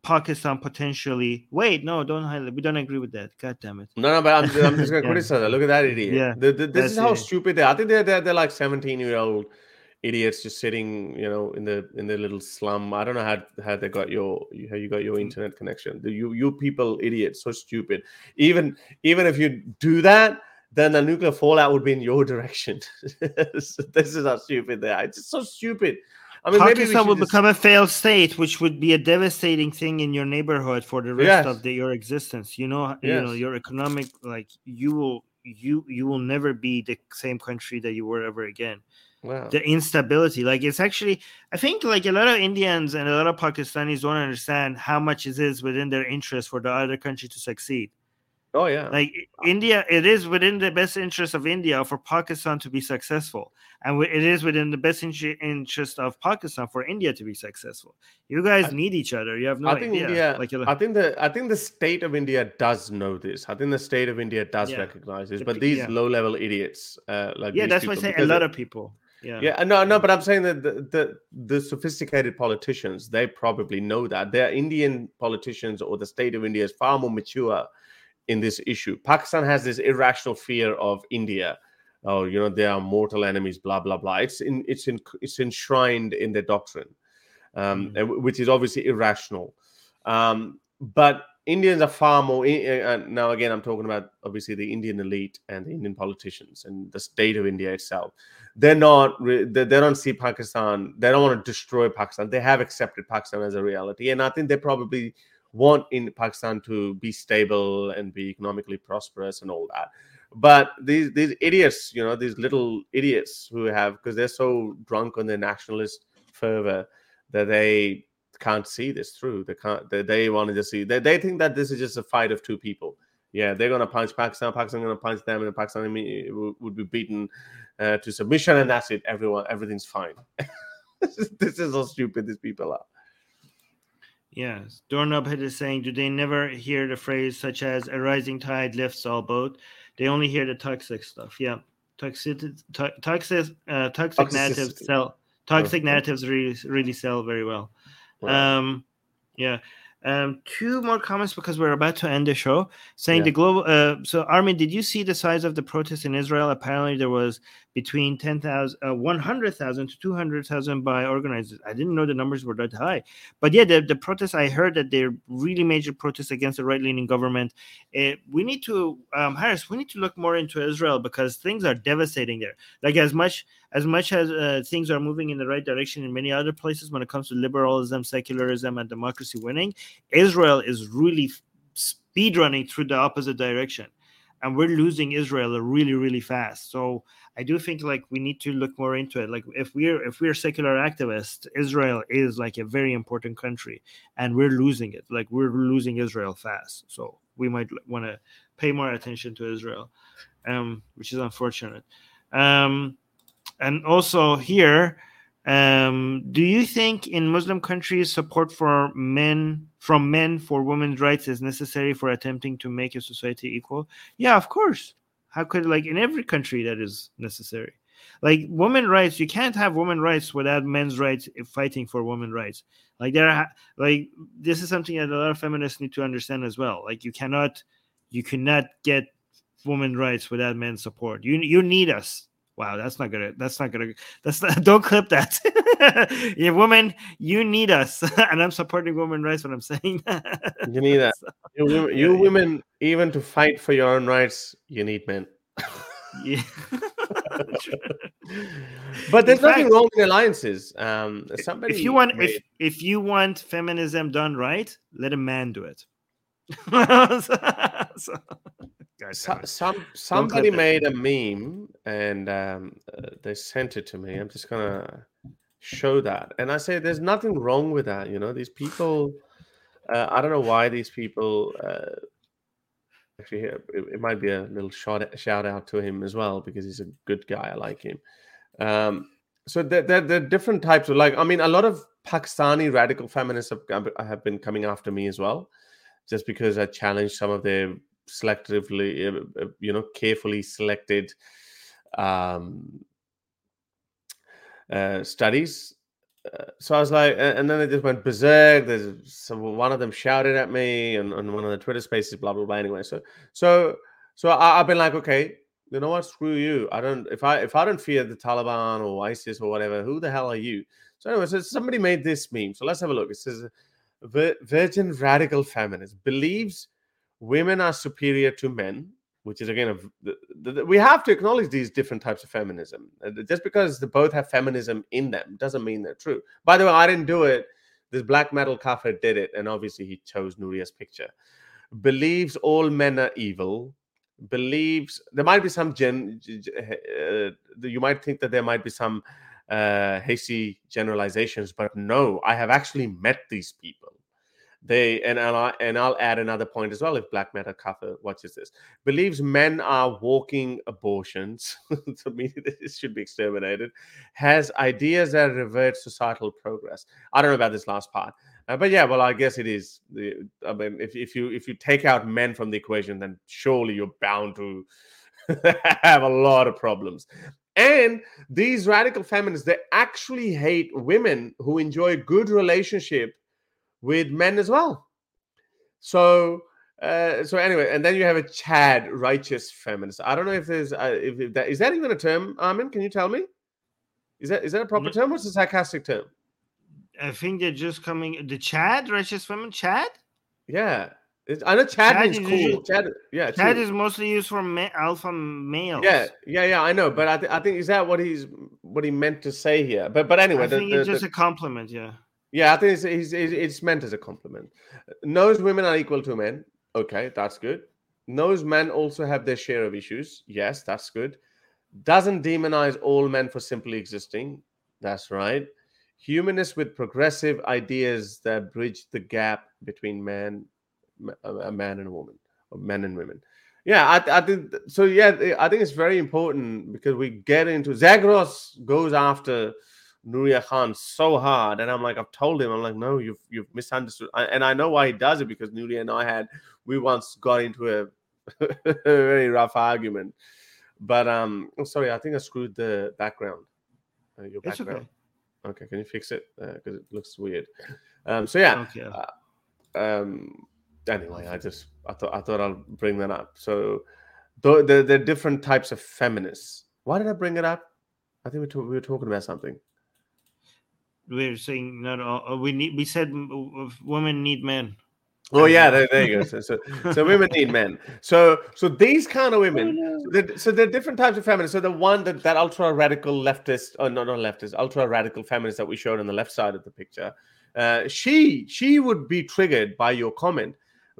Pakistan potentially. Wait, no, don't highlight. We don't agree with that. God damn it. No, no, but I'm, I'm just gonna yeah. criticize that. Look at that idiot. Yeah, the, the, this is how stupid they are. I think they're, they're they're like 17 year old idiots just sitting, you know, in the in the little slum. I don't know how how they got your how you got your mm. internet connection. The, you you people idiots, so stupid. Even even if you do that, then the nuclear fallout would be in your direction. this is how stupid they are. It's just so stupid. I mean, Pakistan will just... become a failed state, which would be a devastating thing in your neighborhood for the rest yes. of the, your existence. You know, yes. you know, your economic, like you will, you you will never be the same country that you were ever again. Wow. The instability, like it's actually, I think, like a lot of Indians and a lot of Pakistanis don't understand how much it is within their interest for the other country to succeed. Oh yeah. Like India, it is within the best interest of India for Pakistan to be successful, and it is within the best interest of Pakistan for India to be successful. You guys I, need each other. You have no I think idea. India, like, I think the I think the state of India does know this. I think the state of India does yeah. recognize this, but these yeah. low-level idiots, uh, like yeah, that's why I say a lot of people. Yeah. Yeah. No, no, but I'm saying that the, the, the sophisticated politicians, they probably know that. Their Indian politicians or the state of India is far more mature in this issue. Pakistan has this irrational fear of India. Oh, you know, they are mortal enemies, blah blah blah. It's in it's in it's enshrined in their doctrine, um, mm. which is obviously irrational. Um, but Indians are far more. Uh, now, again, I'm talking about obviously the Indian elite and the Indian politicians and the state of India itself. They're not. They don't see Pakistan. They don't want to destroy Pakistan. They have accepted Pakistan as a reality, and I think they probably want in Pakistan to be stable and be economically prosperous and all that. But these these idiots, you know, these little idiots who have because they're so drunk on their nationalist fervor that they can't see this through. They can't. They, they want to see. They, they think that this is just a fight of two people. Yeah, they're gonna punch Pakistan. Pakistan gonna punch them, and Pakistan would be beaten uh, to submission, and that's it. Everyone, everything's fine. this is how stupid these people are. Yes. Doorknob Head is saying, do they never hear the phrase such as a rising tide lifts all boat? They only hear the toxic stuff. Yeah. Toxic, to, toxic, uh, toxic narratives sell. Toxic narratives really, really sell very well. Wow. Um, yeah. Um, two more comments because we're about to end the show. Saying yeah. the global. Uh, so Armin, did you see the size of the protest in Israel? Apparently, there was between 10,000, uh, 100,000 to 200,000 by organizers. I didn't know the numbers were that high. But yeah, the, the protests, I heard that they're really major protests against the right leaning government. Uh, we need to, um, Harris, we need to look more into Israel because things are devastating there. Like as much as much as uh, things are moving in the right direction in many other places when it comes to liberalism, secularism, and democracy winning, Israel is really speed running through the opposite direction and we're losing Israel really, really fast. So I do think like we need to look more into it. Like if we're if we're secular activists, Israel is like a very important country, and we're losing it. Like we're losing Israel fast. So we might want to pay more attention to Israel, um, which is unfortunate. Um, and also here, Um, do you think in Muslim countries support for men from men for women's rights is necessary for attempting to make a society equal? Yeah, of course. How could like in every country that is necessary? Like women rights, you can't have women rights without men's rights fighting for women rights. Like there, are, like this is something that a lot of feminists need to understand as well. Like you cannot, you cannot get women rights without men's support. You you need us Wow, that's not gonna. That's not gonna. That's not. Don't clip that. yeah, woman, you need us, and I'm supporting women rights when I'm saying that. You need that. So, you, you yeah, women, yeah. even to fight for your own rights, you need men. yeah. but there's In nothing fact, wrong with alliances. Um, somebody if you want, if if you want feminism done right, let a man do it. so, so, some somebody made a meme and um, uh, they sent it to me. I'm just gonna show that, and I say there's nothing wrong with that. You know, these people. Uh, I don't know why these people. Uh, actually, it, it, might be a little shout shout out to him as well because he's a good guy. I like him. Um, so there, there, there, are different types of like. I mean, a lot of Pakistani radical feminists have, have been coming after me as well, just because I challenged some of their selectively, uh, uh, you know, carefully selected um, uh, studies. Uh, so I was like, and then they just went berserk. There's some one of them shouted at me on, on one of the Twitter spaces, blah blah blah. Anyway, so so so I, have been like, okay, you know what? Screw you. I don't if I if I don't fear the Taliban or ISIS or whatever, who the hell are you? So anyway, so somebody made this meme. So let's have a look. It says, "Virgin radical feminist believes women are superior to men, which is again, a, the, the, we have to acknowledge these different types of feminism. Uh, just because they both have feminism in them doesn't mean they're true. By the way, I didn't do it. This black metal kafir did it, and obviously he chose Nouria's picture. Believes all men are evil. Believes there might be some gen. Uh, you might think that there might be some uh, hasty generalizations, but no, I have actually met these people. They and I'll, and I'll add another point as well if Black Metal Kafir watches this. Believes men are walking abortions to me this should be exterminated has ideas that revert societal progress. I don't know about this last part uh, but yeah well I guess it is I mean if, if you if you take out men from the equation then surely you're bound to have a lot of problems and these radical feminists they actually hate women who enjoy good relationship with men as well. So uh, so anyway, and then you have a Chad righteous feminist. I don't know if there's uh, if, if, that is that even a term, Armin? Can you tell me? Is that is that a proper no. term or is it a sarcastic term? I think they're just coming the Chad righteous feminist. Chad. Yeah, I know Chad, Chad means cool. Usually, Chad, yeah, Chad too. is mostly used for ma- alpha males. Yeah, yeah, yeah. I know, but I, th- I think is that what he's what he meant to say here. But but anyway, I think the, it's the, just the, a compliment. Yeah. Yeah, I think it's, it's, it's meant as a compliment. Knows women are equal to men. Okay, that's good. Knows men also have their share of issues. Yes, that's good. Doesn't demonize all men for simply existing. That's right. Humanist with progressive ideas that bridge the gap between man, a man and a woman, or men and women. Yeah, I, I think so. Yeah, I think it's very important because we get into Zagros goes after Nouria Khan so hard, and I'm like, I've told him, I'm like, no, you've you've misunderstood, and I know why he does it because Nouria and I had we once got into a, a very rough argument, but um, oh, sorry, I think I screwed the background. Uh, your background. Okay. okay. can you fix it because uh, it looks weird? Um, so yeah. Okay. Uh, um, anyway, I just I thought I thought I'll bring that up. So the the, the different types of feminists. Why did I bring it up? I think we, we were talking about something we're saying not all. Uh, we need. We said women need men. Oh yeah, there, there you go. So, so, so, women need men. So so these kind of women. Oh, no. so, there are different types of feminists. So the one that that ultra radical leftist, or oh, no, not leftist, ultra radical feminist that we showed on the left side of the picture. Uh, she she would be triggered by your comment,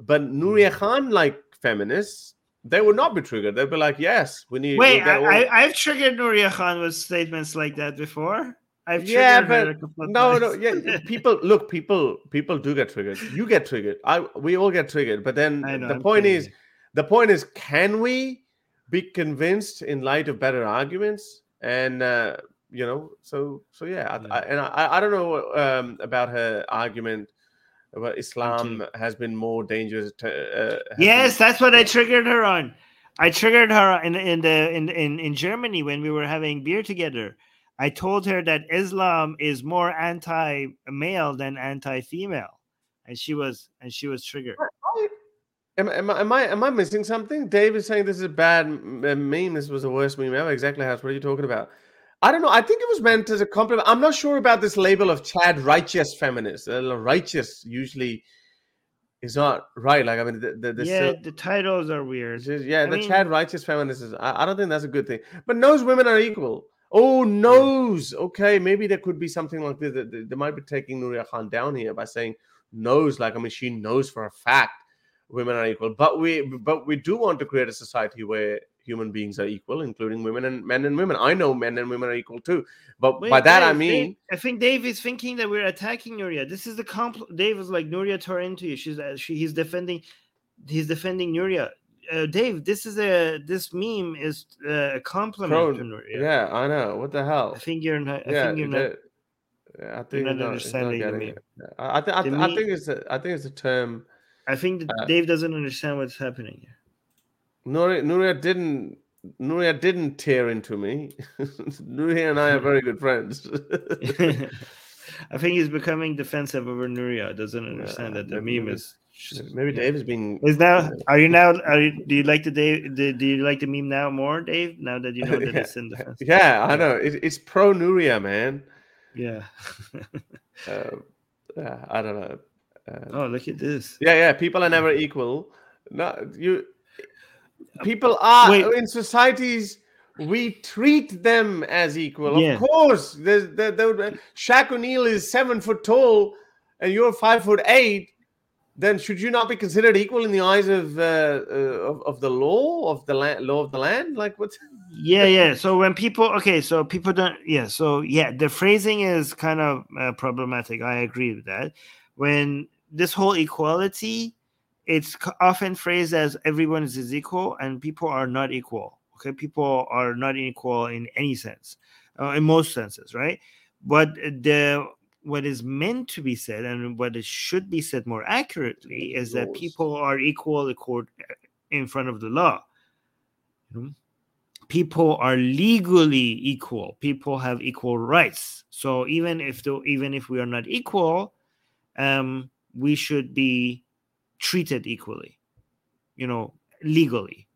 but hmm. Khan like feminists, they would not be triggered. They'd be like, yes, we need. Wait, I, I, I've triggered Nouria Khan with statements like that before. I've yeah, but no, no, yeah. People look, people, people do get triggered. You get triggered. I, we all get triggered. But then know, the I'm point is, the point is, can we be convinced in light of better arguments? And uh, you know, so so yeah, Yeah. I, and I I don't know um, about her argument about Islam has been more dangerous. To, uh, has been- Yes, that's what I triggered her on. I triggered her in in the in in in Germany when we were having beer together. I told her that Islam is more anti-male than anti-female, and she was and she was triggered. Am, am, I- am I am I missing something? Dave is saying this is a bad m- m- meme. This was the worst meme ever. Exactly, House. What are you talking about? I don't know. I think it was meant as a compliment. I'm not sure about this label of Chad righteous feminist. Uh, righteous usually is not right. Like I mean, the, the, the yeah, the titles are weird. yeah, I the mean- Chad righteous feminist is. I, I don't think that's a good thing. But knows women are equal. Oh, knows. Okay, maybe there could be something like this. They, they might be taking Nuria Khan down here by saying knows. Like I mean, she knows for a fact women are equal. But we but we do want to create a society where human beings are equal, including women and men and women. I know men and women are equal too. But Wait, by that I mean Dave- I think Dave is thinking that we're attacking Nuria. This is the compl- Dave is like Nuria tore into you. She's uh, she, he's defending, he's defending Nuria. Uh, Dave, this is a this meme is uh, a compliment Pro- to Nuria. yeah, I know. What the hell? I think you're not. I yeah, think you're not. I think not he's he's understanding the meme. it. I, thi- I, The I think it's a, I think it's a term. I think that uh, Dave doesn't understand what's happening here. Nuria, Nuria didn't. Nuria didn't tear into me. Nuria and I are very good friends. I think he's becoming defensive over Nuria. Doesn't understand Yeah, that the maybe- meme is. Maybe Dave has been. Is now? Are you now? Are you? Do you like the Dave? Do, do you like the meme now more, Dave? Now that you know that it's in defense. Yeah, I know. It, it's pro Nuria, man. Yeah. Uh, yeah, I don't know. Uh, oh, look at this. Yeah, yeah. People are never equal. No, you. People are Wait. in societies. We treat them as equal. Yeah. Of course, there's there, there, Shaq O'Neal is seven foot tall, and you're five foot eight. Then should you not be considered equal in the eyes of uh, uh, of, of the law of the land, law of the land? Like what's Yeah, yeah. So when people, okay, so people don't, yeah. So yeah, the phrasing is kind of uh, problematic. I agree with that. When this whole equality, it's often phrased as everyone is equal, and people are not equal. Okay, people are not equal in any sense, uh, in most senses, right? But the what is meant to be said and what it should be said more accurately is that people are equal in front of the law. People are legally equal. People have equal rights. So even if the, even if we are not equal, um, we should be treated equally. You know, legally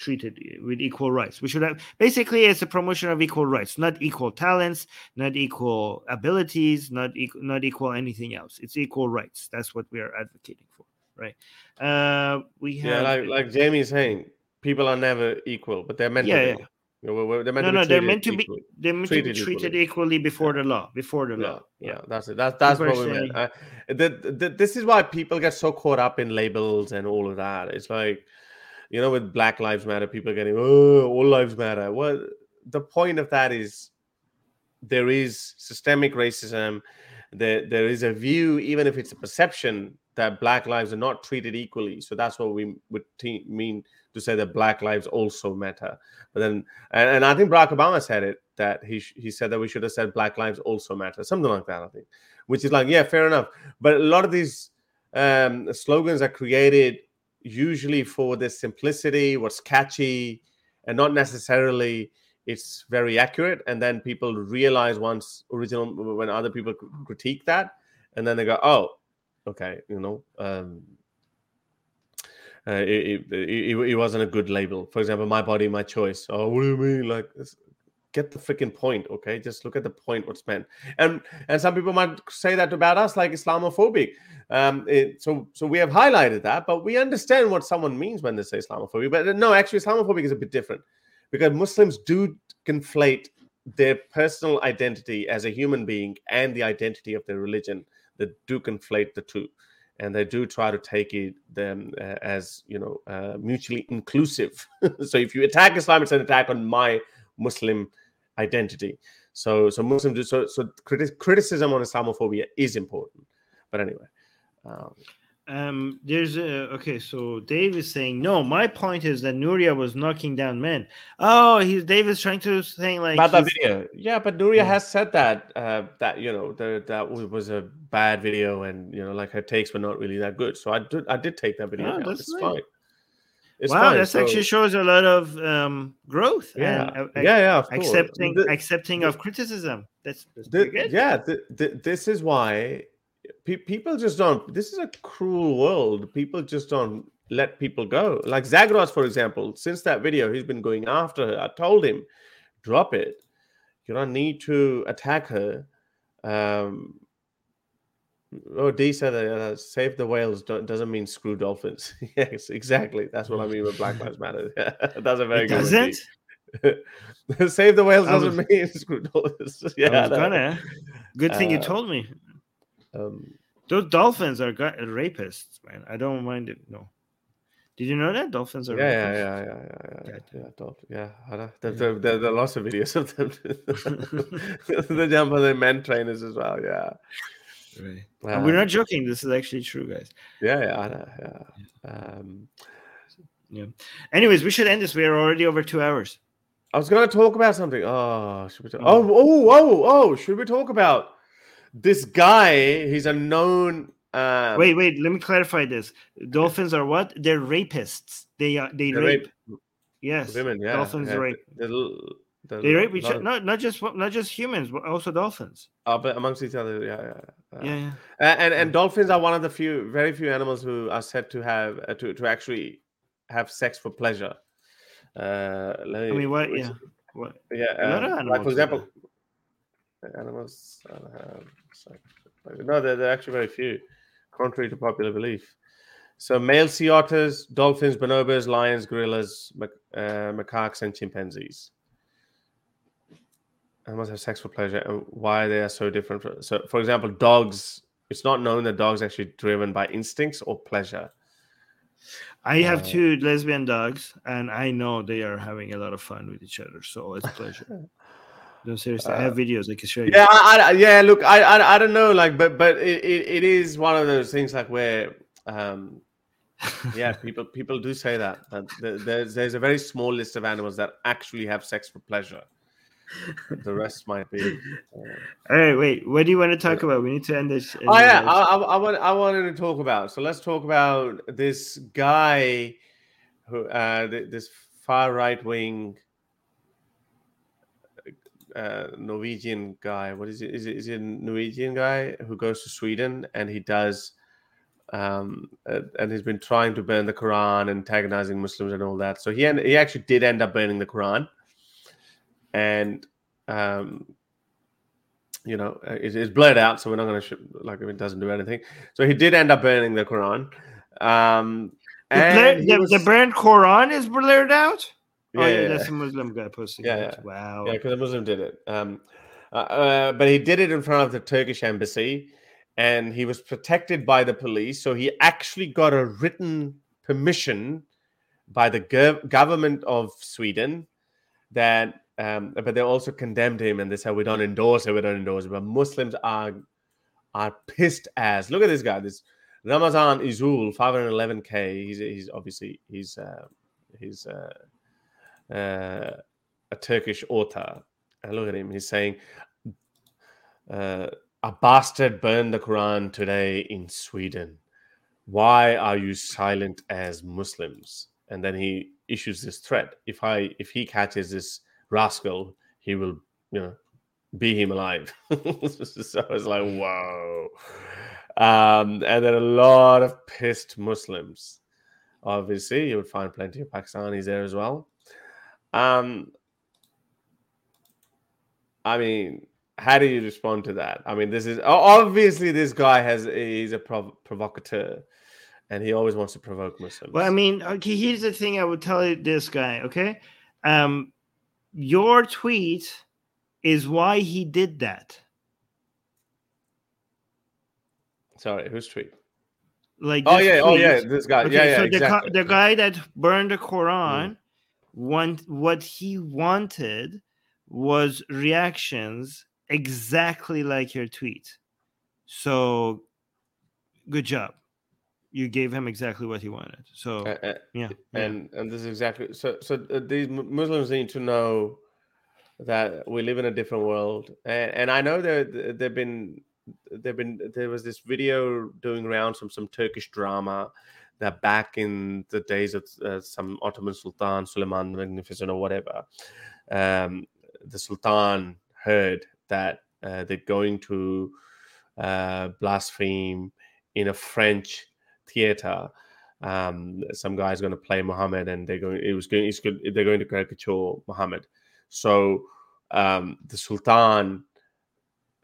treated with equal rights. We should have basically it's a promotion of equal rights, not equal talents, not equal abilities, not equal, not equal anything else. It's equal rights. That's what we are advocating for, right? Uh, we have yeah, like like Jamie's saying, people are never equal, but they're meant Yeah, to be. You we're- they're meant no, to be no, they're meant to be they're meant to be Treated treated equally. equally before the law, before the yeah, law. yeah, that's it. That's that's what we meant. Uh, the, the, this is why people get so caught up in labels and all of that. It's like, you know, with Black Lives Matter, people are getting oh, all lives matter. Well, the point of that is there is systemic racism. There there is a view, even if it's a perception, that Black lives are not treated equally. So that's what we would te- mean to say that Black lives also matter. But then, and, and I think Barack Obama said it that he he said that we should have said Black lives also matter, something like that. I think, which is like, yeah, fair enough. But a lot of these um, slogans are created usually for the simplicity, what's catchy, and not necessarily it's very accurate. And then people realize once original when other people critique that, and then they go, oh, okay, you know. Um, uh, it, it, it, it wasn't a good label. For example, my body, my choice. Oh, what do you mean? Like, get the freaking point, okay? Just look at the point. What's meant. And and some people might say that about us, like Islamophobic. Um, it, so so we have highlighted that, but we understand what someone means when they say Islamophobic. But no, actually, Islamophobic is a bit different because Muslims do conflate their personal identity as a human being and the identity of their religion. They do conflate the two and they do try to take it them uh, as you know uh, mutually inclusive. so if you attack Islam, it's an attack on my Muslim identity. So so Muslims do so so criti- criticism on Islamophobia is important. But anyway, um, Um, there's a okay. So Dave is saying no. My point is that Nuria was knocking down men. Oh, he's Dave is trying to saying like about that video. Yeah, but Nuria Yeah. has said that uh, that you know the, that was a bad video, and you know like her takes were not really that good. So I did I did take that video. Oh, that's It's fine. It's wow, that So, actually shows a lot of um, growth yeah, and uh, yeah, yeah. Of accepting accepting the- of criticism. That's, that's the- good. yeah, the, the, this is why pe- people just don't. This is a cruel world. People just don't let people go. Like Zagros, for example, since that video, he's been going after her. I told him, drop it. You don't need to attack her. Um, oh, D said uh, save the whales don't, doesn't mean screw dolphins. yes, exactly. That's what I mean with Black Lives Matter. That's a very It good one, D. doesn't. Save the whales was- doesn't mean screw dolphins. Yeah, no. gonna. Good thing you Uh, told me. Um, Those dolphins are gu- rapists, man. I don't mind it. No. Did you know that dolphins are? yeah, yeah, rapists? yeah, yeah, yeah, yeah, Gotcha. yeah, dolphin, yeah. There, Yeah. there, there, there are lots of videos of them. they jump on the men trainers as well. Yeah, Right. Uh, we're not joking. This is actually true, guys. yeah, yeah, know, yeah. Um, Anyways, we should end this. We are already over two hours. I was going to talk about something. Oh, should we talk? Oh. Oh, oh, oh, oh! Should we talk about this guy? He's a known. Um, wait, wait. Let me clarify this. Dolphins are what? They're rapists. They are. They they rape. rape Yes. women. Yeah, dolphins yeah, rape. They, they, They rape each other. Not not just not just humans, but also dolphins. uh, but amongst each other. Yeah, yeah. Yeah. yeah. Uh, and and dolphins are one of the few, very few animals who are said to have uh, to to actually have sex for pleasure. Uh, let I mean, what? Yeah. What? yeah. Um, like for example, animals uh, have sex for pleasure. No, they're, actually very few, contrary to popular belief. So male sea otters, dolphins, bonobos, lions, gorillas, mac- uh, macaques, and chimpanzees. Animals have sex for pleasure, and why they are so different. So, for example, dogs. It's not known that dogs are actually driven by instincts or pleasure. I have Uh, two lesbian dogs, and I know they are having a lot of fun with each other. So it's pleasure. no, seriously, I have videos I can show you. Uh, Yeah, I, I, yeah. Look, I, I, I don't know, like, but, but it, it, it is one of those things, like where, um, yeah, people, people do say that. There- there's, there's a very small list of animals that actually have sex for pleasure. The rest might be. uh, All right, wait. What do you want to talk about? We need to end this. Oh yeah, I, I, I want I wanted to talk about. So let's talk about this guy, who uh, this far right wing uh, Norwegian guy. What is it? Is it is it a Norwegian guy who goes to Sweden and he does, um, uh, and he's been trying to burn the Quran, antagonizing Muslims and all that. So he he actually did end up burning the Quran, and um, you know, uh, it, it's blurred out, so we're not going to sh- like it doesn't do anything. So he did end up burning the Quran. Um, the, and blur- he the, was- the burnt Quran is blurred out. Yeah, oh yeah, yeah, that's a Muslim guy posting Yeah, it. yeah. Wow. Yeah, because a Muslim did it. Um, uh, uh, but he did it in front of the Turkish embassy, and he was protected by the police. So he actually got a written permission by the gov- government of Sweden that. Um, but they also condemned him, and they said we don't endorse it. We don't endorse it. But Muslims are are pissed as. Look at this guy. This Ramazan Izul, 511k. He's he's obviously he's uh, he's uh, uh, a Turkish author. And look at him. He's saying, uh, "A bastard burned the Quran today in Sweden. Why are you silent as Muslims?" And then he issues this threat: "If I if he catches this rascal, he will, you know, be him alive." so it's like, whoa. Um, and then a lot of pissed Muslims. Obviously, you would find plenty of Pakistanis there as well. Um, I mean, how do you respond to that? I mean, this is obviously this guy has he's a prov- provocateur, and he always wants to provoke Muslims. Well, I mean, okay, here's the thing I would tell you this guy, okay? Um, your tweet is why he did that. sorry, whose tweet? Like, Oh yeah, oh yeah, this guy. Okay, yeah, yeah, so exactly. the, the guy that burned the Quran, want what he wanted was reactions exactly like your tweet. So, good job. you gave him exactly what he wanted. So Uh, yeah, yeah. and and this is exactly so. So uh, these Muslims need to know that we live in a different world, and, and I know that there've been there've been there was this video doing rounds from some Turkish drama that back in the days of uh, some Ottoman Sultan Suleiman the Magnificent or whatever, um, the Sultan heard that uh, they're going to uh, blaspheme in a French theater. Um, some guy's going to play Muhammad, and they're going. It was going. Good. They're going to caricature Muhammad. So um, the Sultan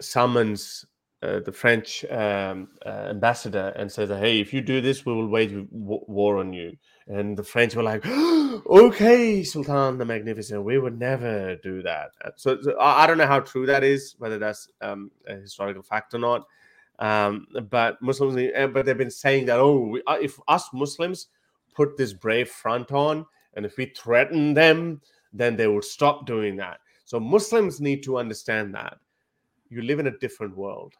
summons uh, the French um, uh, ambassador and says, "Hey, if you do this, we will wage w- war on you." And the French were like, "Okay, Sultan the Magnificent, we would never do that." Uh, So, so I don't know how true that is, whether that's um, a historical fact or not. Um, but Muslims, uh, but they've been saying that, oh, we, if us Muslims put this brave front on, and if we threaten them, then they will stop doing that. So Muslims need to understand that you live in a different world.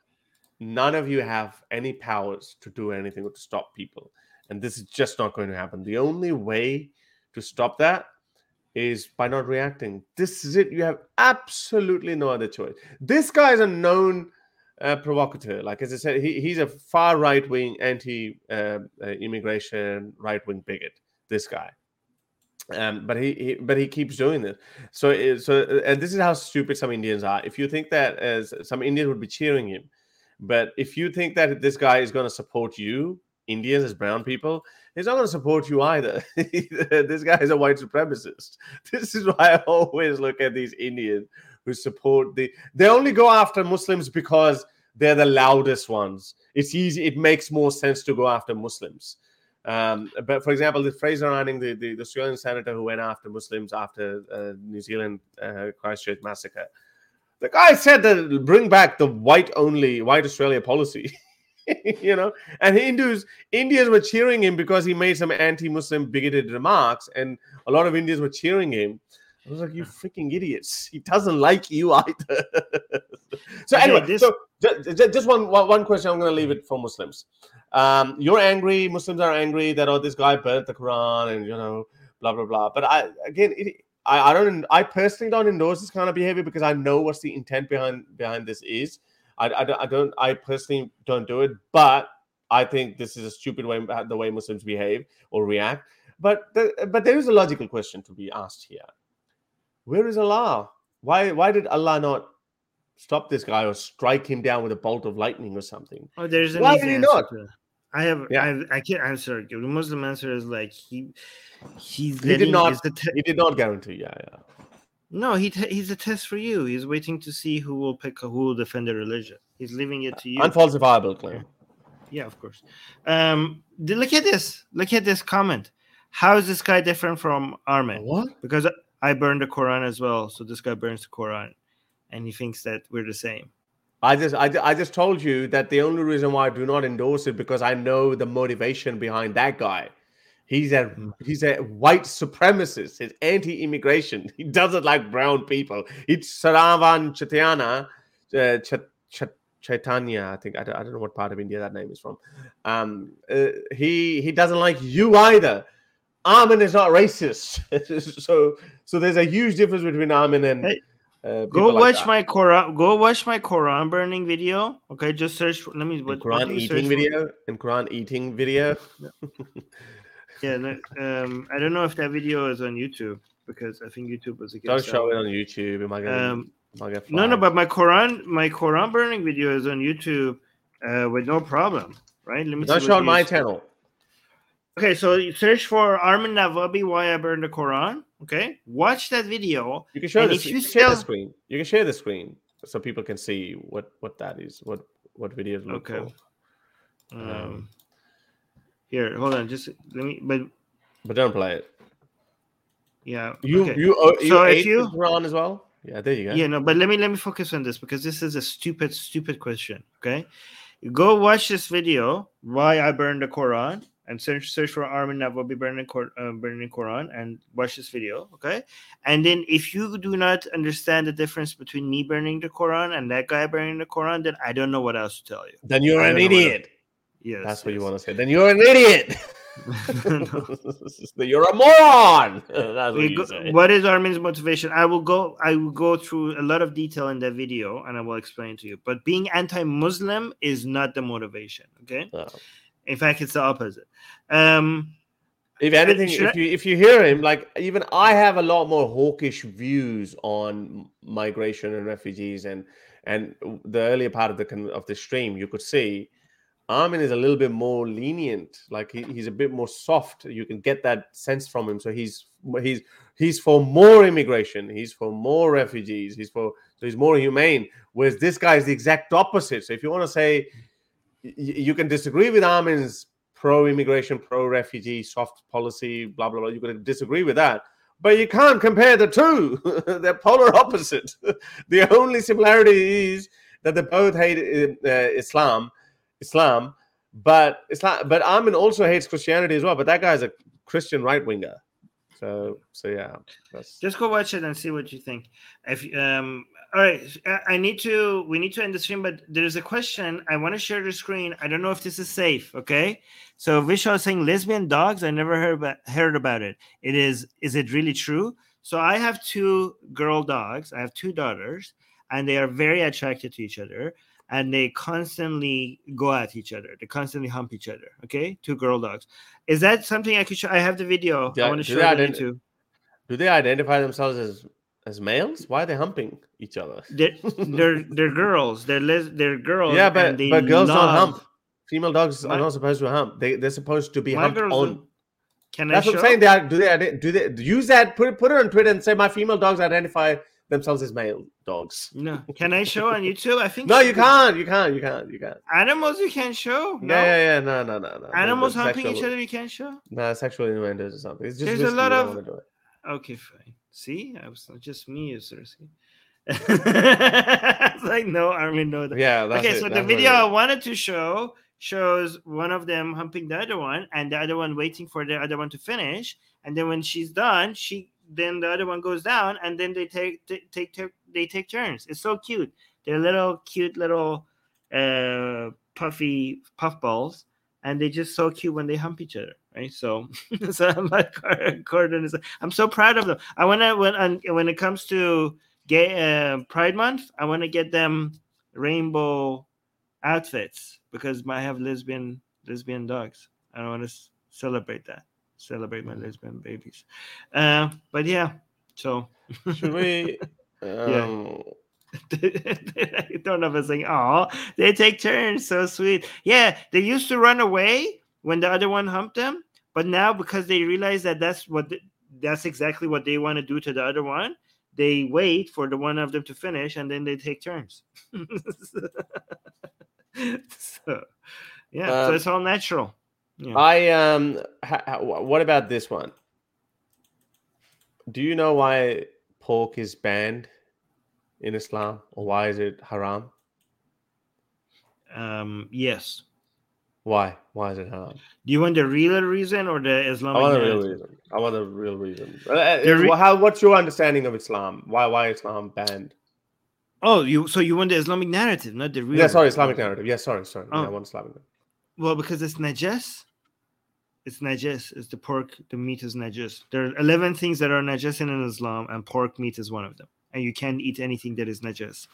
None of you have any powers to do anything or to stop people. And this is just not going to happen. The only way to stop that is by not reacting. This is it. You have absolutely no other choice. This guy is a known uh, provocateur. Like as I said, he, he's a far right wing anti uh, uh, immigration right wing bigot. This guy. Um, but he, he but he keeps doing this. So so uh, and this is how stupid some Indians are. If you think that as some Indians would be cheering him, but if you think that this guy is going to support you, Indians as brown people, he's not going to support you either. this guy is a white supremacist. This is why I always look at these Indians who support the. They only go after Muslims because they're the loudest ones. It's easy. It makes more sense to go after Muslims. Um, but for example, the Fraser Anning, the, the, the Australian senator who went after Muslims after uh, New Zealand uh, Christchurch massacre, the guy said that bring back the white only white Australia policy. you know, and Hindus, Indians were cheering him because he made some anti-Muslim bigoted remarks, and a lot of Indians were cheering him. I was like, "You freaking idiots! He doesn't like you either." so anyway, this- so ju- ju- just one one one question. I'm going to leave it for Muslims. Um, you're angry. Muslims are angry that oh, this guy burnt the Quran, and you know, blah blah blah. But I again, it, I, I don't. I personally don't endorse this kind of behavior because I know what's the intent behind behind this is. I, I, don't- I don't. I personally don't do it, but I think this is a stupid way the way Muslims behave or react. But the, but there is a logical question to be asked here. Where is Allah? Why why did Allah not stop this guy or strike him down with a bolt of lightning or something? Oh, there's Why did he not? to. I have, Yeah. I, have, I can't answer. The Muslim answer is like he, he's He did not- te- He did not guarantee. Yeah, yeah. no, he te- he's a test for you. He's waiting to see who will pick, who will defend the religion. He's leaving it to you. Unfalsifiable claim. Yeah, of course. Um, th- look at this. Look at this comment. How is this guy different from Armin? What? Because I burned the Quran as well, so this guy burns the Quran, and he thinks that we're the same. I just I, I just told you that the only reason why I do not endorse it because I know the motivation behind that guy. He's a Mm. he's a white supremacist. He's anti-immigration. He doesn't like brown people. It's Saravan Chaitanya, uh, Ch- Ch- Chaitanya. I think I don't, I don't know what part of India that name is from. Um, uh, he he doesn't like you either. Armin is not racist. so so there's a huge difference between Armin and. Hey, uh, Go like watch that. my Quran. Go watch my Quran burning video. Okay, just search. For, let me. What, Quran do you search eating video and Quran eating video. Yeah, no, um, I don't know if that video is on YouTube because I think YouTube was Don't show that it on YouTube. It might get, Um, it might get No, no, but my Quran, my Quran burning video is on YouTube uh, with no problem, right? Let me don't show on my channel. Okay, so you search for Armin Navabi why I burned the Quran. Okay, watch that video. You can show And this. if You share the screen. You can share the screen so people can see what what that is. What what videos look Okay. Um, Um, here, hold on, just let me. But But don't play it. yeah, You okay. you uh, you So if you- the Quran as well. Yeah, there you go. Yeah, no, but let me let me focus on this because this is a stupid, stupid question. Okay, go watch this video why I burned the Quran and search search for Armin Navabi burning Qur- uh, burning Quran and watch this video. Okay, and then if you do not understand the difference between me burning the Quran and that guy burning the Quran, then I don't know what else to tell you. Then you're I an what idiot. Yes, That's what you want to say. Then you're an idiot. you're a moron. That's what you go- what is Armin's motivation? I will go. I will go through a lot of detail in that video, and I will explain to you. But being anti-Muslim is not the motivation. Okay. Oh. In fact, it's the opposite. Um, If anything, if you if you hear him, like even I have a lot more hawkish views on migration and refugees, and and the earlier part of the of the stream, you could see Armin is a little bit more lenient. Like he, he's a bit more soft. You can get that sense from him. So he's he's he's for more immigration. He's for more refugees. He's for so he's more humane. Whereas this guy is the exact opposite. So if you want to say you can disagree with Armin's pro-immigration, pro-refugee, soft policy, blah blah blah. You can disagree with that, but you can't compare the two. They're polar opposite. the only similarity is that they both hate uh, Islam, Islam, but Islam, but Armin also hates Christianity as well. But that guy's a Christian right winger. So so yeah, that's just go watch it and see what you think. If um, all right, I- need to. We need to end the stream, but there's a question. I want to share the screen. I don't know if this is safe. Okay, so Vishal is saying lesbian dogs. I never heard about heard about it. It is. Is it really true? So I have two girl dogs. I have two daughters, and they are very attracted to each other. And they constantly go at each other. They constantly hump each other. Okay, two girl dogs. Is that something I could show? I have the video. Yeah, I want to do show it ident- to. do they identify themselves as as males? Why are they humping each other? They're they're, they're girls. They're les- they're girls. Yeah, and but they but girls don't hump. Female dogs My- are not supposed to hump. They they're supposed to be My humped girls on. do. Can That's I what? I'm saying. They are, do they do they use that? Put it put it on Twitter and say my female dogs identify themselves as male dogs. No. Can I show on YouTube? I think No, you can't. You can't. You can't. You can't. Animals you can't show. No. Yeah, yeah, yeah. No, no, no, no. Animals They're- they're humping each other you can't show. Nah, sexual innuendos or something. It's just There's a lot of- wanna do it. Okay, fine. See, I was not just me, you sir. See. it's like no, Armin, no. that- Yeah. That's okay, it, so the that's it video I wanted to show shows one of them humping the other one, and the other one waiting for the other one to finish. And then when she's done, she then the other one goes down, and then they take take take, take they take turns. It's so cute. They're little cute little uh puffy puff balls, and they're just so cute when they hump each other, right? So, so I'm like Gordon is. I'm so proud of them. I want to when when it comes to gay uh, Pride Month, I want to get them rainbow outfits because I have lesbian lesbian dogs. I want to celebrate that. Celebrate my lesbian babies. Uh, but yeah, so Should we? Um, I don't know if it's like, oh, they take turns. So sweet. Yeah, they used to run away when the other one humped them, but now because they realize that that's what the, that's exactly what they want to do to the other one, they wait for the one of them to finish and then they take turns. so, yeah, so Um, it's all natural. Yeah. I um. Ha, ha, what about this one? Do you know why pork is banned in Islam, or why is it haram? Um, yes. Why? Why is it haram? Do you want the real reason or the I Islamic? want the real reason. I want the real reason. Uh, uh, re- how? What's your understanding of Islam? Why? Why Islam banned? Oh, you so you want the Islamic narrative, not the real. Yeah, sorry. Islamic narrative. Yeah, sorry, sorry. Yeah, I Oh. want Islamic. narrative. Well, because it's najas. It's najas. It's the pork. The meat is najas. There are eleven things that are najas in Islam, and pork meat is one of them. And you can't eat anything that is najas.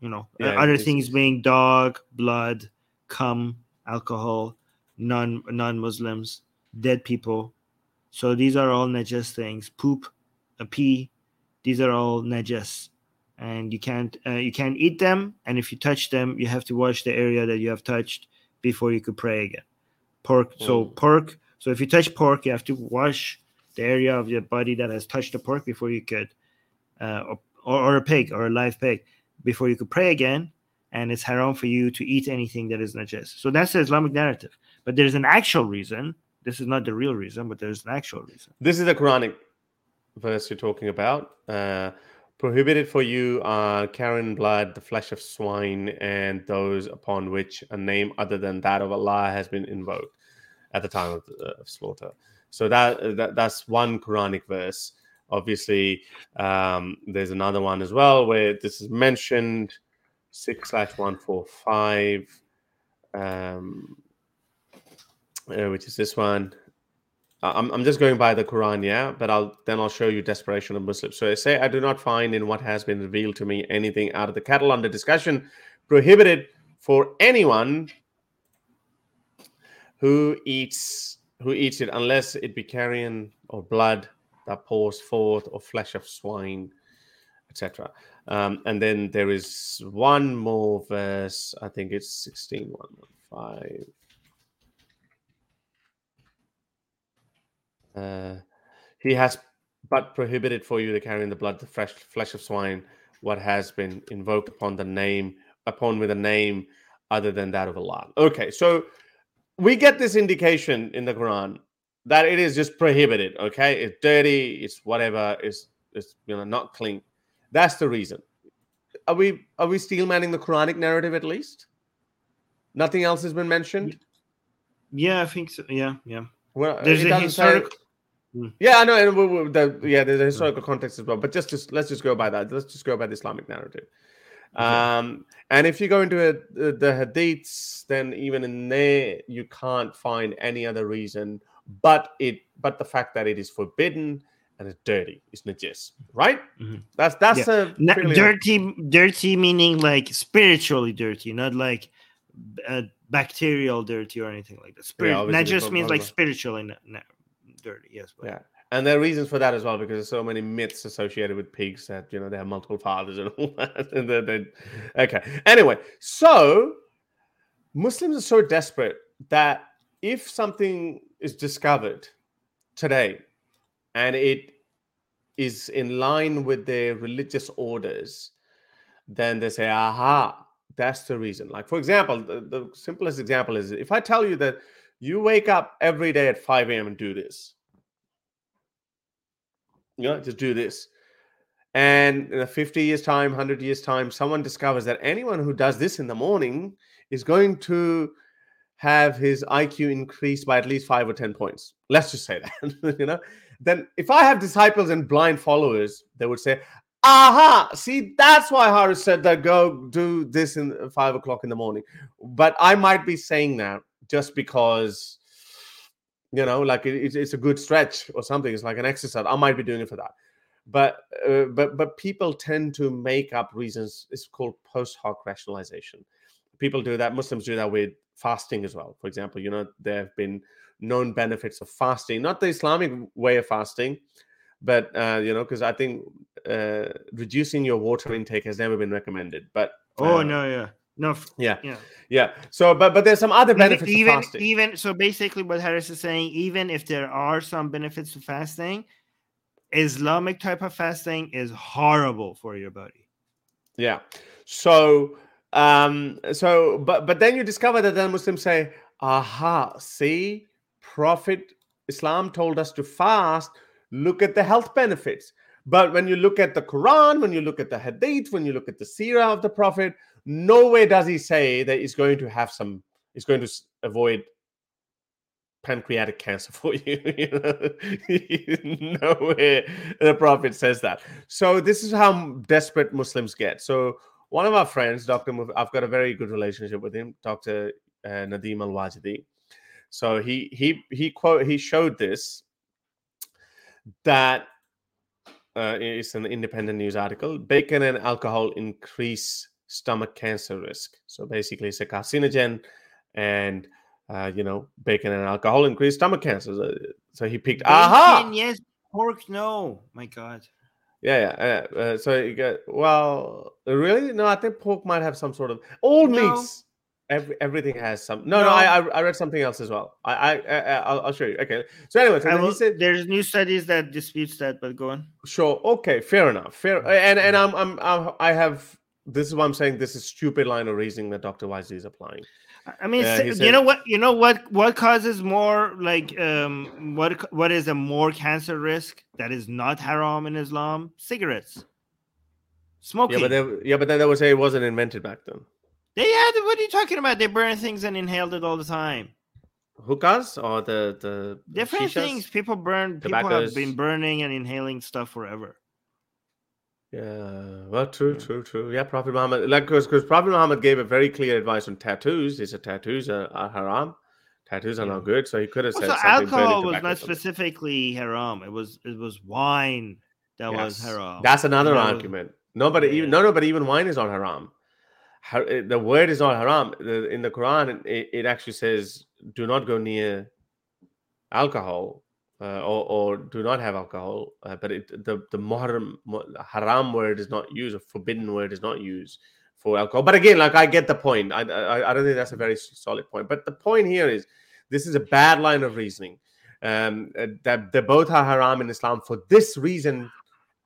You know, Yeah, other things being dog, blood, cum, alcohol, non non Muslims, dead people. So these are all najas things. Poop, a pee. These are all najas, and you can't uh, you can't eat them. And if you touch them, you have to wash the area that you have touched before you could pray again. Pork. So Mm. pork. So if you touch pork, you have to wash the area of your body that has touched the pork before you could, uh, or, or a pig or a live pig, before you could pray again. And it's haram for you to eat anything that is najis. So that's the Islamic narrative. But there's an actual reason. This is not the real reason, but there's an actual reason. This is a Quranic verse you're talking about. Uh, prohibited for you are carrion blood, the flesh of swine, and those upon which a name other than that of Allah has been invoked at the time of, uh, of slaughter. So that, that that's one Quranic verse. Obviously, um, there's another one as well where this is mentioned six slash one four five. um, uh, which is this one. I'm, I'm just going by the Quran, yeah, but I'll then I'll show you desperation of Muslims. So I say, I do not find in what has been revealed to me anything out of the cattle under discussion prohibited for anyone who eats who eats it unless it be carrion or blood that pours forth or flesh of swine, etc. Um, and then there is one more verse, I think it's 16, 115. Uh, he has but prohibited for you to carrion the blood the fresh flesh of swine, what has been invoked upon the name, upon with a name other than that of Allah. Okay, so we get this indication in the Quran that it is just prohibited. Okay, it's dirty, it's whatever, it's it's you know not clean. That's the reason. Are we are we steel manning the Quranic narrative at least? Nothing else has been mentioned. Yeah, I think so. Yeah, yeah. Well, There's it a doesn't say-. Yeah, I know, and we, we, the, yeah, there's a historical context as well. But just, just let's just go by that. Let's just go by the Islamic narrative. Um, and if you go into it, the, the hadiths, then even in there, you can't find any other reason but it, but the fact that it is forbidden and it's dirty, it's najis, right? Mhm. That's that's a Na- fairly- dirty, dirty meaning like spiritually dirty, not like uh, bacterial dirty or anything like that. Spirit, there's just means like spiritually na- dirty. Yes, but Yeah. And there are reasons for that as well, because there's so many myths associated with pigs that you know they have multiple fathers and all that. And then they- okay. Anyway, so Muslims are so desperate that if something is discovered today and it is in line with their religious orders, then they say, aha, that's the reason. Like, for example, the, the simplest example is if I tell you that you wake up every day at 5 a.m. and do this, you know, just do this. And in a 50 years' time, 100 years' time, someone discovers that anyone who does this in the morning is going to have his IQ increased by at least five or 10 points. Let's just say that, you know. Then, if I have disciples and blind followers, they would say, Aha, see, that's why Harris said that go do this in five o'clock in the morning. But I might be saying that just because you know like it, it's, it's a good stretch or something it's like an exercise i might be doing it for that. But uh, but but people tend to make up reasons it's called post hoc rationalization. People do that muslims do that with fasting as well. For example you know there have been known benefits of fasting not the islamic way of fasting but uh, you know because i think uh, reducing your water intake has never been recommended but oh uh, no, yeah, no, yeah yeah. yeah so but but there's some other benefits even of fasting even so basically what harris is saying even if there are some benefits to fasting islamic type of fasting is horrible for your body Yeah. So um so but but then you discover that then Muslims say, aha, see, Prophet Islam told us to fast. Look at the health benefits. But when you look at the Quran, when you look at the Hadith, when you look at the Seerah of the Prophet, nowhere does he say that he's going to have some, he's going to avoid pancreatic cancer for you. you know? nowhere the Prophet says that. So this is how desperate Muslims get. So one of our friends, Dr. Muf- I've got a very good relationship with him, Dr. Uh, Nadim Al Wajidi. So he he he quote he showed this that uh, it's an independent news article. Bacon and alcohol increase stomach cancer risk. So basically, it's a carcinogen, and uh, you know, bacon and alcohol increase stomach cancer. So, so he picked. Aha! Bacon, yes pork no my god Yeah, yeah. Uh, so you get well, really? No, I think pork might have some sort of all No. meats. Every, everything has some. No, no, No. I, I read something else as well. I I, I I'll, I'll show you. Okay. So anyway, so then he said, there's new studies that disputes that but go on sure, okay, fair enough, fair. And and I'm I'm, I'm I have. This is why I'm saying. This is stupid line of reasoning that Dr. Wisely is applying. I- mean, you said- know what? You know what? What causes more like um what what is a more cancer risk that is not haram in Islam? Cigarettes, smoking. Yeah, but they, yeah, but then they would say it wasn't invented back then. they had. What are you talking about? They burn things and inhaled it all the time. Hookahs or the the Different shishas? things. People burn. People have been burning and inhaling stuff forever. Yeah, well, true, true, true. Yeah, Prophet Muhammad, like, because Prophet Muhammad gave a very clear advice on tattoos. He said tattoos are, are haram, tattoos are Yeah. not good. So he could have said Also, something alcohol was not specifically haram. It was it was wine that was haram. That's another That was- argument. Nobody even no, no, but even wine is not haram. Har- eh, The word is not haram. The- In the Quran, it, it actually says, "Do not go near alcohol." Uh, or, or do not have alcohol, uh, but it, the the muharram, haram word is not used, a forbidden word is not used for alcohol. But again, like I get the point. I, I I don't think that's a very solid point. But the point here is, this is a bad line of reasoning. Um, uh, that they both are haram in Islam for this reason,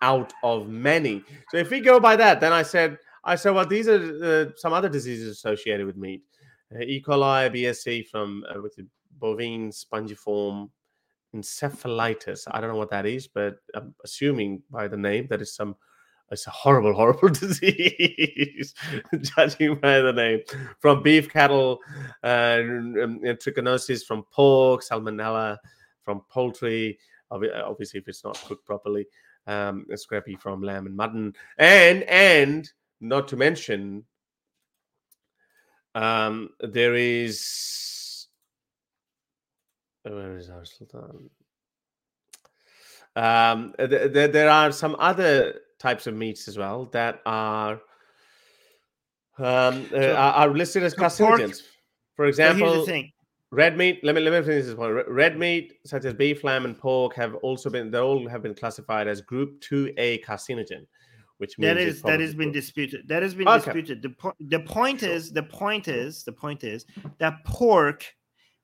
out of many. So if we go by that, then I said, I said, well, these are uh, some other diseases associated with meat: uh, E. coli, BSE from uh, with bovine spongiform encephalitis. I don't know what that is, but I'm assuming by the name that is some. It's a horrible, horrible disease, judging by the name. From beef cattle, uh, um, uh, trichinosis from pork, salmonella from poultry. Obviously, if it's not cooked properly, um, scrapie from lamb and mutton, and and not to mention, um, there is uh, where is our sultan? Um, th- th- there are some other types of meats as well that are um, uh, So- are, are listed as carcinogens. For example, red meat. Let me let me finish this point. Red meat, such as beef, lamb, and pork, have also been they all have been classified as Group Two A carcinogen, which means That is that has been disputed. That has been Okay. disputed. The po- the point is the point is the point is that pork,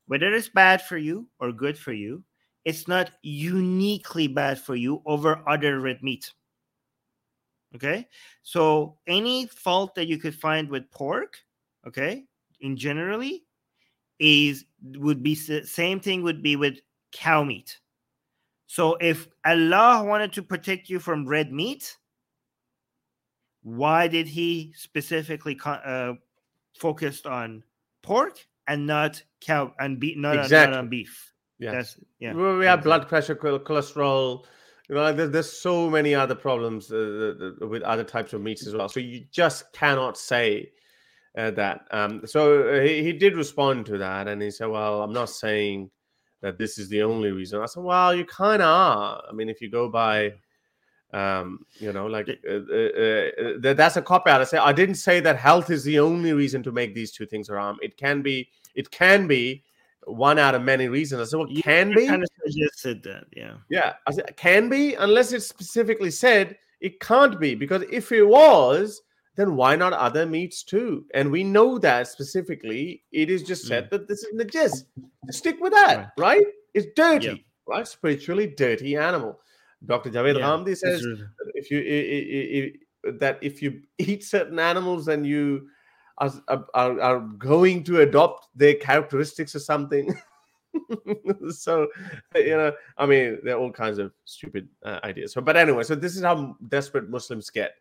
whether it's bad for you or good for you, it's not uniquely bad for you over other red meat. Okay, so any fault that you could find with pork, okay, in generally, is would be same thing would be with cow meat. So if Allah wanted to protect you from red meat, why did he specifically uh, focused on pork and not cow and beef not, on- not Exactly. on beef yeah. that's yeah Well, we have exactly. blood pressure, cholesterol. You know, there's, there's so many other problems uh, with other types of meats as well. So you just cannot say uh, that. Um, so uh, he, he did respond to that, and he said, "Well, I'm not saying that this is the only reason." I said, "Well, you kind of are. I mean, if you go by." Um, you know, like uh, uh, uh, that, that's a cop out. I say I didn't say that health is the only reason to make these two things haram. It can be, it can be one out of many reasons. I said, well, You- can be, kind of suggested that yeah yeah, I said, can be, unless it's specifically said it can't be. Because if it was, then why not other meats too? And we know that specifically, it is just said that this is najis. Stick with that, right? It's dirty, right? Spiritually dirty animal. Dr. Javed Yeah, Hamdi says really- if you i- i- i- i- that if you eat certain animals and you are, are, are going to adopt their characteristics or something. so you know, I mean, there are all kinds of stupid uh, ideas. So, but anyway, so this is how desperate Muslims get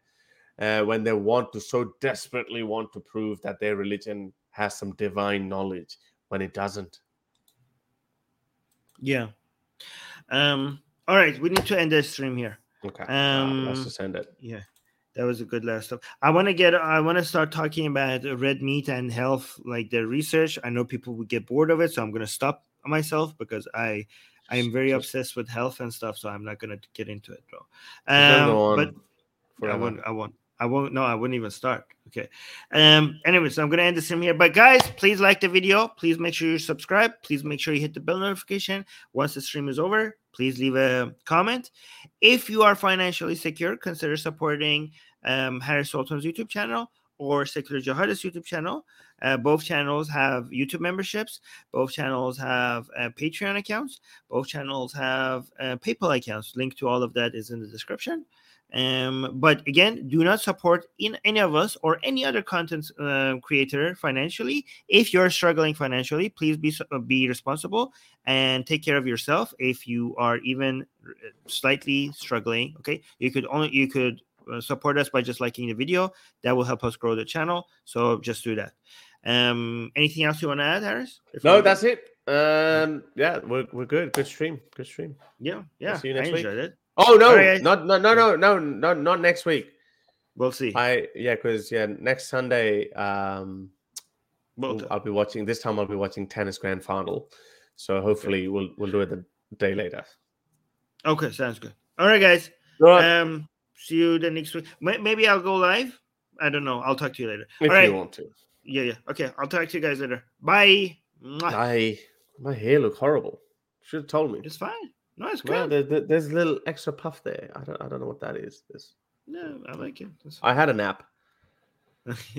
uh, when they want to so desperately want to prove that their religion has some divine knowledge when it doesn't. yeah um all right we need to end the stream here Okay, Um, let's just end it. yeah that was a good last stuff i want to get i want to start talking about red meat and health like the research i know people would get bored of it so i'm going to stop myself because i i am very obsessed with health and stuff so i'm not going to get into it bro um, but I won't. I won't. I won't. No, I wouldn't even start. Okay. Um. Anyway, so I'm gonna end this stream here. But guys, please like the video. Please make sure you subscribe. Please make sure you hit the bell notification once the stream is over. Please leave a comment. If you are financially secure, consider supporting um, Harris Sultan's YouTube channel or Secular Jihadist YouTube channel. Uh, both channels have YouTube memberships. Both channels have uh, Patreon accounts. Both channels have uh, PayPal accounts. Link to all of that is in the description. Um, but again, do not support in any of us or any other content uh, creator financially. If you're struggling financially, please be uh, be responsible and take care of yourself. If you are even uh, slightly struggling, okay, you could only you could uh, support us by just liking the video. That will help us grow the channel. So just do that. Um, anything else you want to add, Harris? Before No, that's it. Um, yeah, we're, we're good. Good stream. Good stream. yeah, yeah. see you next I week. enjoyed it. Oh no, Alright. not no no no no no not next week. We'll see. I yeah, because yeah, next Sunday um We'll- I'll be watching this time I'll be watching tennis grand final. So hopefully we'll we'll do it the day later. okay, sounds good. All right, guys. Right. Um, see you the next week. Maybe I'll go live. I don't know. I'll talk to you later. if all right. you want to. Yeah, yeah. Okay, I'll talk to you guys later. Bye. I my hair look horrible. Should have told me. It's fine. No, it's Well, good. there, there- there's a little extra puff there. I don't I don't know what that is. This No, I like it. I had a nap.